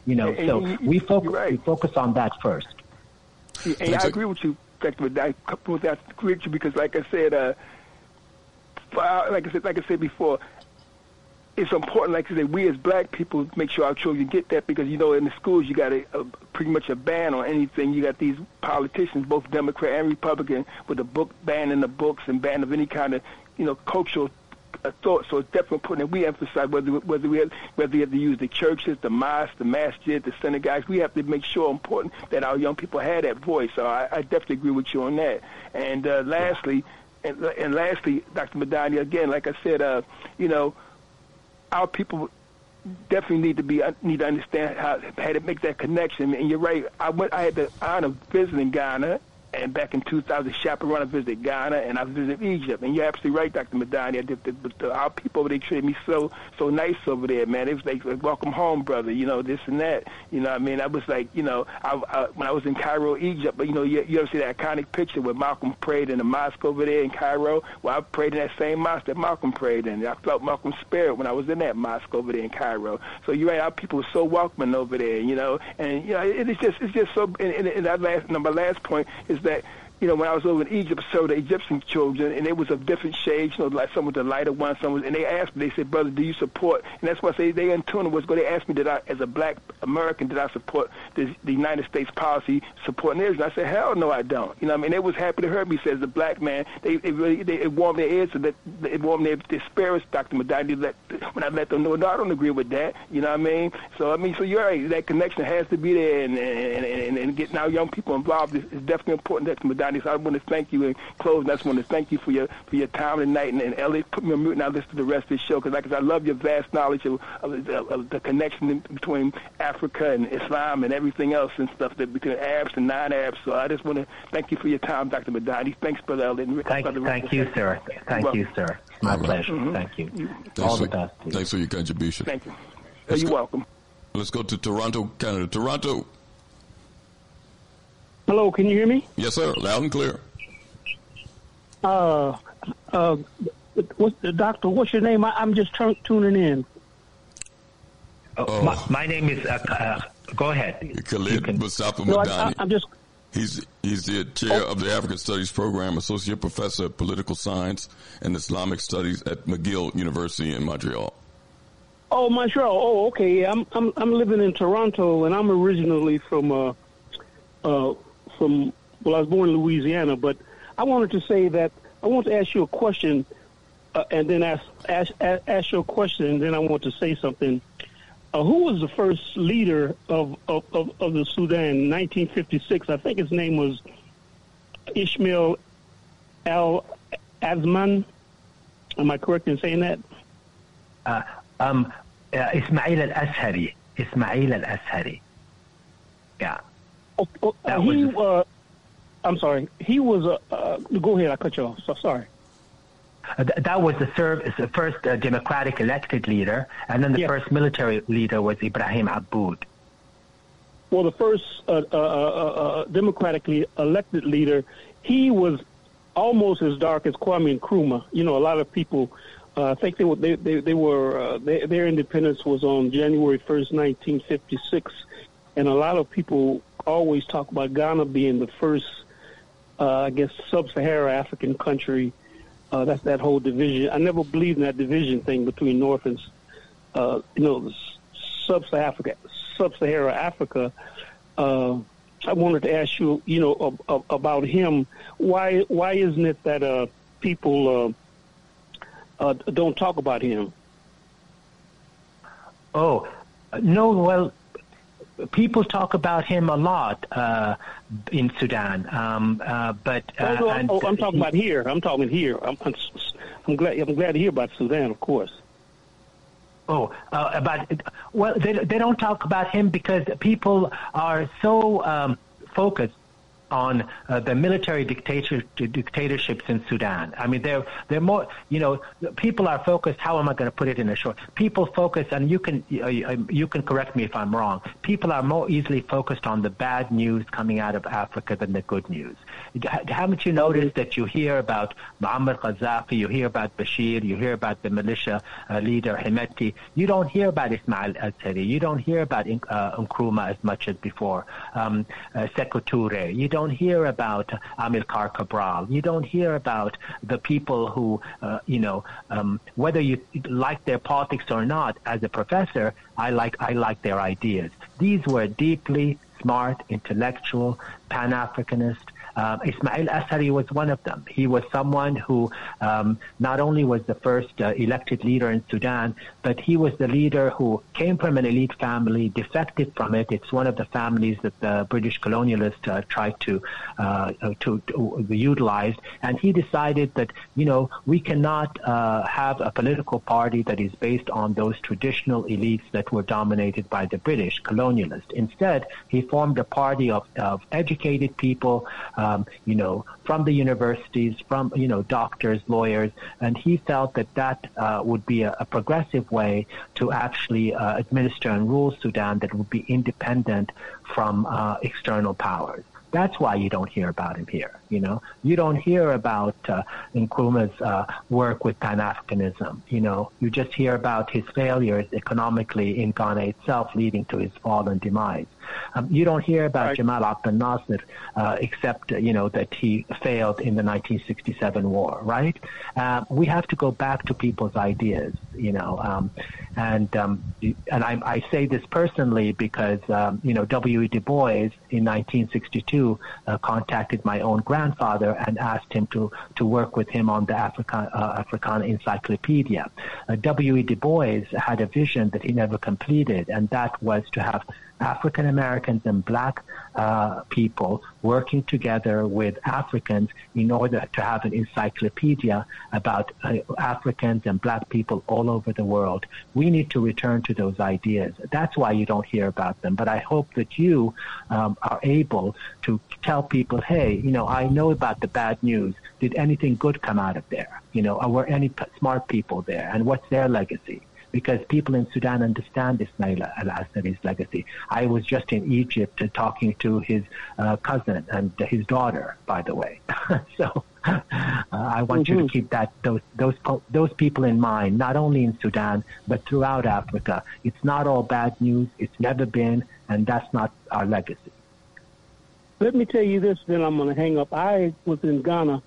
You know, so we focus we focus on that first. And I agree with you, Dr. With that, with that agree with you because, like I said, uh, like I said, like I said before, it's important, like I said, we as black people make sure our children get that because you know in the schools you got a, a pretty much a ban on anything. You got these politicians, both Democrat and Republican, with a book ban in the books and ban of any kind of you know cultural uh, thought. So it's definitely important that we emphasize whether whether we have, whether we have to use the churches, the mosques, the masjid, the synagogues. We have to make sure important that our young people have that voice. So I, I definitely agree with you on that. And uh, lastly, and, and lastly, Dr. Medani, again, like I said, uh, you know, our people definitely need to be need to understand how how to make that connection. And you're right. I went. I had the honor of visiting Ghana. And back in 2000, chaperone, I visited Ghana and I visited Egypt. And you're absolutely right, Dr. Medani. I did the, the, our people over there treated me so so nice over there, man. It was like, like welcome home, brother. You know this and that. You know, what I mean, I was like, you know, I, I, when I was in Cairo, Egypt. But you know, you, you ever see that iconic picture where Malcolm prayed in the mosque over there in Cairo? Well, I prayed in that same mosque that Malcolm prayed in. I felt Malcolm's spirit when I was in that mosque over there in Cairo. So you're right, our people are so welcoming over there. You know, and you know, it, it's just it's just so. And, and, and that last, and my last point is that you know, when I was over in Egypt, so the Egyptian children, and it was of different shades, you know, like some with the lighter ones, some was, and they asked me, they said, brother, do you support, and that's why I say they in tune was going, they asked me, did I, as a black American, did I support the, the United States policy supporting Israel? I said, hell no, I don't. You know, I mean, they was happy to hear me, says the black man, they, they really, they, it warmed their ears, and that, it warmed their, their spirits, Dr. Medani, let, when I let them know, no, I don't agree with that, you know what I mean? So, I mean, so you're right, that connection has to be there, and, and, and, and getting our young people involved is, is definitely important, Dr. Medani, so I want to thank you in closing. I just want to thank you for your for your time tonight. And, and Elliott, put me on mute and I'll listen to the rest of the show because I said, I love your vast knowledge of, of, the, of the connection between Africa and Islam and everything else and stuff that between Arabs and non-Arabs. So I just want to thank you for your time, Dr. Medani. Thanks, Brother Elliott. and Thank, Brother thank you, sir. Thank You're you, sir. My pleasure. Mhm. Thank you. Thanks All for, the best. to you. thanks for your contribution. Thank you. Let's You're go- welcome. Let's go to Toronto, Canada. Toronto. Hello, can you hear me? Yes, sir. Loud and clear. Uh, uh, what, doctor, what's your name? I, I'm just turn, tuning in. Oh, my, my name is. Uh, uh, go ahead. Khalid Mustafa No, I, I, I'm just. He's he's the chair of the African Studies Program, associate professor of political science and Islamic studies at McGill University in Montreal. Oh, Montreal. Oh, okay. I'm I'm I'm living in Toronto, and I'm originally from uh, uh, from well, I was born in Louisiana, but I wanted to say that I want to ask you a question, uh, and then ask ask ask you a question, and then I want to say something. Uh, who was the first leader of, of, of, of the Sudan in 1956? I think his name was Ishmael Al Azman. Am I correct in saying that? Uh, um, uh, Ismail al-Azhari. Ismail al-Azhari. Yeah. Oh, oh, uh, he, was- uh, I'm sorry. He was a. Uh, go ahead. I cut you off. So sorry. Uh, th- that was the, serv- the first uh, democratic elected leader, and then the first military leader was Ibrahim Abboud. Well, the first uh, uh, uh, uh, democratically elected leader, he was almost as dark as Kwame Nkrumah. You know, a lot of people uh, think they were they they, they were uh, they, their independence was on January first, nineteen fifty six, and a lot of people always talk about Ghana being the first, uh, I guess, sub-Sahara African country. Uh, that's that whole division. I never believed in that division thing between North and uh, you know sub-Sahara Africa. Sub-Sahara Africa. Uh, I wanted to ask you, you know, ab- ab- about him. Why why isn't it that uh, people uh, don't talk about him? Oh, no, well, people talk about him a lot uh, in Sudan, um, uh, but uh, oh, no, and- oh, I'm talking about here. I'm talking here. I'm, I'm, I'm glad. I'm glad to hear about Sudan, of course. Oh, uh, about well, they they don't talk about him because people are so um, focused on uh, the military dictator, dictatorships in Sudan. I mean, they're they're more. You know, people are focused. How am I going to put it in a short? People focus, and you can uh, you can correct me if I'm wrong. People are more easily focused on the bad news coming out of Africa than the good news. Haven't you noticed that you hear about Muammar Gaddafi, you hear about Bashir, you hear about the militia uh, leader Hemeti. You don't hear about Ismail al-Azhari. You don't hear about uh, Nkrumah as much as before. Um, uh. You don't hear about Amilcar Cabral. You don't hear about the people who, uh, you know, um, whether you like their politics or not. As a professor, I like I like their ideas. These were deeply smart, intellectual, Pan-Africanist uh, Ismail Azhari was one of them. He was someone who um, not only was the first uh, elected leader in Sudan, but he was the leader who came from an elite family, defected from it. It's one of the families that the British colonialists uh, tried to, uh, to, to utilize, and he decided that you know we cannot uh, have a political party that is based on those traditional elites that were dominated by the British colonialists. Instead, he formed a party of, of educated people um, you know, from the universities, from, you know, doctors, lawyers, and he felt that that uh, would be a, a, progressive way to actually uh, administer and rule Sudan that would be independent from uh, external powers. That's why you don't hear about him here. You know, you don't hear about uh, Nkrumah's uh, work with Pan Africanism. You know, you just hear about his failures economically in Ghana itself, leading to his fall and demise. Um, you don't hear about right. Jamal Abdel Nasser uh, except, uh, you know, that he failed in the 1967 war, right? Uh, we have to go back to people's ideas, you know, um, and um, and I, I say this personally because, um, you know, W.E. Du Bois in 1962 uh, contacted my own grandfather and asked him to, to work with him on the African, uh, Africana Encyclopedia. Uh, W.E. Du Bois had a vision that he never completed, and that was to have African Americans and black uh, people working together with Africans in order to have an encyclopedia about uh, Africans and black people all over the world. We need to return to those ideas. That's why you don't hear about them. But I hope that you um, are able to tell people, hey, you know, I know about the bad news. Did anything good come out of there? You know, were any p- smart people there? And what's their legacy? Because people in Sudan understand Ismail al-Azhari's legacy. I was just in Egypt talking to his uh, cousin and his daughter, by the way. so uh, I want mm-hmm. you to mm-hmm. keep that those those those people in mind, not only in Sudan but throughout Africa. It's not all bad news. It's never been, and that's not our legacy. Let me tell you this, then I'm going to hang up. I was in Ghana,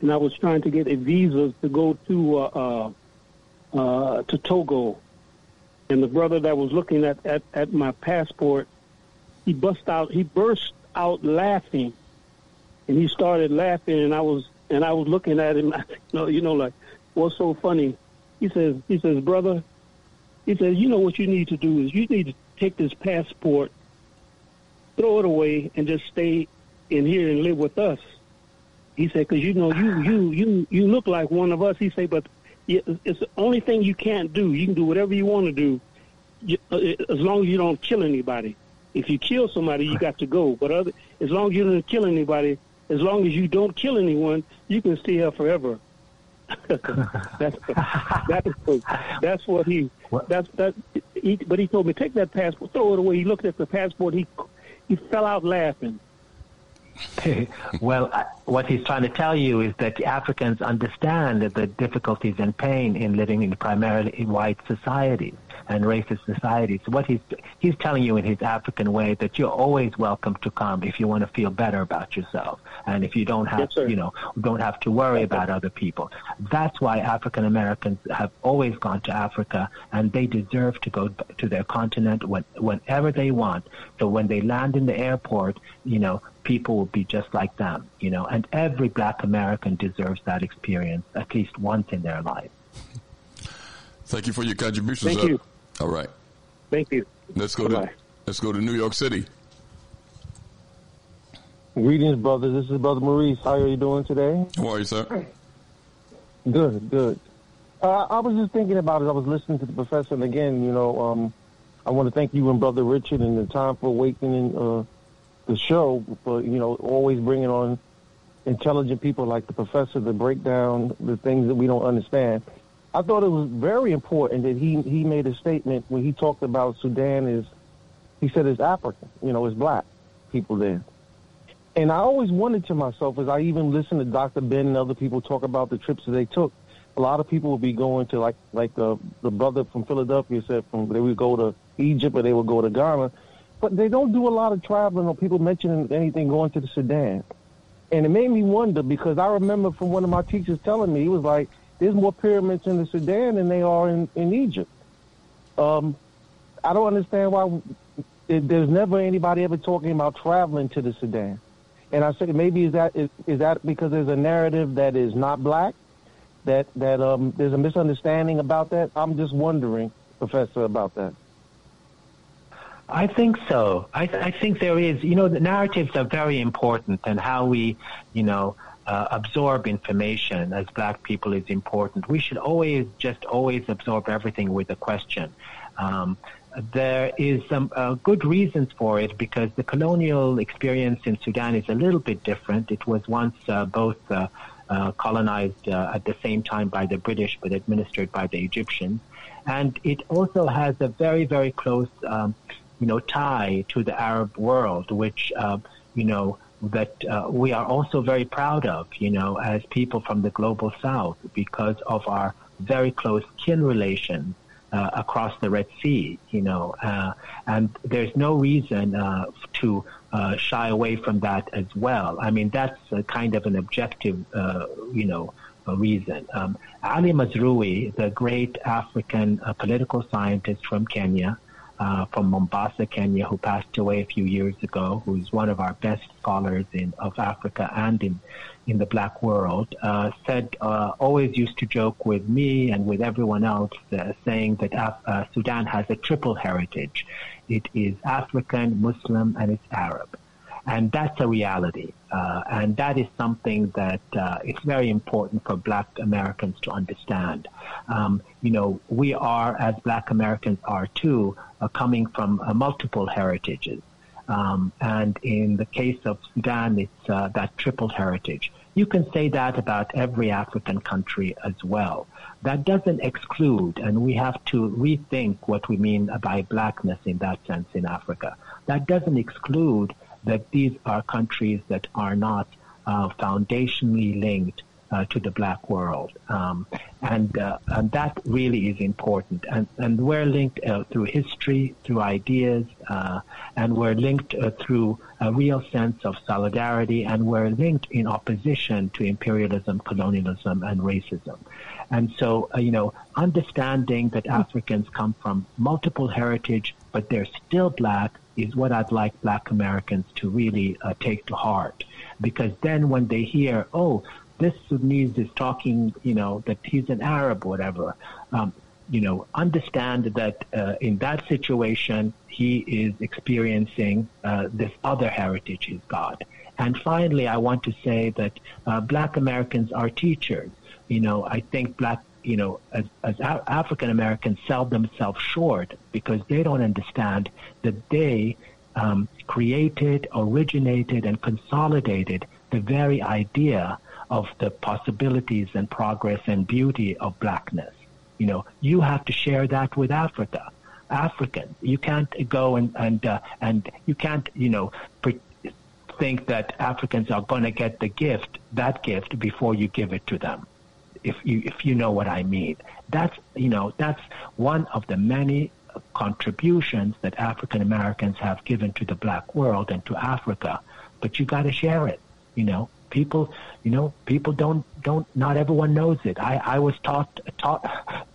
and I was trying to get a visa to go to uh, uh to Togo, and the brother that was looking at, at, at my passport, he bust out, he burst out laughing, and he started laughing, and I was and I was looking at him, you know, you know, like what's so funny? He says, he says, brother, he says, you know what you need to do is you need to take this passport, throw it away, and just stay in here and live with us. He said, because you know you you you you look like one of us. He said, but it's the only thing you can't do. You can do whatever you want to do, uh, as long as you don't kill anybody. If you kill somebody, you got to go. But other, as long as you don't kill anybody, as long as you don't kill anyone, you can stay here forever. that's that is that's what he that's that he but he told me take that passport throw it away he looked at the passport he he fell out laughing well, what he's trying to tell you is that Africans understand the difficulties and pain in living in primarily white societies and racist societies. What he's he's telling you in his African way that you're always welcome to come if you want to feel better about yourself and if you don't have yes, you know don't have to worry about other people. That's why African Americans have always gone to Africa and they deserve to go to their continent when, whenever they want. So when they land in the airport, you know people will be just like them, you know, and every black American deserves that experience at least once in their life. Thank you for your contributions. Thank you. All right. Thank you. Let's go Bye-bye. to let's go to New York City. Greetings, brothers. This is Brother Maurice. How are you doing today? How are you, sir? Good, good. Uh, I was just thinking about it. I was listening to the professor, and again, you know, um, I want to thank you and Brother Richard and the Time for Awakening uh, the show for you know always bringing on intelligent people like the professor to break down the things that we don't understand. I thought it was very important that he he made a statement when he talked about Sudan is he said it's African, you know, it's black people there. And I always wondered to myself as I even listened to Dr. Ben and other people talk about the trips that they took, a lot of people would be going to like like the the brother from Philadelphia said from they would go to Egypt or they would go to Ghana. But they don't do a lot of traveling or people mentioning anything going to the Sudan. And it made me wonder because I remember from one of my teachers telling me, he was like, there's more pyramids in the Sudan than they are in, in Egypt. Um, I don't understand why there's never anybody ever talking about traveling to the Sudan. And I said maybe is that is, is that because there's a narrative that is not black, that that um, there's a misunderstanding about that. I'm just wondering, Professor, about that. I think so. I, th- I think there is. You know, the narratives are very important, and how we, you know, uh, absorb information as black people is important. We should always just always absorb everything with a question. Um, there is some uh, good reasons for it because the colonial experience in Sudan is a little bit different. It was once uh, both uh, uh colonized uh, at the same time by the British but administered by the Egyptians. And it also has a very, very close um, you know, tie to the Arab world, which, uh, you know, that uh, we are also very proud of, you know, as people from the global south because of our very close kin relations uh, across the Red Sea, you know, uh, and there's no reason uh, to uh, shy away from that as well. I mean, that's kind of an objective, uh, you know, reason. Um, Ali Mazrui, the great African political scientist from Kenya, uh, from Mombasa, Kenya, who passed away a few years ago, who is one of our best scholars in of Africa and in in the black world, uh, said uh, always used to joke with me and with everyone else, uh, saying that Af- uh, Sudan has a triple heritage. It is African, Muslim, and it's Arab. And that's a reality. Uh, and that is something that uh, it's very important for black Americans to understand. Um, you know, we are, as black Americans are too, uh, coming from uh, multiple heritages. Um, and in the case of Sudan, it's uh, that triple heritage. You can say that about every African country as well. That doesn't exclude, and we have to rethink what we mean by blackness in that sense in Africa. That doesn't exclude that these are countries that are not uh, foundationally linked uh, to the black world. Um, and, uh, and that really is important. And, and we're linked uh, through history, through ideas, uh, and we're linked uh, through a real sense of solidarity, and we're linked in opposition to imperialism, colonialism, and racism. And so, you know, understanding that Africans come from multiple heritage, but they're still black, is what I'd like black Americans to really uh, take to heart. Because then when they hear, oh, this Sudanese is talking, you know, that he's an Arab, whatever, um, you know, understand that uh, in that situation, he is experiencing uh, this other heritage he's got. And finally, I want to say that uh, black Americans are teachers. You know, I think black you know, as, as African Americans sell themselves short because they don't understand that they um, created, originated, and consolidated the very idea of the possibilities and progress and beauty of blackness. You know, you have to share that with Africa. Africans, you can't go and and uh, and you can't, you know, pre- think that Africans are going to get the gift, that gift, before you give it to them if you if you know what I mean. That's you know that's one of the many contributions that African Americans have given to the black world and to Africa. But you got to share it. You know, people. You know, people don't don't. Not everyone knows it. I I was taught taught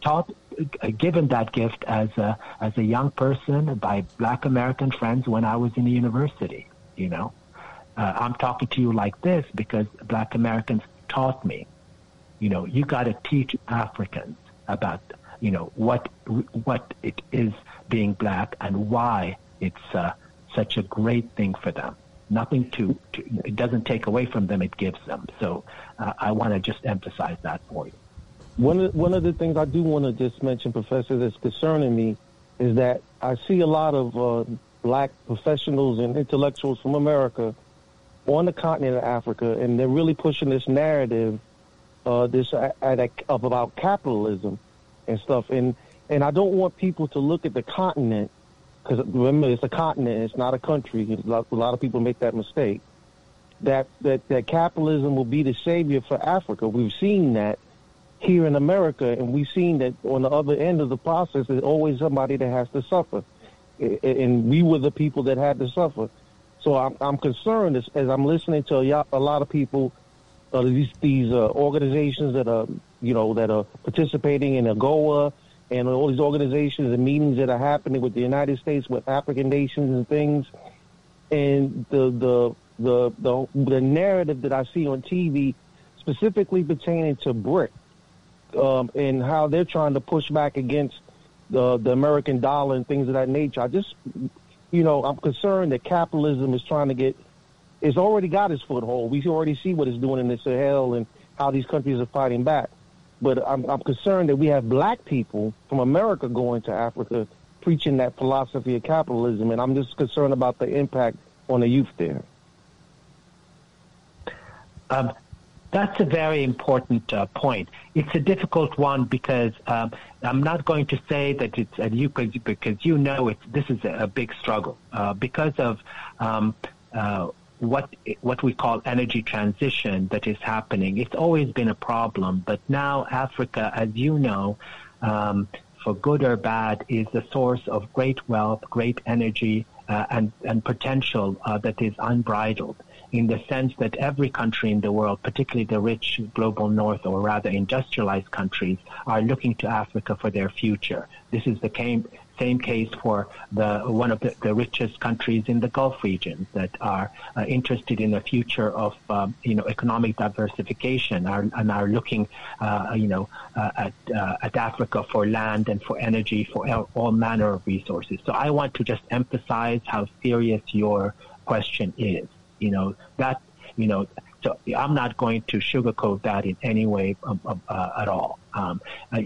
taught uh, given that gift as a as a young person by black American friends when I was in the university. You know, uh, I'm talking to you like this because black Americans taught me you know, you got to teach Africans about, you know, what what it is being black and why it's uh, such a great thing for them. Nothing to, to, it doesn't take away from them; it gives them. So uh, I want to just emphasize that for you. One of, one of the things I do want to just mention, Professor, that's concerning me is that I see a lot of uh, black professionals and intellectuals from America on the continent of Africa, and they're really pushing this narrative, uh, this at, of about capitalism and stuff. And and I don't want people to look at the continent because remember it's a continent, it's not a country. A lot, a lot of people make that mistake. That that that capitalism will be the savior for Africa. We've seen that here in America, and we've seen that on the other end of the process, there's always somebody that has to suffer, and we were the people that had to suffer. So I'm, I'm concerned as, as I'm listening to a lot of people, uh, these these uh, organizations that are you know that are participating in AGOA and all these organizations and meetings that are happening with the United States with African nations and things, and the the the the, the narrative that I see on TV, specifically pertaining to BRIC, um, and how they're trying to push back against the the American dollar and things of that nature. I just, you know, I'm concerned that capitalism is trying to get, it's already got its foothold. We already see what it's doing in the Sahel and how these countries are fighting back. But I'm, I'm concerned that we have black people from America going to Africa preaching that philosophy of capitalism, and I'm just concerned about the impact on the youth there. Um, that's a very important uh, point. It's a difficult one because um, I'm not going to say that it's uh, you because you know it's this is a, big struggle uh, because of um, uh, what what we call energy transition that is happening. It's always been a problem, but now Africa, as you know. Um, for good or bad, is the source of great wealth, great energy, uh, and, and potential uh, that is unbridled in the sense that every country in the world, particularly the rich global north or rather industrialized countries, are looking to Africa for their future. This is the same, same case for the one of the, the richest countries in the Gulf region that are uh, interested in the future of um, you know economic diversification are, and are looking uh, you know uh, at uh, at Africa for land and for energy for all, all manner of resources. So I want to just emphasize how serious your question is. You know, that, you know, so I'm not going to sugarcoat that in any way um, um, uh, at all. Um, uh,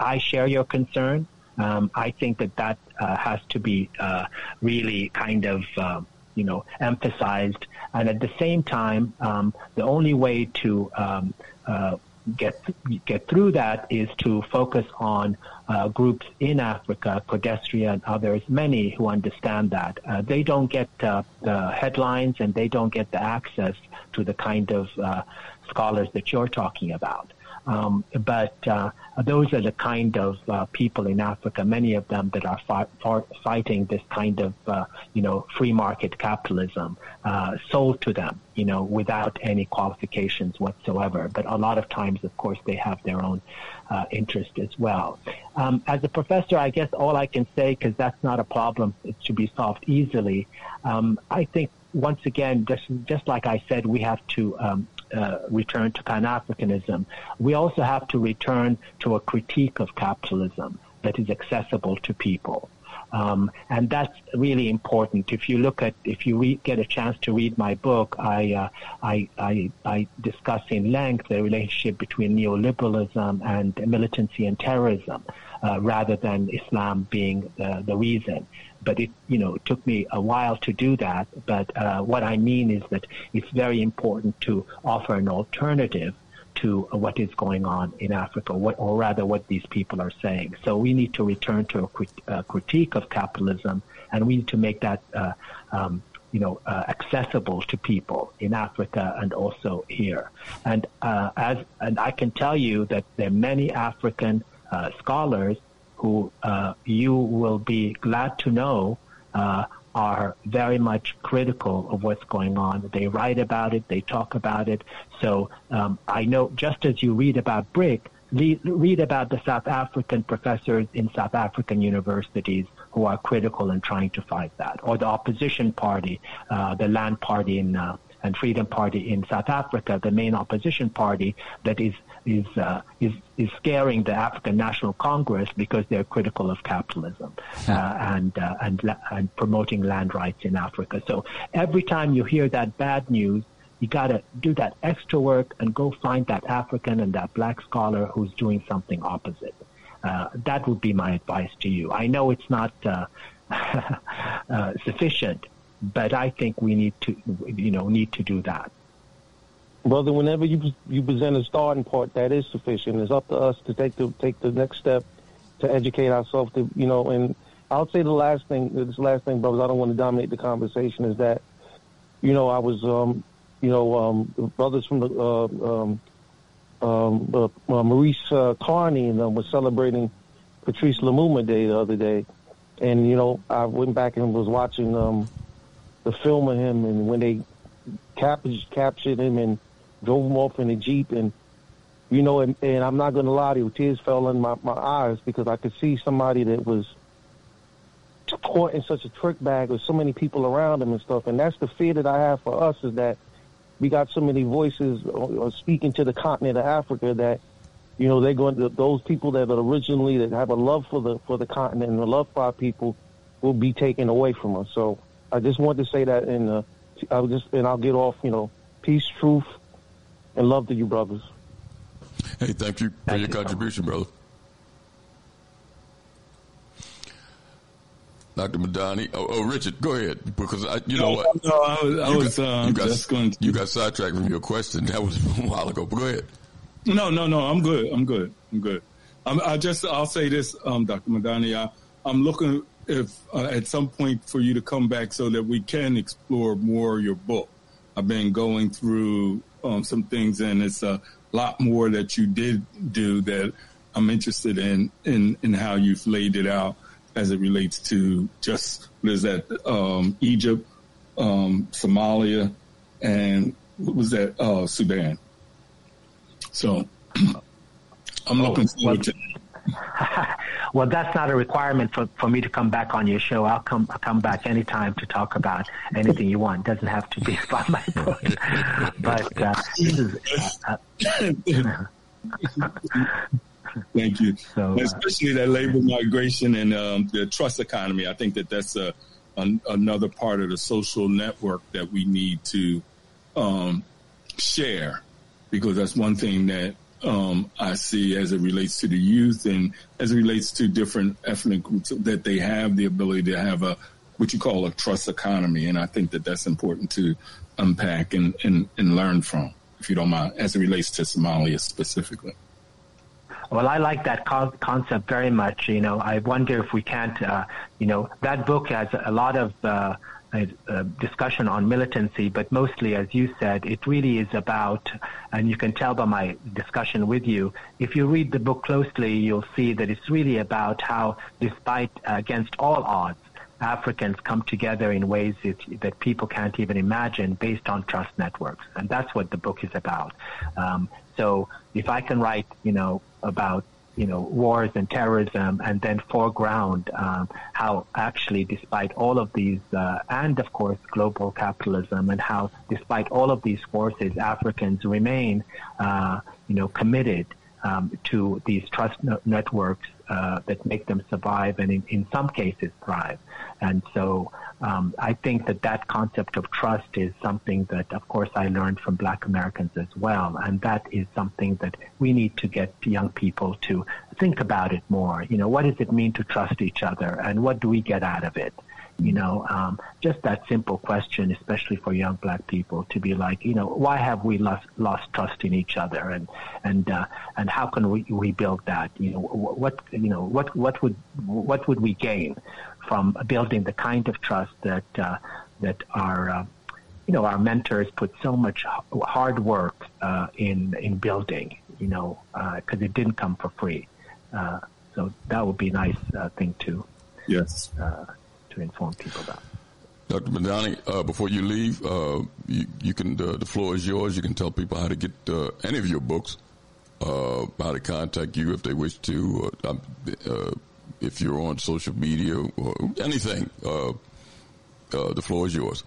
I share your concern. Um, I think that that uh, has to be uh, really kind of, um, you know, emphasized. And at the same time, um, the only way to uh, get get through that is to focus on uh, groups in Africa, CODESRIA and others, many who understand that. Uh, they don't get uh, the headlines and they don't get the access to the kind of uh, scholars that you're talking about. Um, but uh, those are the kind of uh, people in Africa, many of them that are fi- fighting this kind of, uh, you know, free market capitalism uh, sold to them, you know, without any qualifications whatsoever. But a lot of times, of course, they have their own uh, interest as well. Um, as a professor, I guess all I can say, because that's not a problem, it should be solved easily. Um, I think once again, just just like I said, we have to um, uh, return to Pan Africanism. We also have to return to a critique of capitalism that is accessible to people. Um, and that's really important. If you look at, if you read, get a chance to read my book, I, uh, I, I, I, discuss in length the relationship between neoliberalism and militancy and terrorism, uh, rather than Islam being the, the reason but it you know it took me a while to do that. But uh, what I mean is that it's very important to offer an alternative to what is going on in Africa, what, or rather what these people are saying. So we need to return to a, crit- a critique of capitalism, and we need to make that. Uh, um, you know, uh, accessible to people in Africa and also here. And uh, as and I can tell you that there are many African uh, scholars who uh, you will be glad to know uh, are very much critical of what's going on. They write about it, they talk about it. So um, I know just as you read about BRIC, read about the South African professors in South African universities who are critical in trying to fight that, or the opposition party, uh, the Land Party in, uh, and Freedom Party in South Africa, the main opposition party that is is uh, is is scaring the African National Congress because they're critical of capitalism uh, and uh, and and promoting land rights in Africa. So every time you hear that bad news, you got to do that extra work and go find that African and that black scholar who's doing something opposite. Uh, that would be my advice to you. I know it's not uh, uh, sufficient. But I think we need to, you know, need to do that. Brother, whenever you you present a starting part, that is sufficient. It's up to us to take the take the next step to educate ourselves. To you know, and I'll say the last thing. This last thing, brothers. I don't want to dominate the conversation. Is that you know I was um, you know um, brothers from the uh, um, um, uh, Maurice uh, Carney and um, was celebrating Patrice Lumumba Day the other day, and you know I went back and was watching um, the film of him, and when they captured captured him and drove him off in a jeep, and you know, and, and I'm not going to lie to you, tears fell in my, my eyes because I could see somebody that was caught in such a trick bag with so many people around him and stuff, and that's the fear that I have for us is that we got so many voices speaking to the continent of Africa that you know they're going to those people that are originally that have a love for the for the continent and a love for our people will be taken away from us. So I just wanted to say that, in, uh, I'll just and I'll get off. You know, peace, truth, and love to you, brothers. Hey, thank you for thank your you contribution, brother. Dr. Medani. Oh, oh, Richard, go ahead because I, you no, know what? No, I was, I was got, um, you got, just going. To... You got sidetracked from your question. That was a while ago. But go ahead. No, no, no. I'm good. I'm good. I'm good. I'm, I just I'll say this, um, Dr. Medani. I, I'm looking if uh, at some point for you to come back so that we can explore more your book. I've been going through um, some things, and it's a lot more that you did do that I'm interested in in in how you've laid it out as it relates to just what is that um, Egypt, um, Somalia, and what was that uh, Sudan. So I'm oh, looking forward well, to. well, that's not a requirement for, for me to come back on your show. I'll come I'll come back anytime to talk about anything you want. It doesn't have to be about my book. but uh, this is. Uh, Thank you. So, uh, Especially that labor migration and um, the trust economy. I think that that's a, a, another part of the social network that we need to um, share because that's one thing that um, I see as it relates to the youth and as it relates to different ethnic groups that they have the ability to have a what you call a trust economy. And I think that that's important to unpack and, and, and learn from, if you don't mind, as it relates to Somalia specifically. Well, I like that co- concept very much. You know, I wonder if we can't, uh, you know, that book has a lot of uh, uh, discussion on militancy, but mostly, as you said, it really is about, and you can tell by my discussion with you, if you read the book closely, you'll see that it's really about how, despite uh, against all odds, Africans come together in ways that, that, people can't even imagine based on trust networks. And that's what the book is about. Um, so if I can write, you know, about you know wars and terrorism, and then foreground um, how actually, despite all of these, uh, and of course global capitalism, and how despite all of these forces, Africans remain, uh, you know, committed um, to these trust no- networks uh, that make them survive, and in, in some cases thrive. And so um, I think that that concept of trust is something that, of course, I learned from Black Americans as well, and that is something that we need to get young people to think about it more. You know, what does it mean to trust each other, and what do we get out of it? You know, um, just that simple question, especially for young black people, to be like, you know, why have we lost lost trust in each other, and and uh, and how can we rebuild that? You know, what you know, what what would what would we gain from building the kind of trust that uh, that our uh, you know our mentors put so much hard work uh, in in building. You know, because uh, it didn't come for free. Uh, so that would be a nice uh, thing to yes to inform people about. Dr. Medani, uh, before you leave, uh, you, you, can uh, the floor is yours. You can tell people how to get any of your books, how to contact you if they wish to if you're on social media or anything. Uh, uh, the floor is yours.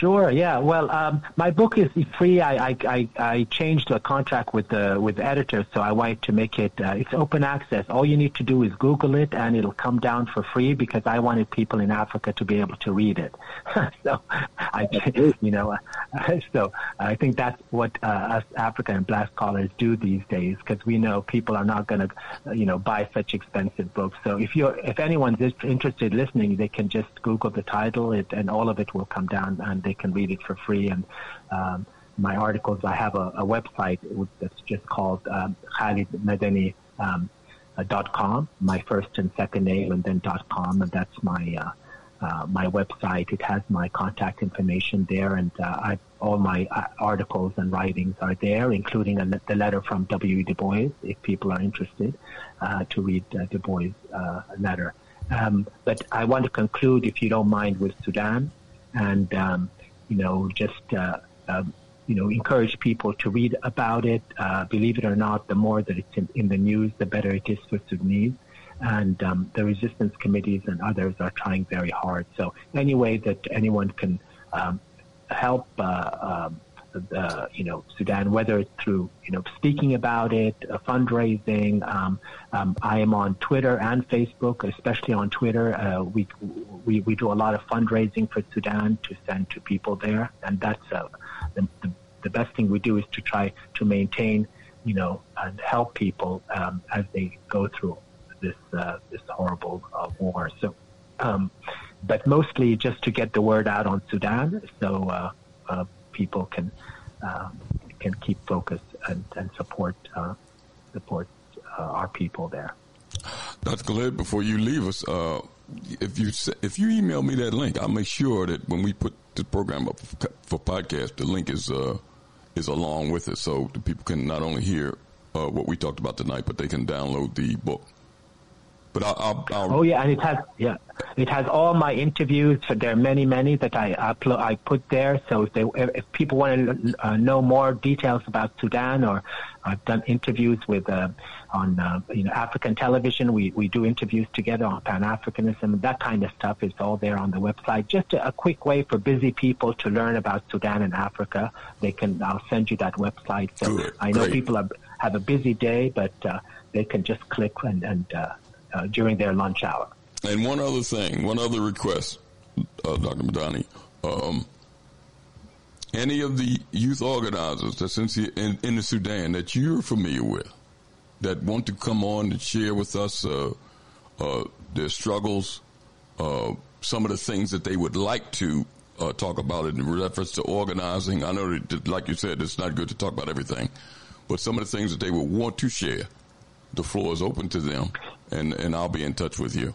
Sure. Yeah. Well, um, my book is free. I, I, I, I changed a contract with the with the editor, so I wanted to make it. Uh, it's open access. All you need to do is Google it, and it'll come down for free because I wanted people in Africa to be able to read it. so, I, you know, so I think that's what uh, us African and Black scholars do these days because we know people are not going to, you know, buy such expensive books. So if you're if anyone's interested listening, they can just Google the title, it, and all of it will come down, and they can read it for free. And um, my articles, I have a, a website that's just called um, Khalid Um, uh, dot com, my first and second name, and then dot com, and that's my uh, uh, my website. It has my contact information there, and uh, I, all my uh, articles and writings are there, including the letter from W. Du Bois, if people are interested uh, to read uh, Du Bois' uh, letter. Um, but I want to conclude, if you don't mind, with Sudan, and um, you know, just um, you know, encourage people to read about it. believe it or not, the more that it's in, in the news, the better it is for Sudanese and um, the resistance committees and others are trying very hard. So any way that anyone can um, help, uh, you know, Sudan, whether it's through you know speaking about it, uh, fundraising. Um, um, I am on Twitter and Facebook, especially on Twitter. Uh, we, we we do a lot of fundraising for Sudan to send to people there, and that's uh, the, the the best thing we do is to try to maintain, you know, and help people um, as they go through this uh, this horrible uh, war. So, um, but mostly just to get the word out on Sudan, so uh people can um, can keep focused and, and support uh, support uh, our people there. Dr. Before you leave us, if you if you email me that link, I'll make sure that when we put the program up for podcast, the link is is along with it, so the people can not only hear uh, what we talked about tonight, but they can download the book. But I'll, I'll, I'll, oh yeah, and it has yeah, it has all my interviews. So there are many, many that I upload, I put there. So if they, if people want to uh, know more details about Sudan, or I've done interviews with uh, on uh, you know African television. We we do interviews together on Pan Africanism. That kind of stuff is all there on the website. Just a, a, quick way for busy people to learn about Sudan and Africa. They can. I'll send you that website. So Good. I know Great. people are, have a busy day, but uh, they can just click and and uh, during their lunch hour. And one other thing, one other request, uh, Dr. Medani. Um, any of the youth organizers that's in, in, in, the Sudan that you're familiar with that want to come on and share with us uh, uh their struggles, uh, some of the things that they would like to uh, talk about in reference to organizing. I know that, like you said, it's not good to talk about everything, but some of the things that they would want to share, the floor is open to them and, and I'll be in touch with you.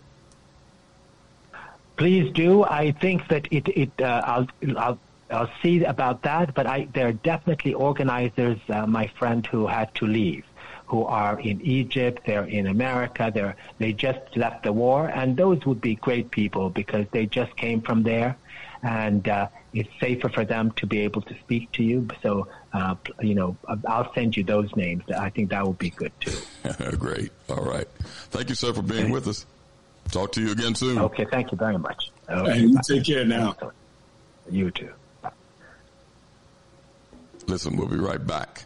Please do. I think that it, it uh, I'll, I'll, I'll see about that, but I, there are definitely organizers, uh, my friend, who had to leave, who are in Egypt, they're in America, they're, they just left the war, and those would be great people because they just came from there, and uh, it's safer for them to be able to speak to you. So, uh, you know, I'll send you those names. I think that would be good too. Great. All right. Thank you, sir, for being with us. Talk to you again soon. Okay. Thank you very much. Okay, you take care now. You too. Listen, we'll be right back.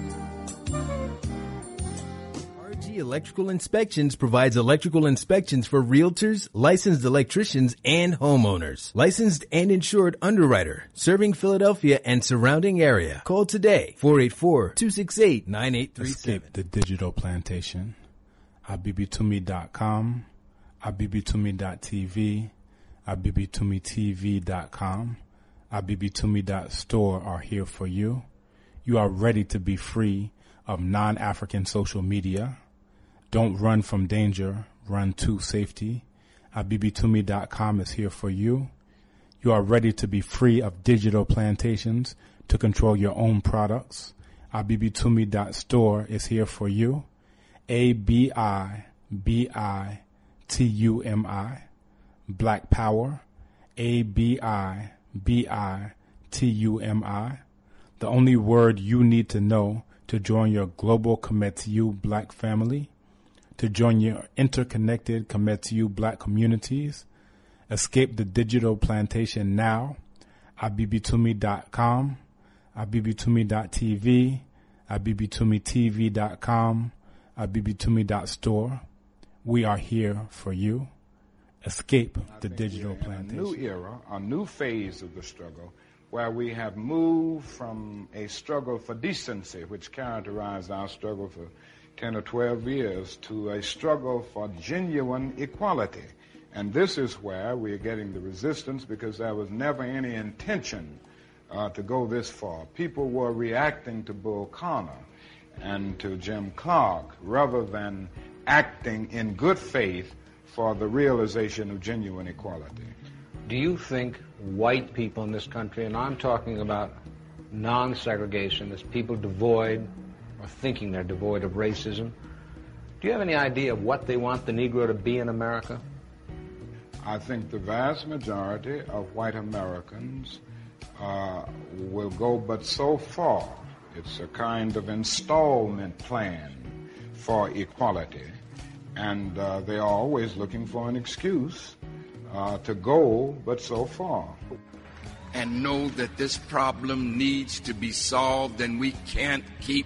Electrical Inspections provides electrical inspections for realtors, licensed electricians, and homeowners. Licensed and insured underwriter, serving Philadelphia and surrounding area. Call today, 484-268-9837. Escape the digital plantation. abibitumi.com, abibitumi.tv, abibitumitv.com, abibitumi.store are here for you. You are ready to be free of non-African social media. Don't run from danger, run to safety. abibitumi.com is here for you. You are ready to be free of digital plantations to control your own products. abibitumi.store is here for you. A B I B I T U M I. Black Power. A B I B I T U M I. The only word you need to know to join your global Kometiu black family, to join your interconnected Kometiu black communities. Escape the digital plantation now. at abibitumi.com, at abibitumi.tv, at abibitumi.tv, at abibitumi.store. We are here for you. Escape the digital plantation. A new era, a new phase of the struggle, where we have moved from a struggle for decency, which characterized our struggle for 10 or 12 years, to a struggle for genuine equality. And this is where we are getting the resistance because there was never any intention uh, to go this far. People were reacting to Bull Connor and to Jim Clark rather than acting in good faith for the realization of genuine equality. Do you think white people in this country, and I'm talking about non segregationists, people devoid or thinking they're devoid of racism, do you have any idea of what they want the Negro to be in America? I think the vast majority of white Americans uh, will go but so far. It's a kind of installment plan for equality, and uh, they are always looking for an excuse uh, to go but so far. and know that this problem needs to be solved and we can't keep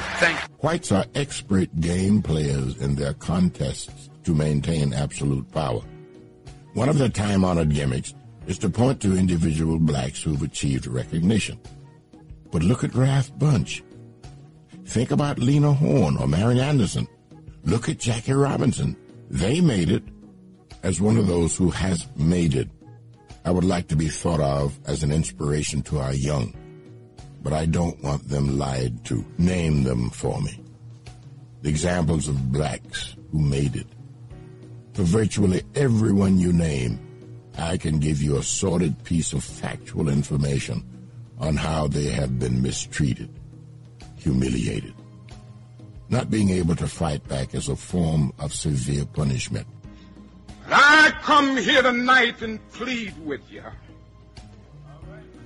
Whites are expert game players in their contests to maintain absolute power. One of their time honored gimmicks is to point to individual blacks who've achieved recognition. But look at Ralph Bunche. Think about Lena Horne or Marian Anderson. Look at Jackie Robinson. They made it as one of those who has made it. I would like to be thought of as an inspiration to our young, but I don't want them lied to. Name them for me. The examples of blacks who made it. For virtually everyone you name, I can give you a sordid piece of factual information on how they have been mistreated, humiliated. Not being able to fight back is a form of severe punishment. I come here tonight and plead with you.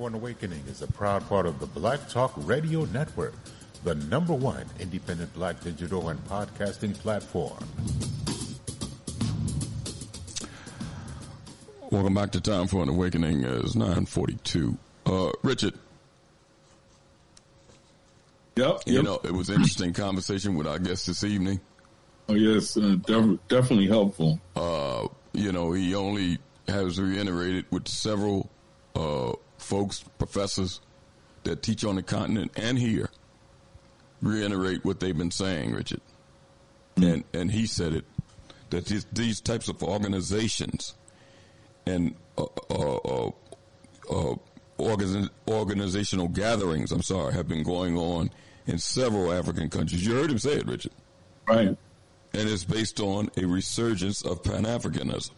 For an Awakening is a proud part of the Black Talk Radio Network, the number one independent black digital and podcasting platform. Welcome back to Time for an Awakening. It's 942. Uh, Richard. Yep. You yep. know, it was an interesting conversation with our guest this evening. Oh, yes. Uh, def- definitely helpful. Uh, you know, he only has reiterated with several uh, folks, professors that teach on the continent and here, reiterate what they've been saying, Richard. And and he said it that these, these types of organizations and uh, uh, uh, uh, organi- organizational gatherings, I'm sorry, have been going on in several African countries. You heard him say it, Richard. Right. And it's based on a resurgence of Pan Africanism.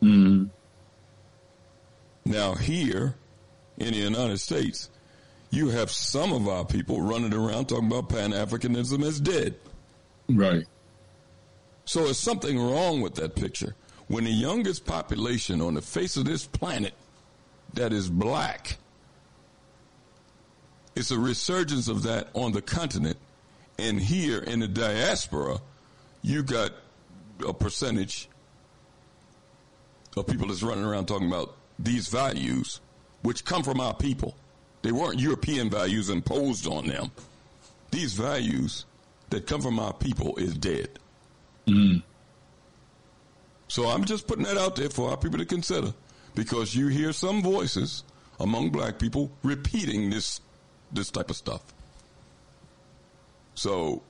Mm. Now, here in the United States, you have some of our people running around talking about Pan Africanism as dead. Right. So there's something wrong with that picture. When the youngest population on the face of this planet that is black, it's a resurgence of that on the continent. And here in the diaspora, you got a percentage of people that's running around talking about these values, which come from our people. They weren't European values imposed on them. These values that come from our people is dead. Mm. So I'm just putting that out there for our people to consider because you hear some voices among black people repeating this this type of stuff. So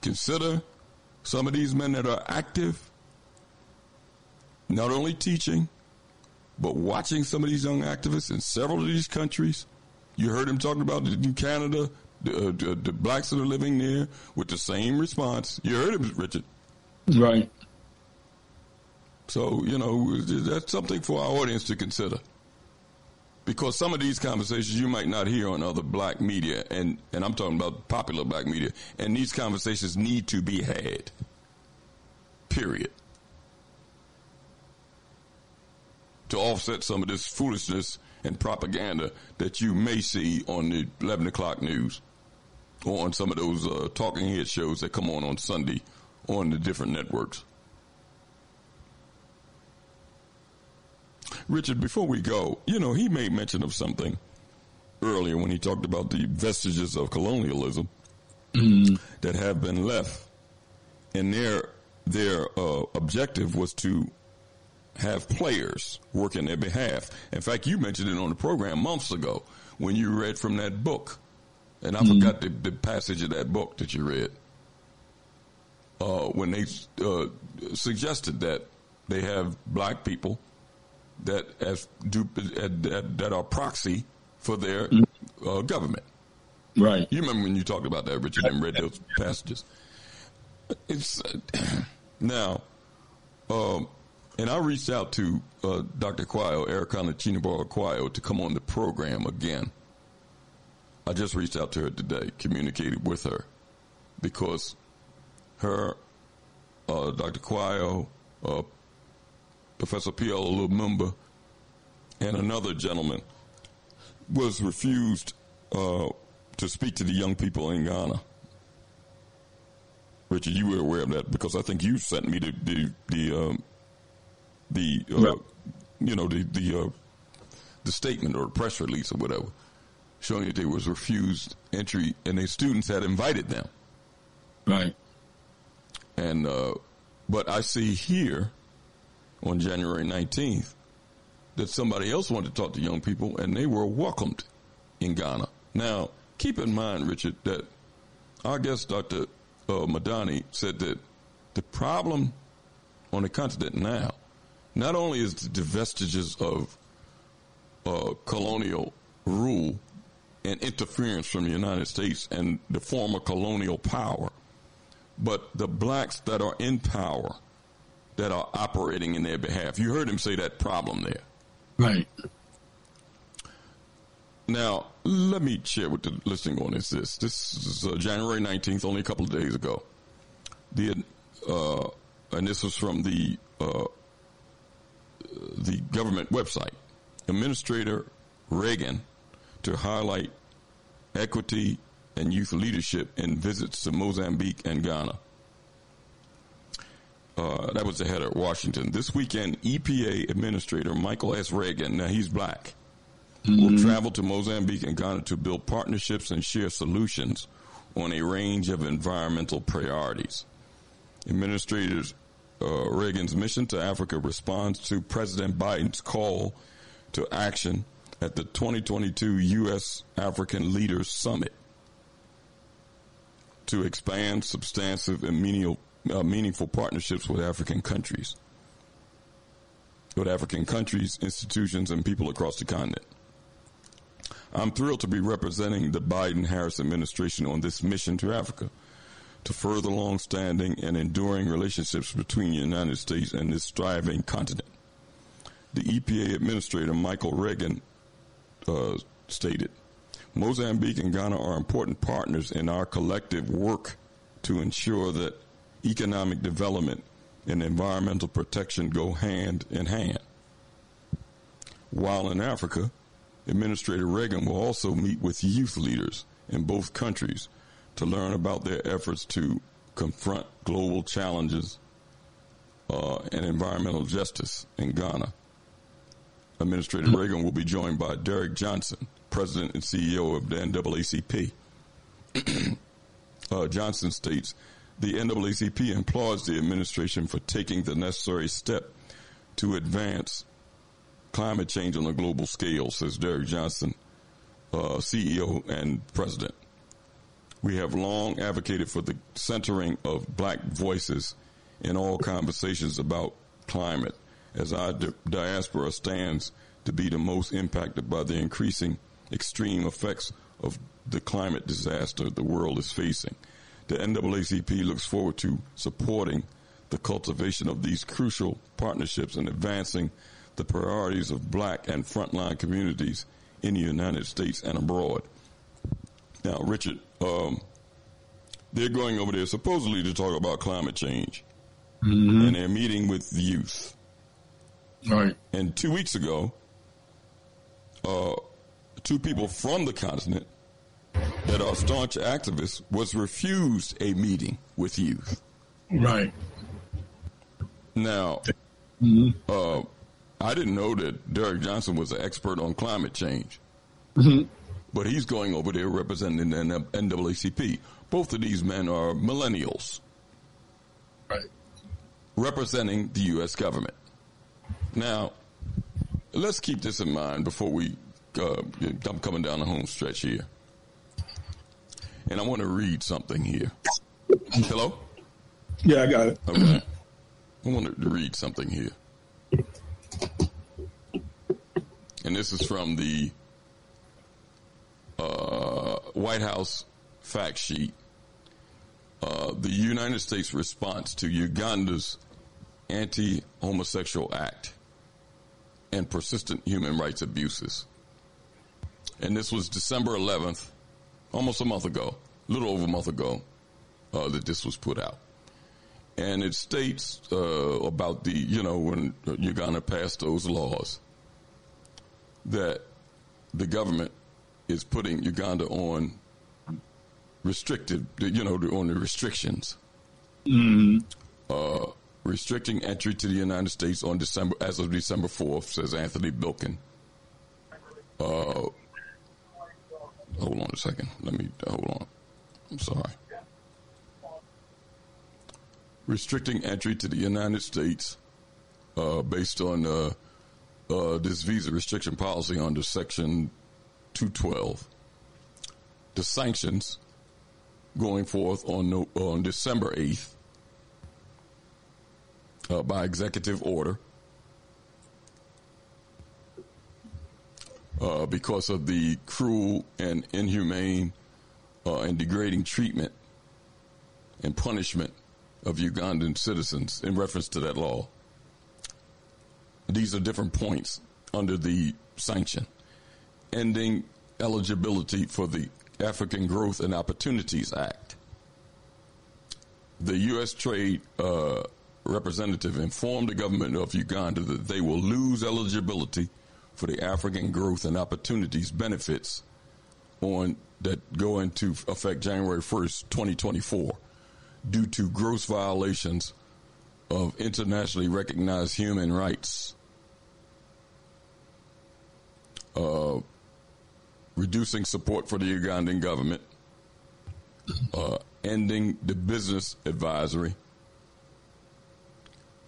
consider some of these men that are active, not only teaching, but watching some of these young activists in several of these countries. You heard him talking about in Canada, the, uh, the, the blacks that are living there with the same response. You heard him, Richard. Right. So, you know, that's something for our audience to consider. Because some of these conversations you might not hear on other black media, and, and I'm talking about popular black media, and these conversations need to be had. Period. To offset some of this foolishness and propaganda that you may see on the 11 o'clock news or on some of those uh, talking head shows that come on on Sunday on the different networks. Richard, before we go, you know, he made mention of something earlier when he talked about the vestiges of colonialism that have been left, and their their uh, objective was to have players work in their behalf. In fact, you mentioned it on the program months ago when you read from that book, and I Mhm. forgot the, the passage of that book that you read. Uh, when they uh, suggested that they have black people that as do that, that are proxy for their uh, government. Right. You remember when you talked about that, Richard, and read those passages. It's uh, now, um, and I reached out to uh, Dr. Quao, Ericana Chinabara Quayo, to come on the program again. I just reached out to her today, communicated with her, because her, uh, Dr. Quao, uh, Professor P.L. Lumumba, and another gentleman was refused uh, to speak to the young people in Ghana. Richard, you were aware of that because I think you sent me the the the um, the uh, you know the the uh, the statement or press release or whatever, showing that they was refused entry and their students had invited them. Right. And uh, but I see here on January nineteenth that somebody else wanted to talk to young people and they were welcomed in Ghana. Now, keep in mind, Richard, that our guest, Dr. Uh, Medani, said that the problem on the continent now not only is the vestiges of uh, colonial rule and interference from the United States and the former colonial power, but the blacks that are in power that are operating in their behalf. You heard him say that problem there. Right. Now, let me share with the listening audience this. This is uh, January 19th, only a couple of days ago. The, uh, and this was from the, uh, the government website. Administrator Regan to highlight equity and youth leadership in visits to Mozambique and Ghana. Uh, that was the head of Washington. This weekend, EPA Administrator Michael S. Regan, now he's black, will travel to Mozambique and Ghana to build partnerships and share solutions on a range of environmental priorities. Administrators uh, Regan's mission to Africa responds to President Biden's call to action at the 2022 U.S. African Leaders Summit to expand substantive and meaningful, uh, meaningful partnerships with African countries, with African countries, institutions, and people across the continent. I'm thrilled to be representing the Biden Harris administration on this mission to Africa to further long-standing and enduring relationships between the United States and this thriving continent. The EPA Administrator Michael Regan uh, stated, Mozambique and Ghana are important partners in our collective work to ensure that economic development and environmental protection go hand in hand. While in Africa, Administrator Regan will also meet with youth leaders in both countries to learn about their efforts to confront global challenges uh, and environmental justice in Ghana. Administrator Regan will be joined by Derek Johnson, President and CEO of the NAACP. uh, Johnson states the NAACP applauds the administration for taking the necessary step to advance climate change on a global scale, says Derek Johnson, uh, CEO and President. We have long advocated for the centering of black voices in all conversations about climate, as our di- diaspora stands to be the most impacted by the increasing extreme effects of the climate disaster the world is facing. The NAACP looks forward to supporting the cultivation of these crucial partnerships and advancing the priorities of black and frontline communities in the United States and abroad. Now, Richard, um, they're going over there supposedly to talk about climate change, Mm-hmm. and they're meeting with the youth. Right. And two weeks ago, uh, two people from the continent that are staunch activists was refused a meeting with youth. Right. Now, uh, I didn't know that Derek Johnson was an expert on climate change, Mhm. But he's going over there representing the NAACP. Both of these men are millennials, right? Representing the U.S. government. Now, let's keep this in mind before we. Uh, I'm coming down the home stretch here, and I want to read something here. Hello. Yeah, I got it. Okay. I wanted to read something here. And this is from the uh, White House fact sheet. Uh, the United States response to Uganda's anti homosexual act and persistent human rights abuses. And this was December 11th, almost a month ago, a little over a month ago, uh, that this was put out and it states uh, about the you know when Uganda passed those laws that the government is putting Uganda on restricted, you know, on the restrictions. Mm-hmm. Uh, restricting entry to the United States on December as of December fourth, says Antony Blinken. Uh, hold on a second. Let me hold on. I'm sorry. Restricting entry to the United States uh, based on uh, uh, this visa restriction policy under Section 212. The sanctions going forth on no, on December 8th uh, by executive order uh, because of the cruel and inhumane uh, and degrading treatment and punishment of Ugandan citizens in reference to that law. These are different points under the sanction. Ending eligibility for the African Growth and Opportunities Act. The U.S. Trade uh, representative informed the government of Uganda that they will lose eligibility for the African Growth and Opportunities benefits on that go into effect January 1st, 2024 due to gross violations of internationally recognized human rights. Uh, reducing support for the Ugandan government, uh, ending the business advisory,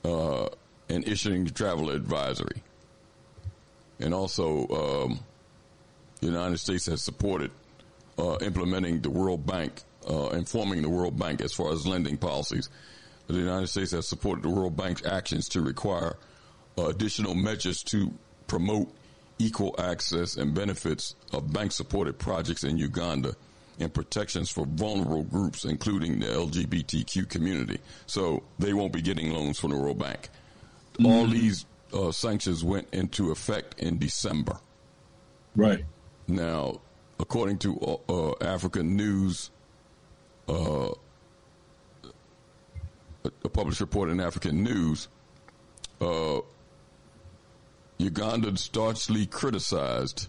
uh, and issuing the travel advisory. And also, um, the United States has supported uh, implementing the World Bank, uh, informing the World Bank as far as lending policies. The United States has supported the World Bank's actions to require uh, additional measures to promote equal access and benefits of bank supported projects in Uganda and protections for vulnerable groups, including the LGBTQ community. So they won't be getting loans from the World Bank. Mm-hmm. All these uh, sanctions went into effect in December. Right. Now, according to uh, African News, uh, a published report in African News, uh, Uganda staunchly criticized.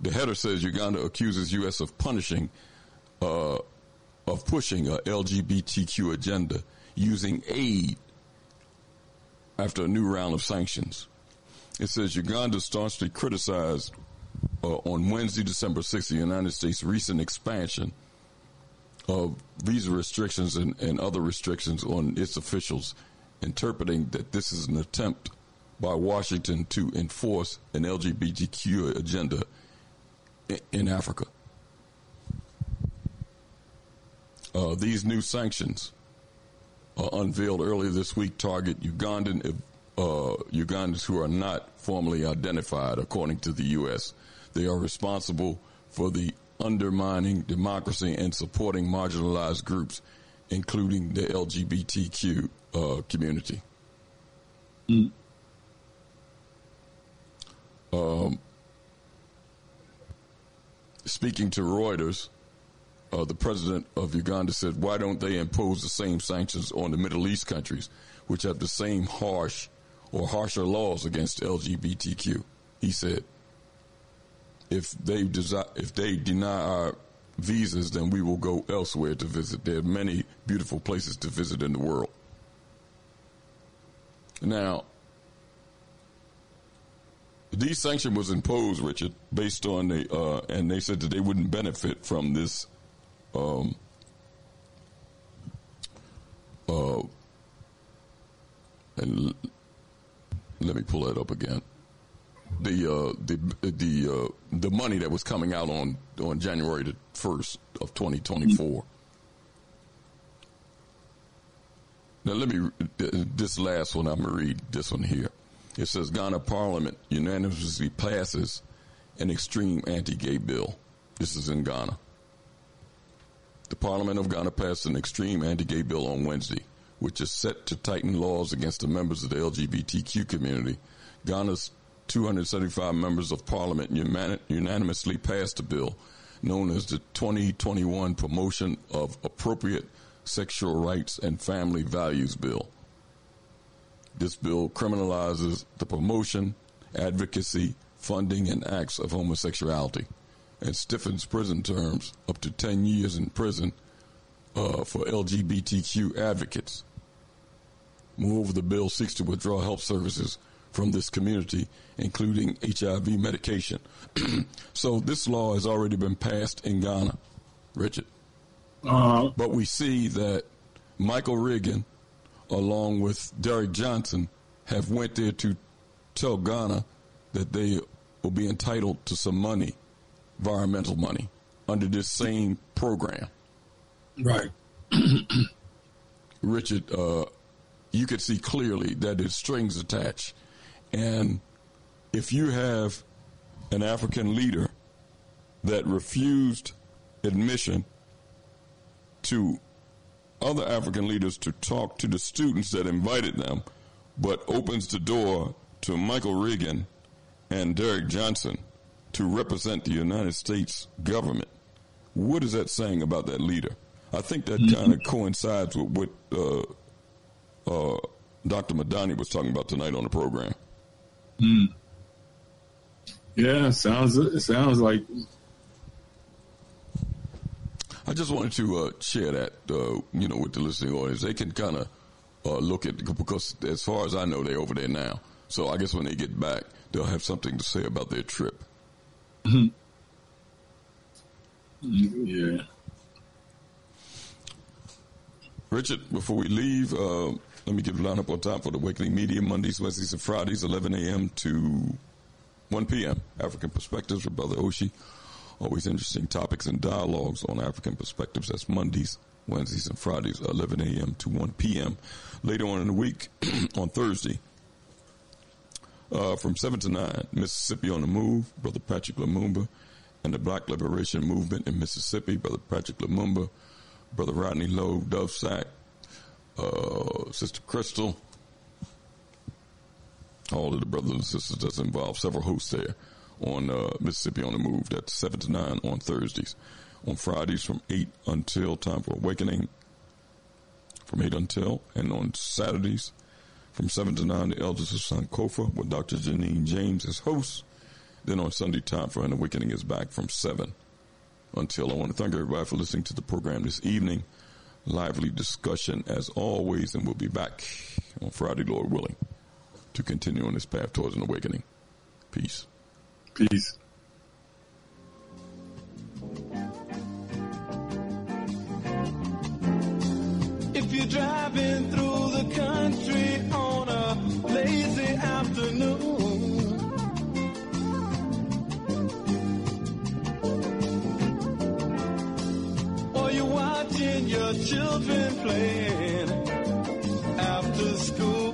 The header says Uganda accuses U.S. of punishing, uh, of pushing a LGBTQ agenda using aid after a new round of sanctions. It says Uganda staunchly criticized uh, on Wednesday, December 6th, the United States' recent expansion of visa restrictions and, and other restrictions on its officials interpreting that this is an attempt by Washington to enforce an LGBTQ agenda in, Africa. Uh, these new sanctions uh, unveiled earlier this week target Ugandan uh, Ugandans who are not formally identified, according to the U.S. They are responsible for the undermining democracy and supporting marginalized groups, including the LGBTQ uh, community. Mm. Um, speaking to Reuters, uh, the president of Uganda said, "Why don't they impose the same sanctions on the Middle East countries, which have the same harsh or harsher laws against LGBTQ?" He said, "If they desi- if they deny our visas, then we will go elsewhere to visit. There are many beautiful places to visit in the world." Now, these sanctions was imposed, Richard, based on the, uh, and they said that they wouldn't benefit from this, um, uh, and let me pull that up again. The uh, the the uh, the money that was coming out on on January the first of 2024. Now, let me, this last one, I'm going to read this one here. It says Ghana Parliament unanimously passes an extreme anti gay bill. This is in Ghana. The Parliament of Ghana passed an extreme anti gay bill on Wednesday, which is set to tighten laws against the members of the LGBTQ community. Ghana's 275 members of Parliament unanimously passed a bill known as the 2021 Promotion of Appropriate Sexual Rights and Family Values Bill. This bill criminalizes the promotion, advocacy, funding, and acts of homosexuality, and stiffens prison terms up to 10 years in prison uh, for LGBTQ advocates. Moreover, the bill seeks to withdraw health services from this community, including HIV medication. so this law has already been passed in Ghana, Richard. Uh-huh. But we see that Michael Regan, along with Derek Johnson, have went there to tell Ghana that they will be entitled to some money, environmental money, under this same program. Right. Richard, uh, you could see clearly that there's strings attached. And if you have an African leader that refused admission to other African leaders to talk to the students that invited them, but opens the door to Michael Regan and Derek Johnson to represent the United States government. What is that saying about that leader? I think that kind of coincides with what uh, uh, Dr. Medani was talking about tonight on the program. Mm. Yeah, sounds it sounds like. I just wanted to uh, share that, uh, you know, with the listening audience. They can kind of uh, look at because, as far as I know, they're over there now. So I guess when they get back, they'll have something to say about their trip. Mm-hmm. Yeah. Richard, before we leave, uh, let me give a lineup on time for the Awakening Media Mondays, Wednesdays, and Fridays, 11 a.m. to 1 p.m. African Perspectives with Brother Oshi. Always interesting topics and dialogues on African Perspectives. That's Mondays, Wednesdays, and Fridays, 11 a.m. to 1 p.m. Later on in the week, on Thursday, uh, from 7 to 9, Mississippi on the Move, Brother Patrick Lumumba, and the Black Liberation Movement in Mississippi, Brother Patrick Lumumba, Brother Rodney Lowe, Dove Sack, uh, Sister Crystal, all of the brothers and sisters that's involved, several hosts there on uh, Mississippi on the Move. That's 7 to 9 on Thursdays. On Fridays from 8 until Time for Awakening, from 8 until, and on Saturdays from 7 to 9, the Elders of Sankofa with Dr. Janine James as host. Then on Sunday, Time for an Awakening is back from 7 until. I want to thank everybody for listening to the program this evening. Lively discussion as always, and we'll be back on Friday, Lord willing, to continue on this path towards an awakening. Peace. Peace. If you're driving through the country on a lazy afternoon, or you're watching your children playing after school.